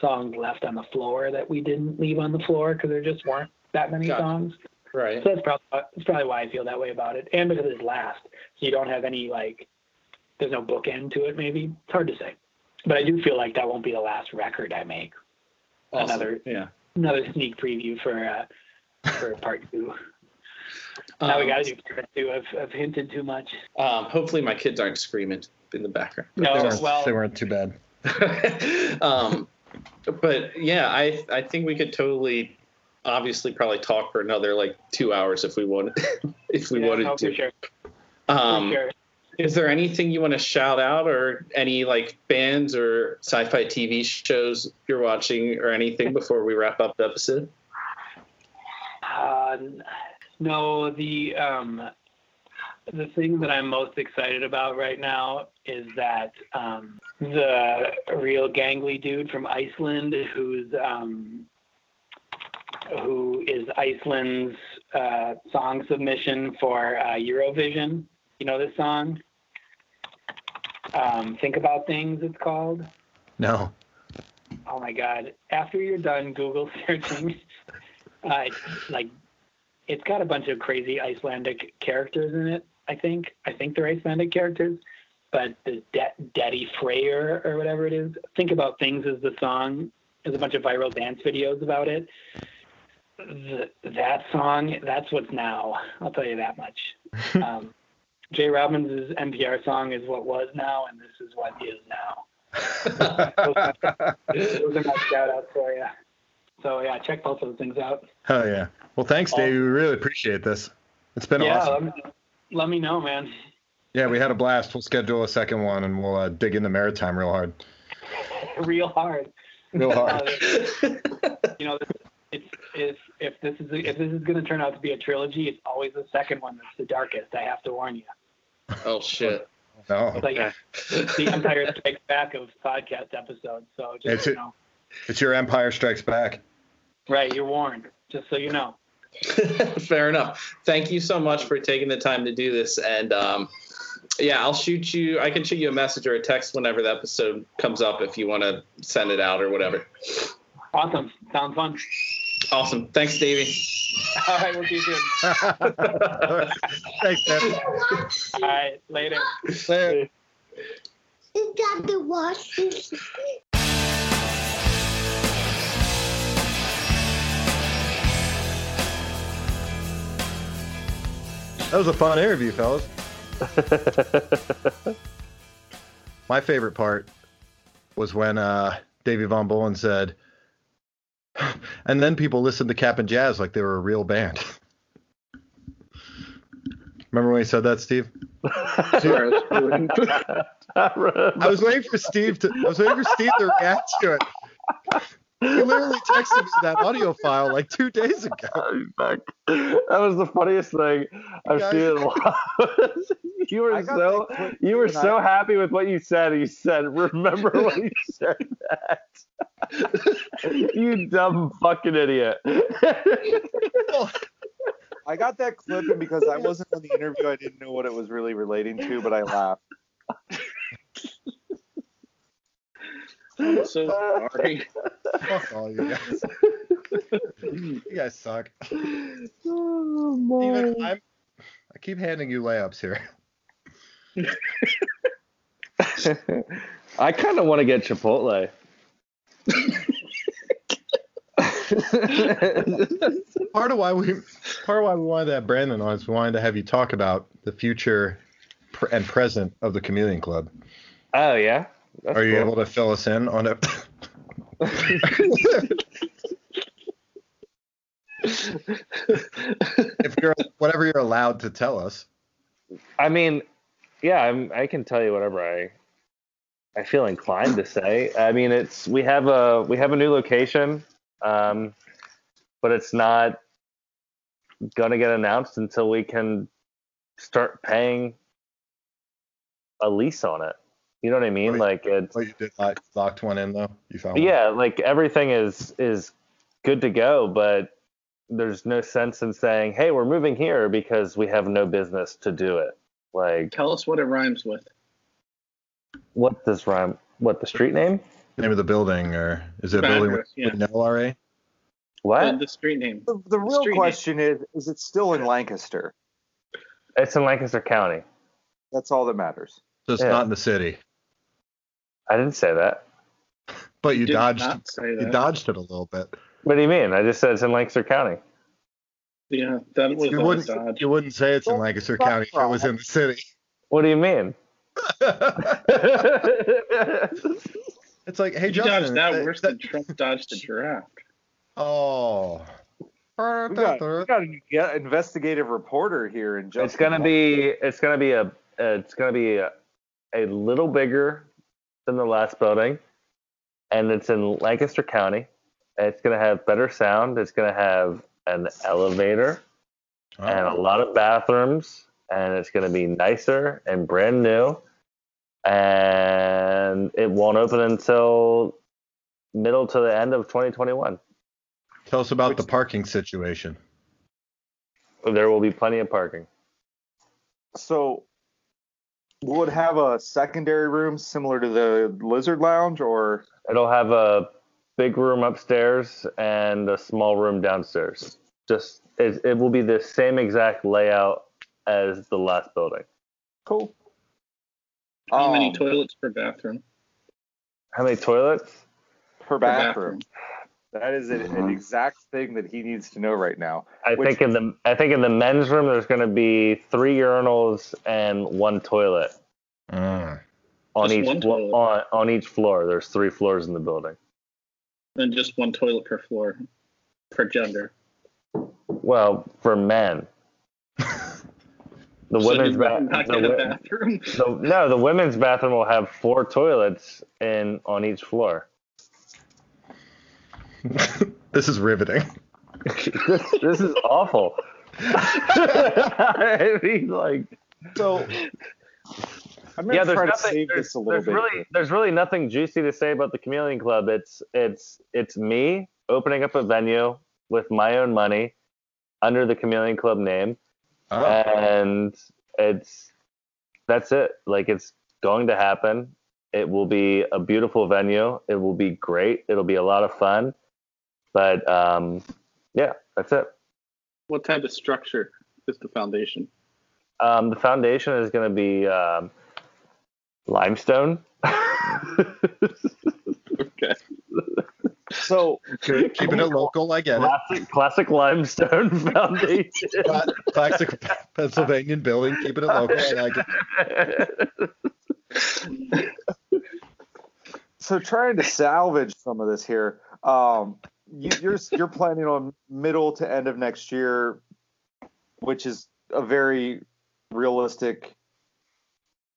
songs left on the floor that we didn't leave on the floor because there just weren't that many songs. right. So that's probably that's probably why I feel that way about it, and because it's last, so you don't have any like there's no bookend to it. Maybe it's hard to say, but I do feel like that won't be the last record I make. Awesome. Another Yeah. another sneak preview for uh, for part two. now we Um, got to do part two. I've, I've hinted too much. Um, hopefully my kids aren't screaming in the background. No, they, weren't, well, they weren't too bad. um, but yeah, I I think we could totally, obviously, probably talk for another like two hours if we wanted, if we yeah, wanted no, to. for sure. Um, for sure. Is there anything you want to shout out, or any like bands or sci-fi TV shows you're watching, or anything before we wrap up the episode? Uh, no, the um, the thing that I'm most excited about right now is that um, the real gangly dude from Iceland, who's um, who is Iceland's uh, song submission for uh, Eurovision. You know this song? Um, Think about things. It's called. No. Oh my god! After you're done Google searching, uh, it's like it's got a bunch of crazy Icelandic characters in it. I think I think they're Icelandic characters, but the De- Daddy Freyr or whatever it is. Think about things as the song. There's a bunch of viral dance videos about it. The, that song, that's what's now. I'll tell you that much. um, Jay Robbins' NPR song is what was now, and this is what is now. Those are my shout outs for you. So yeah, check both of those things out. Oh yeah. Well, thanks, Dave. We really appreciate this. It's been yeah, awesome. let me, let me know, man. Yeah, we had a blast. We'll schedule a second one, and we'll uh, dig into maritime real hard. Real hard. Real hard. Uh, you know, it's if if this is if this is going to turn out to be a trilogy, it's always the second one that's the darkest. I have to warn you. Oh shit! no, It's like the Empire Strikes Back of podcast episodes. So just It's you know, it's your Empire Strikes Back. right? You're warned. Just so you know. Fair enough. Thank you so much for taking the time to do this. And um, yeah, I'll shoot you. I can shoot you a message or a text whenever the episode comes up if you want to send it out or whatever. Awesome. Sounds fun. Awesome. Thanks, Davey. All right, we'll see you soon. Thanks, man. All right, later. Later. You got the washing That was a fun interview, fellas. My favorite part was when uh, Davey Von Bohlen said, and then people listened to Cap'n Jazz like they were a real band. Remember when he said that, Steve? I was waiting for Steve to. I was waiting for Steve to react to it. He literally texted me that audio file like two days ago. Back. That was the funniest thing. I've guys- seen it a lot. you were so you were and I- so happy with what you said. You said, "Remember when you said that?" you dumb fucking idiot. I got that clip, and because I wasn't on the interview, I didn't know what it was really relating to, but I laughed. I'm so sorry. Fuck all you guys. you guys suck. oh, Steven, I'm, I keep handing you layups here. I kind of want to get Chipotle. Part of why we part of why we wanted that Brandon on is we wanted to have you talk about the future pr- and present of the Chameleon Club. oh yeah. That's Are you cool. able to fill us in on it? if you're whatever you're allowed to tell us. I mean, yeah, I'm, I can tell you whatever I I feel inclined to say. I mean, it's we have a we have a new location, um, but it's not gonna get announced until we can start paying a lease on it. You know what I mean? Right. Like it's What you did lock, locked one in though. You found one? yeah, like everything is is good to go, but there's no sense in saying, "Hey, we're moving here" because we have no business to do it. Like, Tell us what it rhymes with. what does rhyme? What the street name? Name of the building, or is it a building address, with yeah. no LRA? What? The, the street name. The, the real Street name. question is: Is it still in Lancaster? It's in Lancaster County. That's all that matters. So it's Yeah. not in the city, I didn't say that. but you Did dodged not say you dodged it a little bit. What do you mean? I just said it's in Lancaster County. Yeah, that was You wouldn't dodge. you wouldn't say it's in Lancaster County if it was in the city. What do you mean? it's like, hey, You Justin. dodged that worse that- than Trump dodged the draft. Oh. We got, we got an yeah, investigative reporter here in it's gonna be it's gonna be a it's gonna be a, a little bigger than the last building, and it's in Lancaster County. It's gonna have better sound. It's gonna have an elevator and a lot of bathrooms, and it's gonna be nicer and brand new. And it won't open until middle to the end of 2021. Tell us about the parking situation. There will be plenty of parking. So, would have a secondary room similar to the Lizard Lounge, or It'll have a big room upstairs and a small room downstairs. Just it, it will be the same exact layout as the last building. cool? How many Um, toilets per bathroom? How many toilets? per Per bathroom? That is an, an exact thing that he needs to know right now. I Which- think in the I think in the men's room there's going to be three urinals and one toilet Mm. on Just each toilet. on on each floor. There's three floors in the building. And just one toilet per floor, per gender. Well, for men. The So women's did ba- not the get a bathroom. the- no, the women's bathroom will have four toilets in on each floor. this is riveting. this, this is awful. I mean, like, So, I'm gonna yeah, there's try to nothing. save There's, this a little there's bit. really, there's really nothing juicy to say about the Chameleon Club. It's, it's, it's me opening up a venue with my own money under the Chameleon Club name, Oh. and it's, that's it. Like, it's going to happen. It will be a beautiful venue. It will be great. It'll be a lot of fun. But um, yeah, that's it. What type of structure is the foundation? Um, the foundation is going to be um, limestone. Okay. So, Keeping it local, I get it. classic, classic limestone foundation. Classic Pennsylvania building, keeping it local. I like it. so trying to salvage some of this here. Um, you, you're you're planning on middle to end of next year, which is a very realistic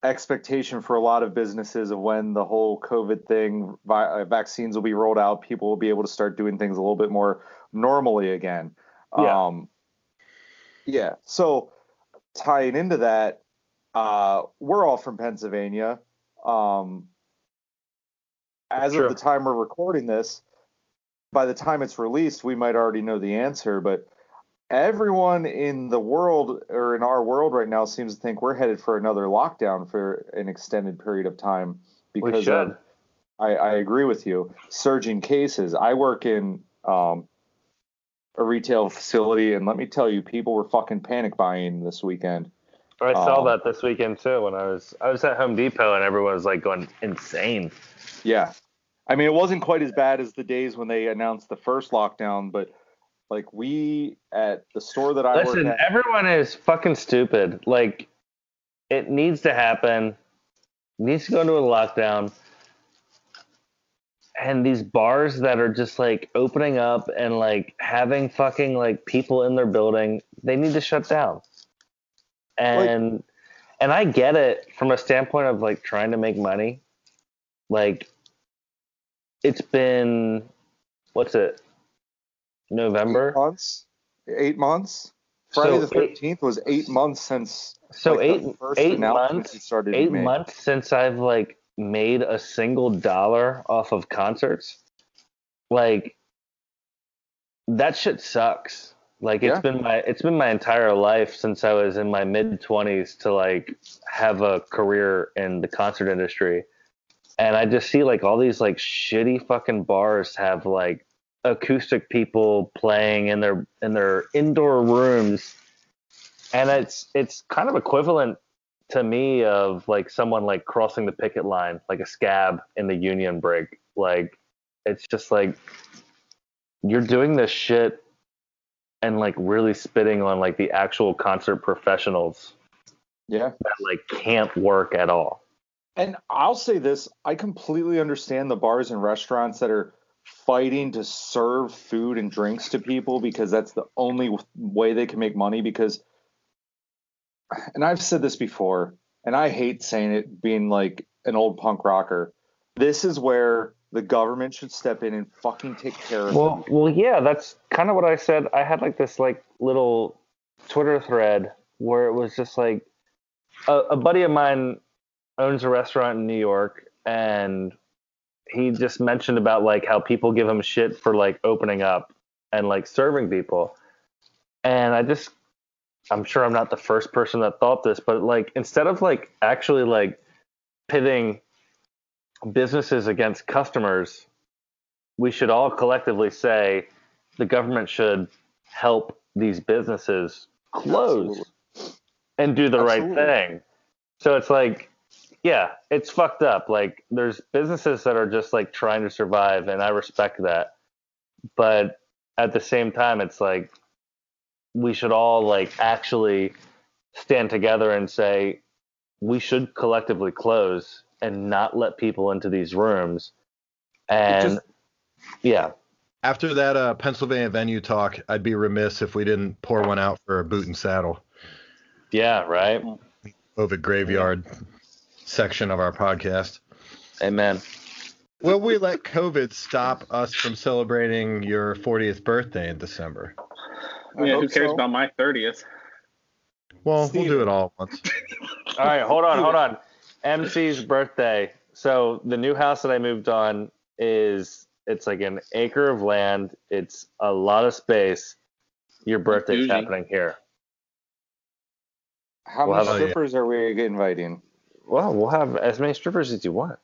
expectation for a lot of businesses of when the whole COVID thing, vi- uh, vaccines will be rolled out, people will be able to start doing things a little bit more normally again. Yeah. Um, yeah. So tying into that, uh, we're all from Pennsylvania. Um, as Sure. of the time we're recording this, by the time it's released, we might already know the answer. But everyone in the world or in our world right now seems to think we're headed for another lockdown for an extended period of time We because should. of I, I agree with you. Surging cases. I work in um, a retail facility, and let me tell you, people were fucking panic buying this weekend. I saw Um, that this weekend too when I was I was at Home Depot and everyone was like going insane. Yeah, I mean, it wasn't quite as bad as the days when they announced the first lockdown, but like we at the store that I Listen, at, everyone is fucking stupid. Like, it needs to happen. needs to go into a lockdown. And these bars that are just like opening up and like having fucking like people in their building, they need to shut down. And and I get it from a standpoint of like trying to make money. Like it's been what's it? November? eight months. Eight months. Friday So the thirteenth was eight months since. So like, eight first eight months eight months since I've like made a single dollar off of concerts. Like that shit sucks. Like it's Yeah. been my it's been my entire life since I was in my mid twenties to like have a career in the concert industry. And I just see like all these like shitty fucking bars have like acoustic people playing in their in their indoor rooms. And it's it's kind of equivalent to me of like someone like crossing the picket line like a scab in the union break. Like it's just like you're doing this shit and like really spitting on like the actual concert professionals Yeah. that like can't work at all And I'll say this: I completely understand the bars and restaurants that are fighting to serve food and drinks to people because that's the only way they can make money. Because, and I've said this before, and I hate saying it, being like an old punk rocker. This is where the government should step in and fucking take care of Well, well, yeah, that's kind of what I said. I had like this like little Twitter thread where it was just like a, a buddy of mine owns a restaurant in New York, and he just mentioned about like how people give him shit for like opening up and like serving people, and I just I'm sure I'm not the first person that thought this, but like instead of like actually like pitting businesses against customers, we should all collectively say the government should help these businesses close Absolutely. and do the Absolutely. right thing. So it's like, yeah, it's fucked up. Like there's businesses that are just like trying to survive, and I respect that. But at the same time, it's like we should all like actually stand together and say we should collectively close and not let people into these rooms. And just- yeah, After that uh, Pennsylvania venue talk, I'd be remiss if we didn't pour one out for a boot and saddle. yeah, right. COVID Graveyard section of our podcast. Amen. Will we let COVID stop us from celebrating your 40th birthday in December? I yeah, who cares so. about my thirtieth? Well, Steven. we'll do it all at once. All right, hold on, hold on. MC's birthday. So the new house that I moved on is it's like an acre of land. It's a lot of space. Your birthday's Bougie. happening here. How We'll many have a- strippers are we inviting? Well, we'll have as many strippers as you want.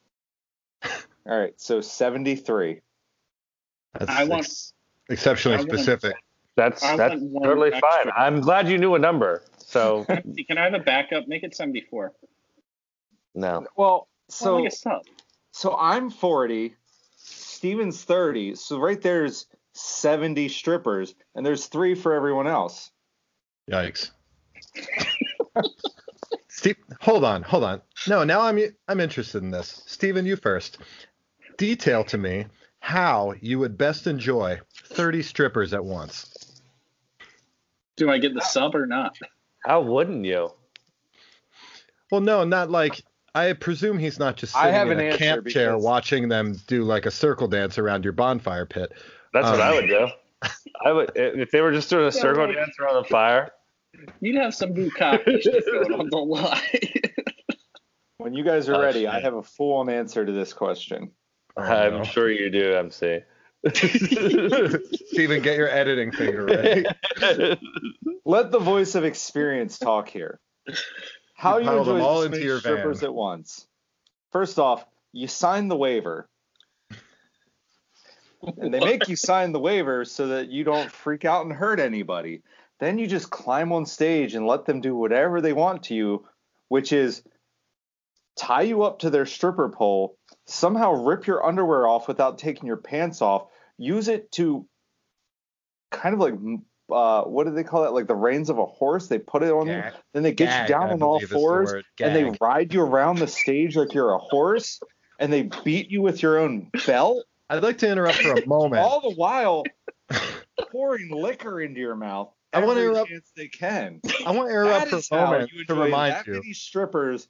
All right, so 73. That's I want- ex- exceptionally I want- specific. That's I that's totally extra. fine. I'm glad you knew a number. So Can I have a backup? Make it seventy-four. no. Well, So so like a sub. so I'm 40, Steven's 30. So right there's 70 strippers, and there's three for everyone else. Yikes. Steve, hold on, hold on. No, now I'm I'm interested in this. Stephen, you first. Detail to me how you would best enjoy 30 strippers at once. Do I get the sub or not? How wouldn't you? Well, no, not like I presume he's not just I sitting have in an a answer camp chair because- watching them do like a circle dance around your bonfire pit. That's what Um, I would do. I would if they were just doing a circle dance around the fire. You'd have some bukkake going on, don't lie. When you guys are Oh, ready, shit. I have a full on answer to this question. Oh, I'm no. sure you do, MC. Steven, get your editing finger ready. Let the voice of experience talk here. How you Pile them enjoy all into your strippers van. at once? First off, you sign the waiver. and they make you sign the waiver so that you don't freak out and hurt anybody. Then you just climb on stage and let them do whatever they want to you, which is tie you up to their stripper pole, somehow rip your underwear off without taking your pants off, use it to kind of like uh, what do they call that? Like the reins of a horse. They put it on you, then they get Gag, you down I on all believe is the fours, and they ride you around the stage like you're a horse, and they beat you with your own belt, I'd like to interrupt for a moment. all the while pouring liquor into your mouth. I wanna interrupt- chance they can. I want to interrupt for a moment to enjoy remind that you. many strippers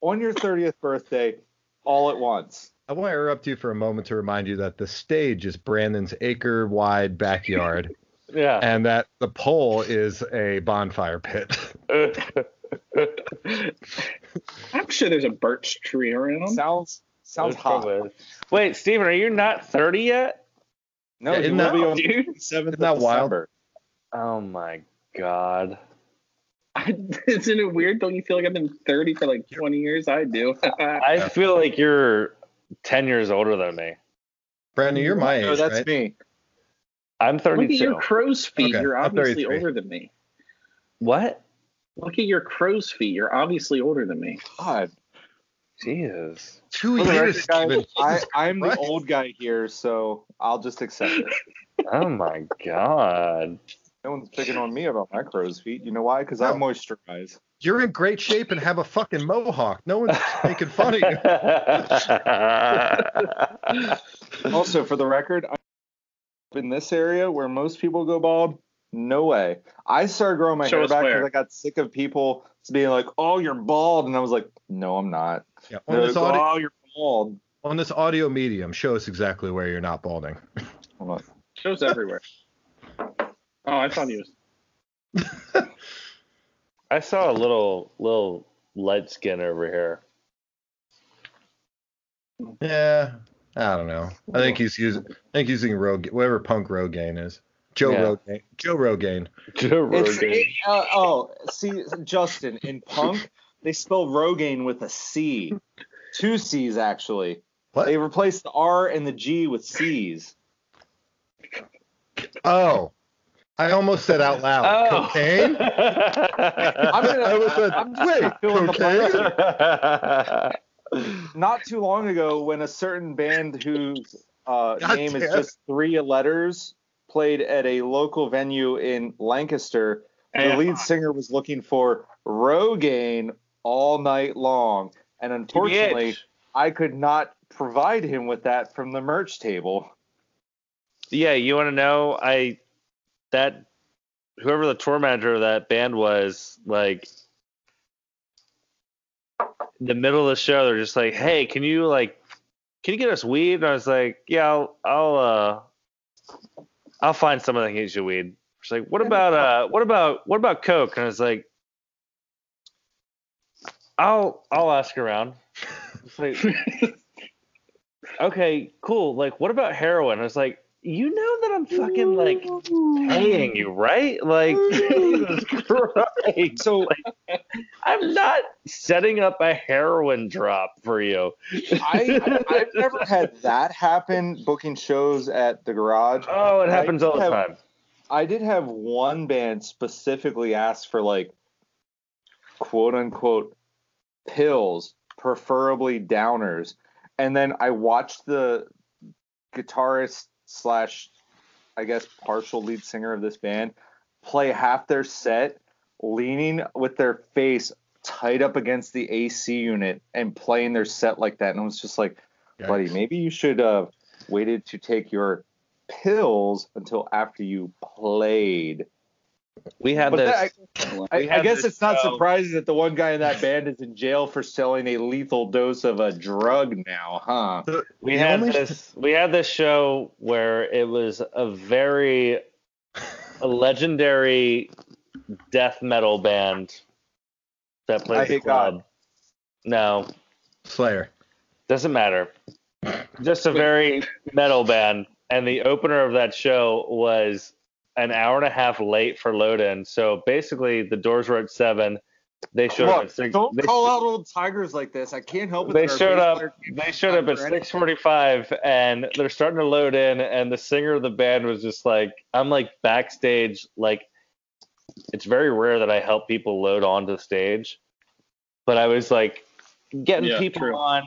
on your 30th birthday all at once. I want to interrupt you for a moment to remind you that the stage is Brandon's acre wide backyard yeah. and that the pole is a bonfire pit. I'm sure there's a birch tree around. Sounds sounds That's hot. probably- Wait, Steven, are you not 30 yet? No, Yeah, isn't that- be on Dude, 7th Isn't that of wild? Oh my god. isn't it weird? Don't you feel like I've been 30 for like 20 years? I do. I feel like you're 10 years older than me. Brandon, you're my age, No, that's right? me. I'm 32. Look at 32. your crow's feet. Okay, You're obviously older than me. What? Look at your crow's feet. You're obviously older than me. God. Jesus. Two For years, record, guys, I, I'm the old guy here, so I'll just accept it. Oh my god. No one's picking on me about my crow's feet. You know why? Because I moisturize. You're in great shape and have a fucking mohawk. No one's making fun of you. Also, for the record, I'm in this area where most people go bald. No way. I started growing my Show hair back because I got sick of people being like, "Oh, you're bald," and I was like, "No, I'm not." Yeah, on, this like, audio, oh, you're bald. on this audio medium, show us exactly where you're not balding. Hold on. Shows everywhere. Oh, I thought he was. I saw a little little light skin over here. Yeah, I don't know. I think he's using. I think he's using Rogaine, whatever Punk Rogaine is. Joe Yeah. Rogaine. Joe Rogaine. Joe It's, Rogan. it, uh, oh, see, Justin, in Punk, they spell Rogaine with a C. Two C's, actually. What? They replaced the R and the G with C's. Oh, I almost said out loud. Oh. Cocaine. I'm gonna, I was like, I'm just wait, gonna fill in the cocaine? Not too long ago, when a certain band whose uh, God name is just three letters played at a local venue in Lancaster, the lead singer was looking for Rogaine all night long. And unfortunately, TBH. I could not provide him with that from the merch table. Yeah, you want to know? I that whoever the tour manager of that band was, like in the middle of the show, they're just like, "Hey, can you like, can you get us weed?" And I was like, "Yeah, I'll, I'll, uh, I'll find someone that can get you weed." She's like, "What about, uh, what about, what about coke?" And I was like, "I'll, I'll ask around." It's like, okay, cool. Like, what about heroin? I was like, you know that I'm fucking like paying you, right? Like, Jesus Christ. So I'm not setting up a heroin drop for you. I, I've never had that happen booking shows at the garage. Oh, it I happens all the have- time. I did have one band specifically ask for like quote unquote pills, preferably downers. And then I watched the guitarist slash I guess partial lead singer of this band play half their set leaning with their face tight up against the AC unit and playing their set like that. And I was just like, buddy, maybe you should have waited to take your pills until after you played. We had But this. that- I, We I guess this it's not show- surprising that the one guy in that band is in jail for selling a lethal dose of a drug now, huh? we The had only- this. We had this show where it was a very a legendary death metal band that I plays the club. God. No, Slayer. doesn't matter. Just a very metal band, and the opener of that show was an hour and a half late for load in. So basically, the doors were at seven. They showed up. Look, At six, don't they, call out old tigers like this. I can't help it. they showed up. They showed up at six forty-five, and they're starting to load in. And the singer of the band was just like, "I'm like backstage. Like, it's very rare that I help people load onto the stage, but I was like getting Yeah, people true. on,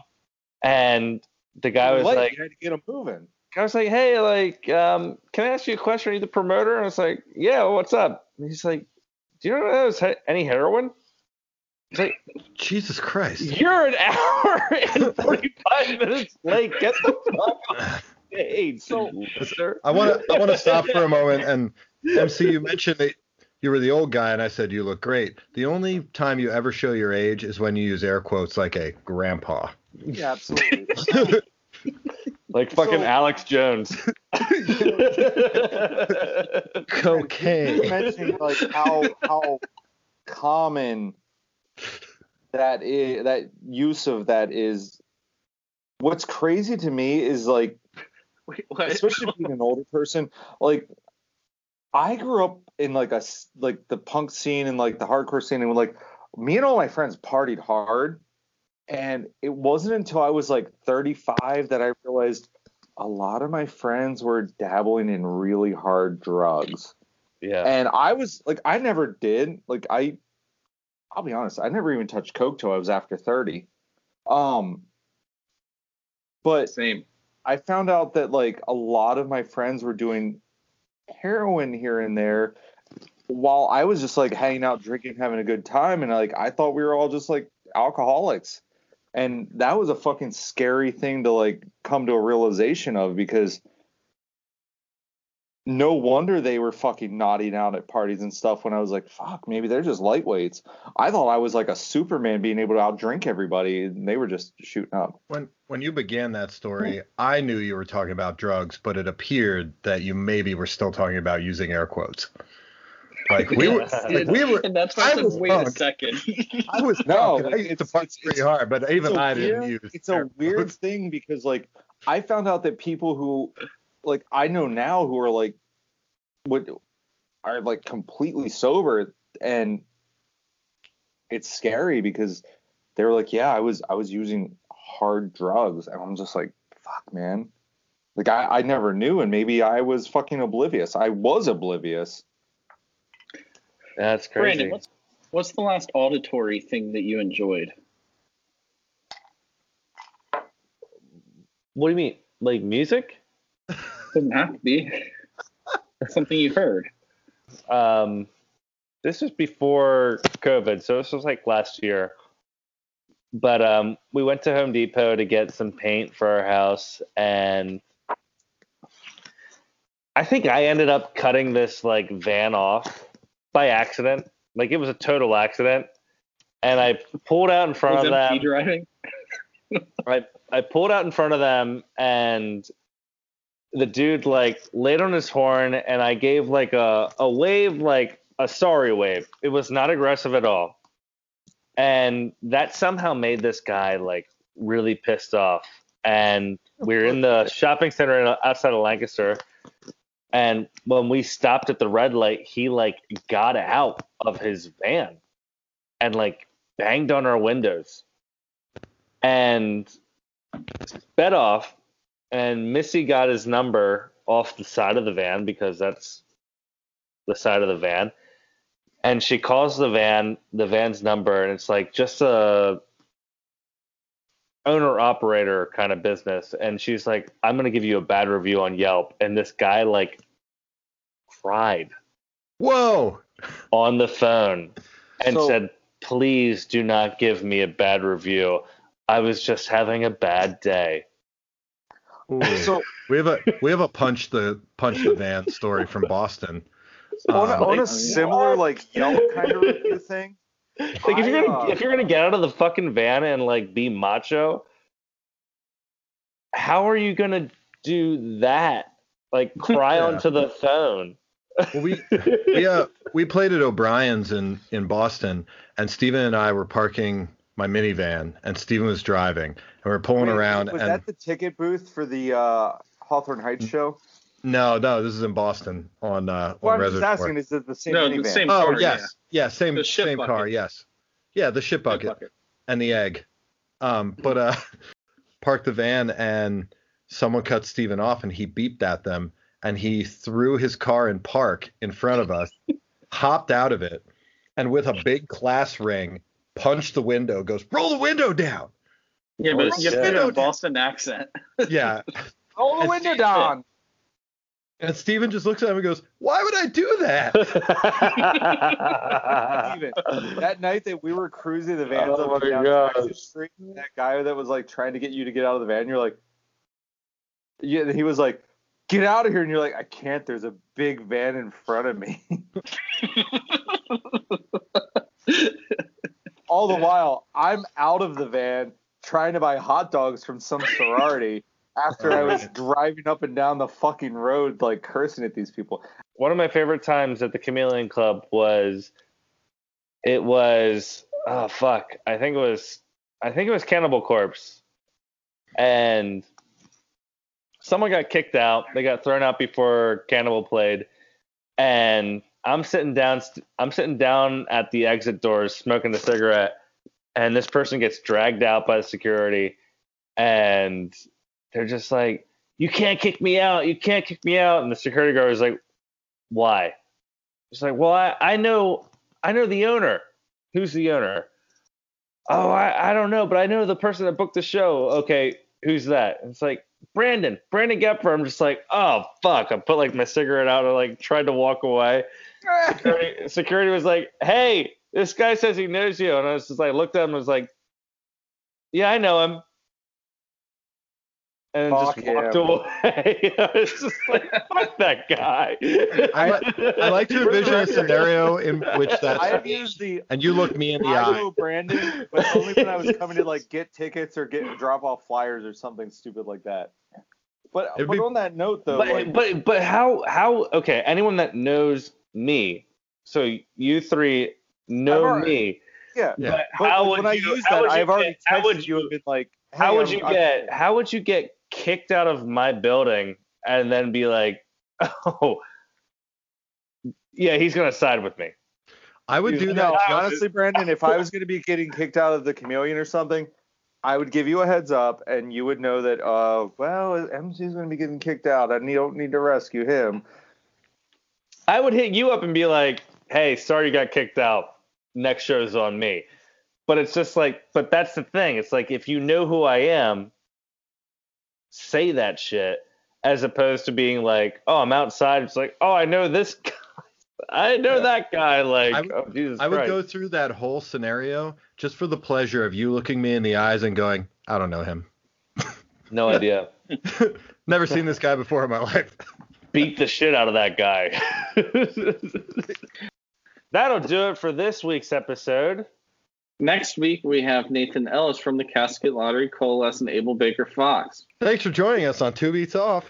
and the guy was Late, like, you had to get them moving. I was like, hey, like, um, can I ask you a question? Are you the promoter? And I was like, yeah, what's up? And he's like, do you know there's he- any heroin? He's like, Jesus Christ. you're an hour and 45 minutes late. Get the fuck off stage. So, sir. I want to I want to stop for a moment and MC. You mentioned that you were the old guy, and I said you look great. The only time you ever show your age is when you use air quotes like a grandpa. Yeah, absolutely. Like fucking So- Alex Jones. you Cocaine. mentioning like how how common that is that use of that is what's crazy to me is like Wait, especially being an older person like i grew up in like a like the punk scene and like the hardcore scene and like me and all my friends partied hard and it wasn't until i was like 35 that i realized a lot of my friends were dabbling in really hard drugs yeah. and I was like, I never did. Like, I, I'll be honest, I never even touched coke till I was after thirty. Um, but Same. I found out that like a lot of my friends were doing heroin here and there, while I was just like hanging out, drinking, having a good time, and like I thought we were all just like alcoholics, and that was a fucking scary thing to like come to a realization of because no wonder they were fucking nodding out at parties and stuff when I was like, fuck, maybe they're just lightweights. I thought I was like a Superman being able to outdrink everybody, and they were just shooting up. When when you began that story, I knew you were talking about drugs, but it appeared that you maybe were still talking about using air quotes. Like we were, like we were. and that's why I I said, was wait a second. I was No, no, I used to it's, punch it's, pretty hard, but even it's a I didn't weird, use. it's a weird quotes. thing because like I found out that people who like I know now who are like would are like completely sober and it's scary because they're like, yeah, I was I was using hard drugs and I'm just like, fuck man. Like I, I never knew and maybe I was fucking oblivious. I was oblivious. That's crazy. Brandon, what's what's the last auditory thing that you enjoyed? what do you mean? Like music? Doesn't have to be. Something you've heard. um, this was before COVID, so this was like last year. But um, we went to Home Depot to get some paint for our house, and I think I ended up cutting this like van off by accident. Like it was a total accident, and I pulled out in front Was of them. driving? I I pulled out in front of them and the dude like laid on his horn and I gave like a, a wave like a sorry wave. It was not aggressive at all. And that somehow made this guy like really pissed off. And we are in the shopping center outside of Lancaster. And when we stopped at the red light, he like got out of his van and like banged on our windows and sped off. And missy got his number off the side of the van because that's the side of the van. And she calls the van the van's number and it's like just a owner operator kind of business and she's like i'm going to give you a bad review on yelp and this guy like cried Whoa! on the phone and So- said, "Please do not give me a bad review. I was just having a bad day." Ooh. So we have a we have a punch the punch the van story from Boston. on, a, Um, on a similar like Yelp kind of review thing. Like if you're gonna if you're gonna get out of the fucking van and like be macho, how are you gonna do that? Like cry Yeah. onto the phone. Well, we we uh, we played at O'Brien's in in Boston, and Steven and I were parking my minivan, and Steven was driving, and we are pulling Wait, around. Was and that the ticket booth for the uh, Hawthorne Heights show? No, no, this is in Boston on uh, Well, on I'm just Reservoir. asking, is it the same No, the minivan? same- Oh car, yes, yeah, same The ship same car, yes, yeah, the ship bucket. Bucket. and the egg. Um, but uh, parked the van and someone cut Steven off and he beeped at them and he threw his car in park in front of us, hopped out of it, and with a big class ring, punched the window, goes, roll the window down. Yeah, but you have to a Boston accent. Yeah. Roll the And window Steven- down. And Steven just looks at him and goes, Why would I do that? Steven, that night that we were cruising the vans Oh up my down gosh. Street, that guy that was like trying to get you to get out of the van, you're like, yeah, and he was like, get out of here, and you're like, I can't. There's a big van in front of me. All the while, I'm out of the van trying to buy hot dogs from some sorority after I was driving up and down the fucking road, like cursing at these people. One of my favorite times at the Chameleon Club was it was oh fuck. I think it was I think it was Cannibal Corpse. And someone got kicked out. They got thrown out before Cannibal played. And I'm sitting down I'm sitting down at the exit doors smoking a cigarette and this person gets dragged out by the security and they're just like you can't kick me out. You can't kick me out. And the security guard was like, why? It's like, well, I, I know, I know the owner. Who's the owner? Oh, I, I don't know, but I know the person that booked the show. Okay, who's that? And it's like Brandon, Brandon Gepfer. I'm just like, oh fuck. I put like my cigarette out and like tried to walk away. Security, security was like, hey, this guy says he knows you, and I was just like, looked at him and was like, yeah, I know him. And Fuck just walked him. away. I was just like, fuck that guy. I, I like to envision a scenario in which that's I have used the and you look me in the I eye. know Brandon, but only when I was coming to like get tickets or get drop off flyers or something stupid like that. But It'd but be- on that note though, but, like, but but how how okay anyone that knows me so you three know already- me yeah. Yeah. but But how like, would when you I use that, I've already get, how would texted you you and been like, how hey, would I'm- you I'm- get how would you get kicked out of my building and then be like oh yeah he's gonna side with me I would do no, that. honestly, Brandon, if I was going to be getting kicked out of the chameleon or something, I would give you a heads up, and you would know that. Uh, well, MC's going to be getting kicked out, and you don't need to rescue him. I would hit you up and be like, "Hey, sorry you got kicked out. Next show's on me." But it's just like, but that's the thing. It's like if you know who I am, say that shit as opposed to being like, "Oh, I'm outside." It's like, "Oh, I know this guy. I know that guy." Like, I would- oh Jesus I would Christ. go through that whole scenario just for the pleasure of you looking me in the eyes and going, I don't know him. no idea. Never seen this guy before in my life. Beat the shit out of that guy. That'll do it for this week's episode. Next week we have Nathan Ellis from the Casket Lottery Coalesce and Able Baker Fox. Thanks for joining us on Two Beats Off.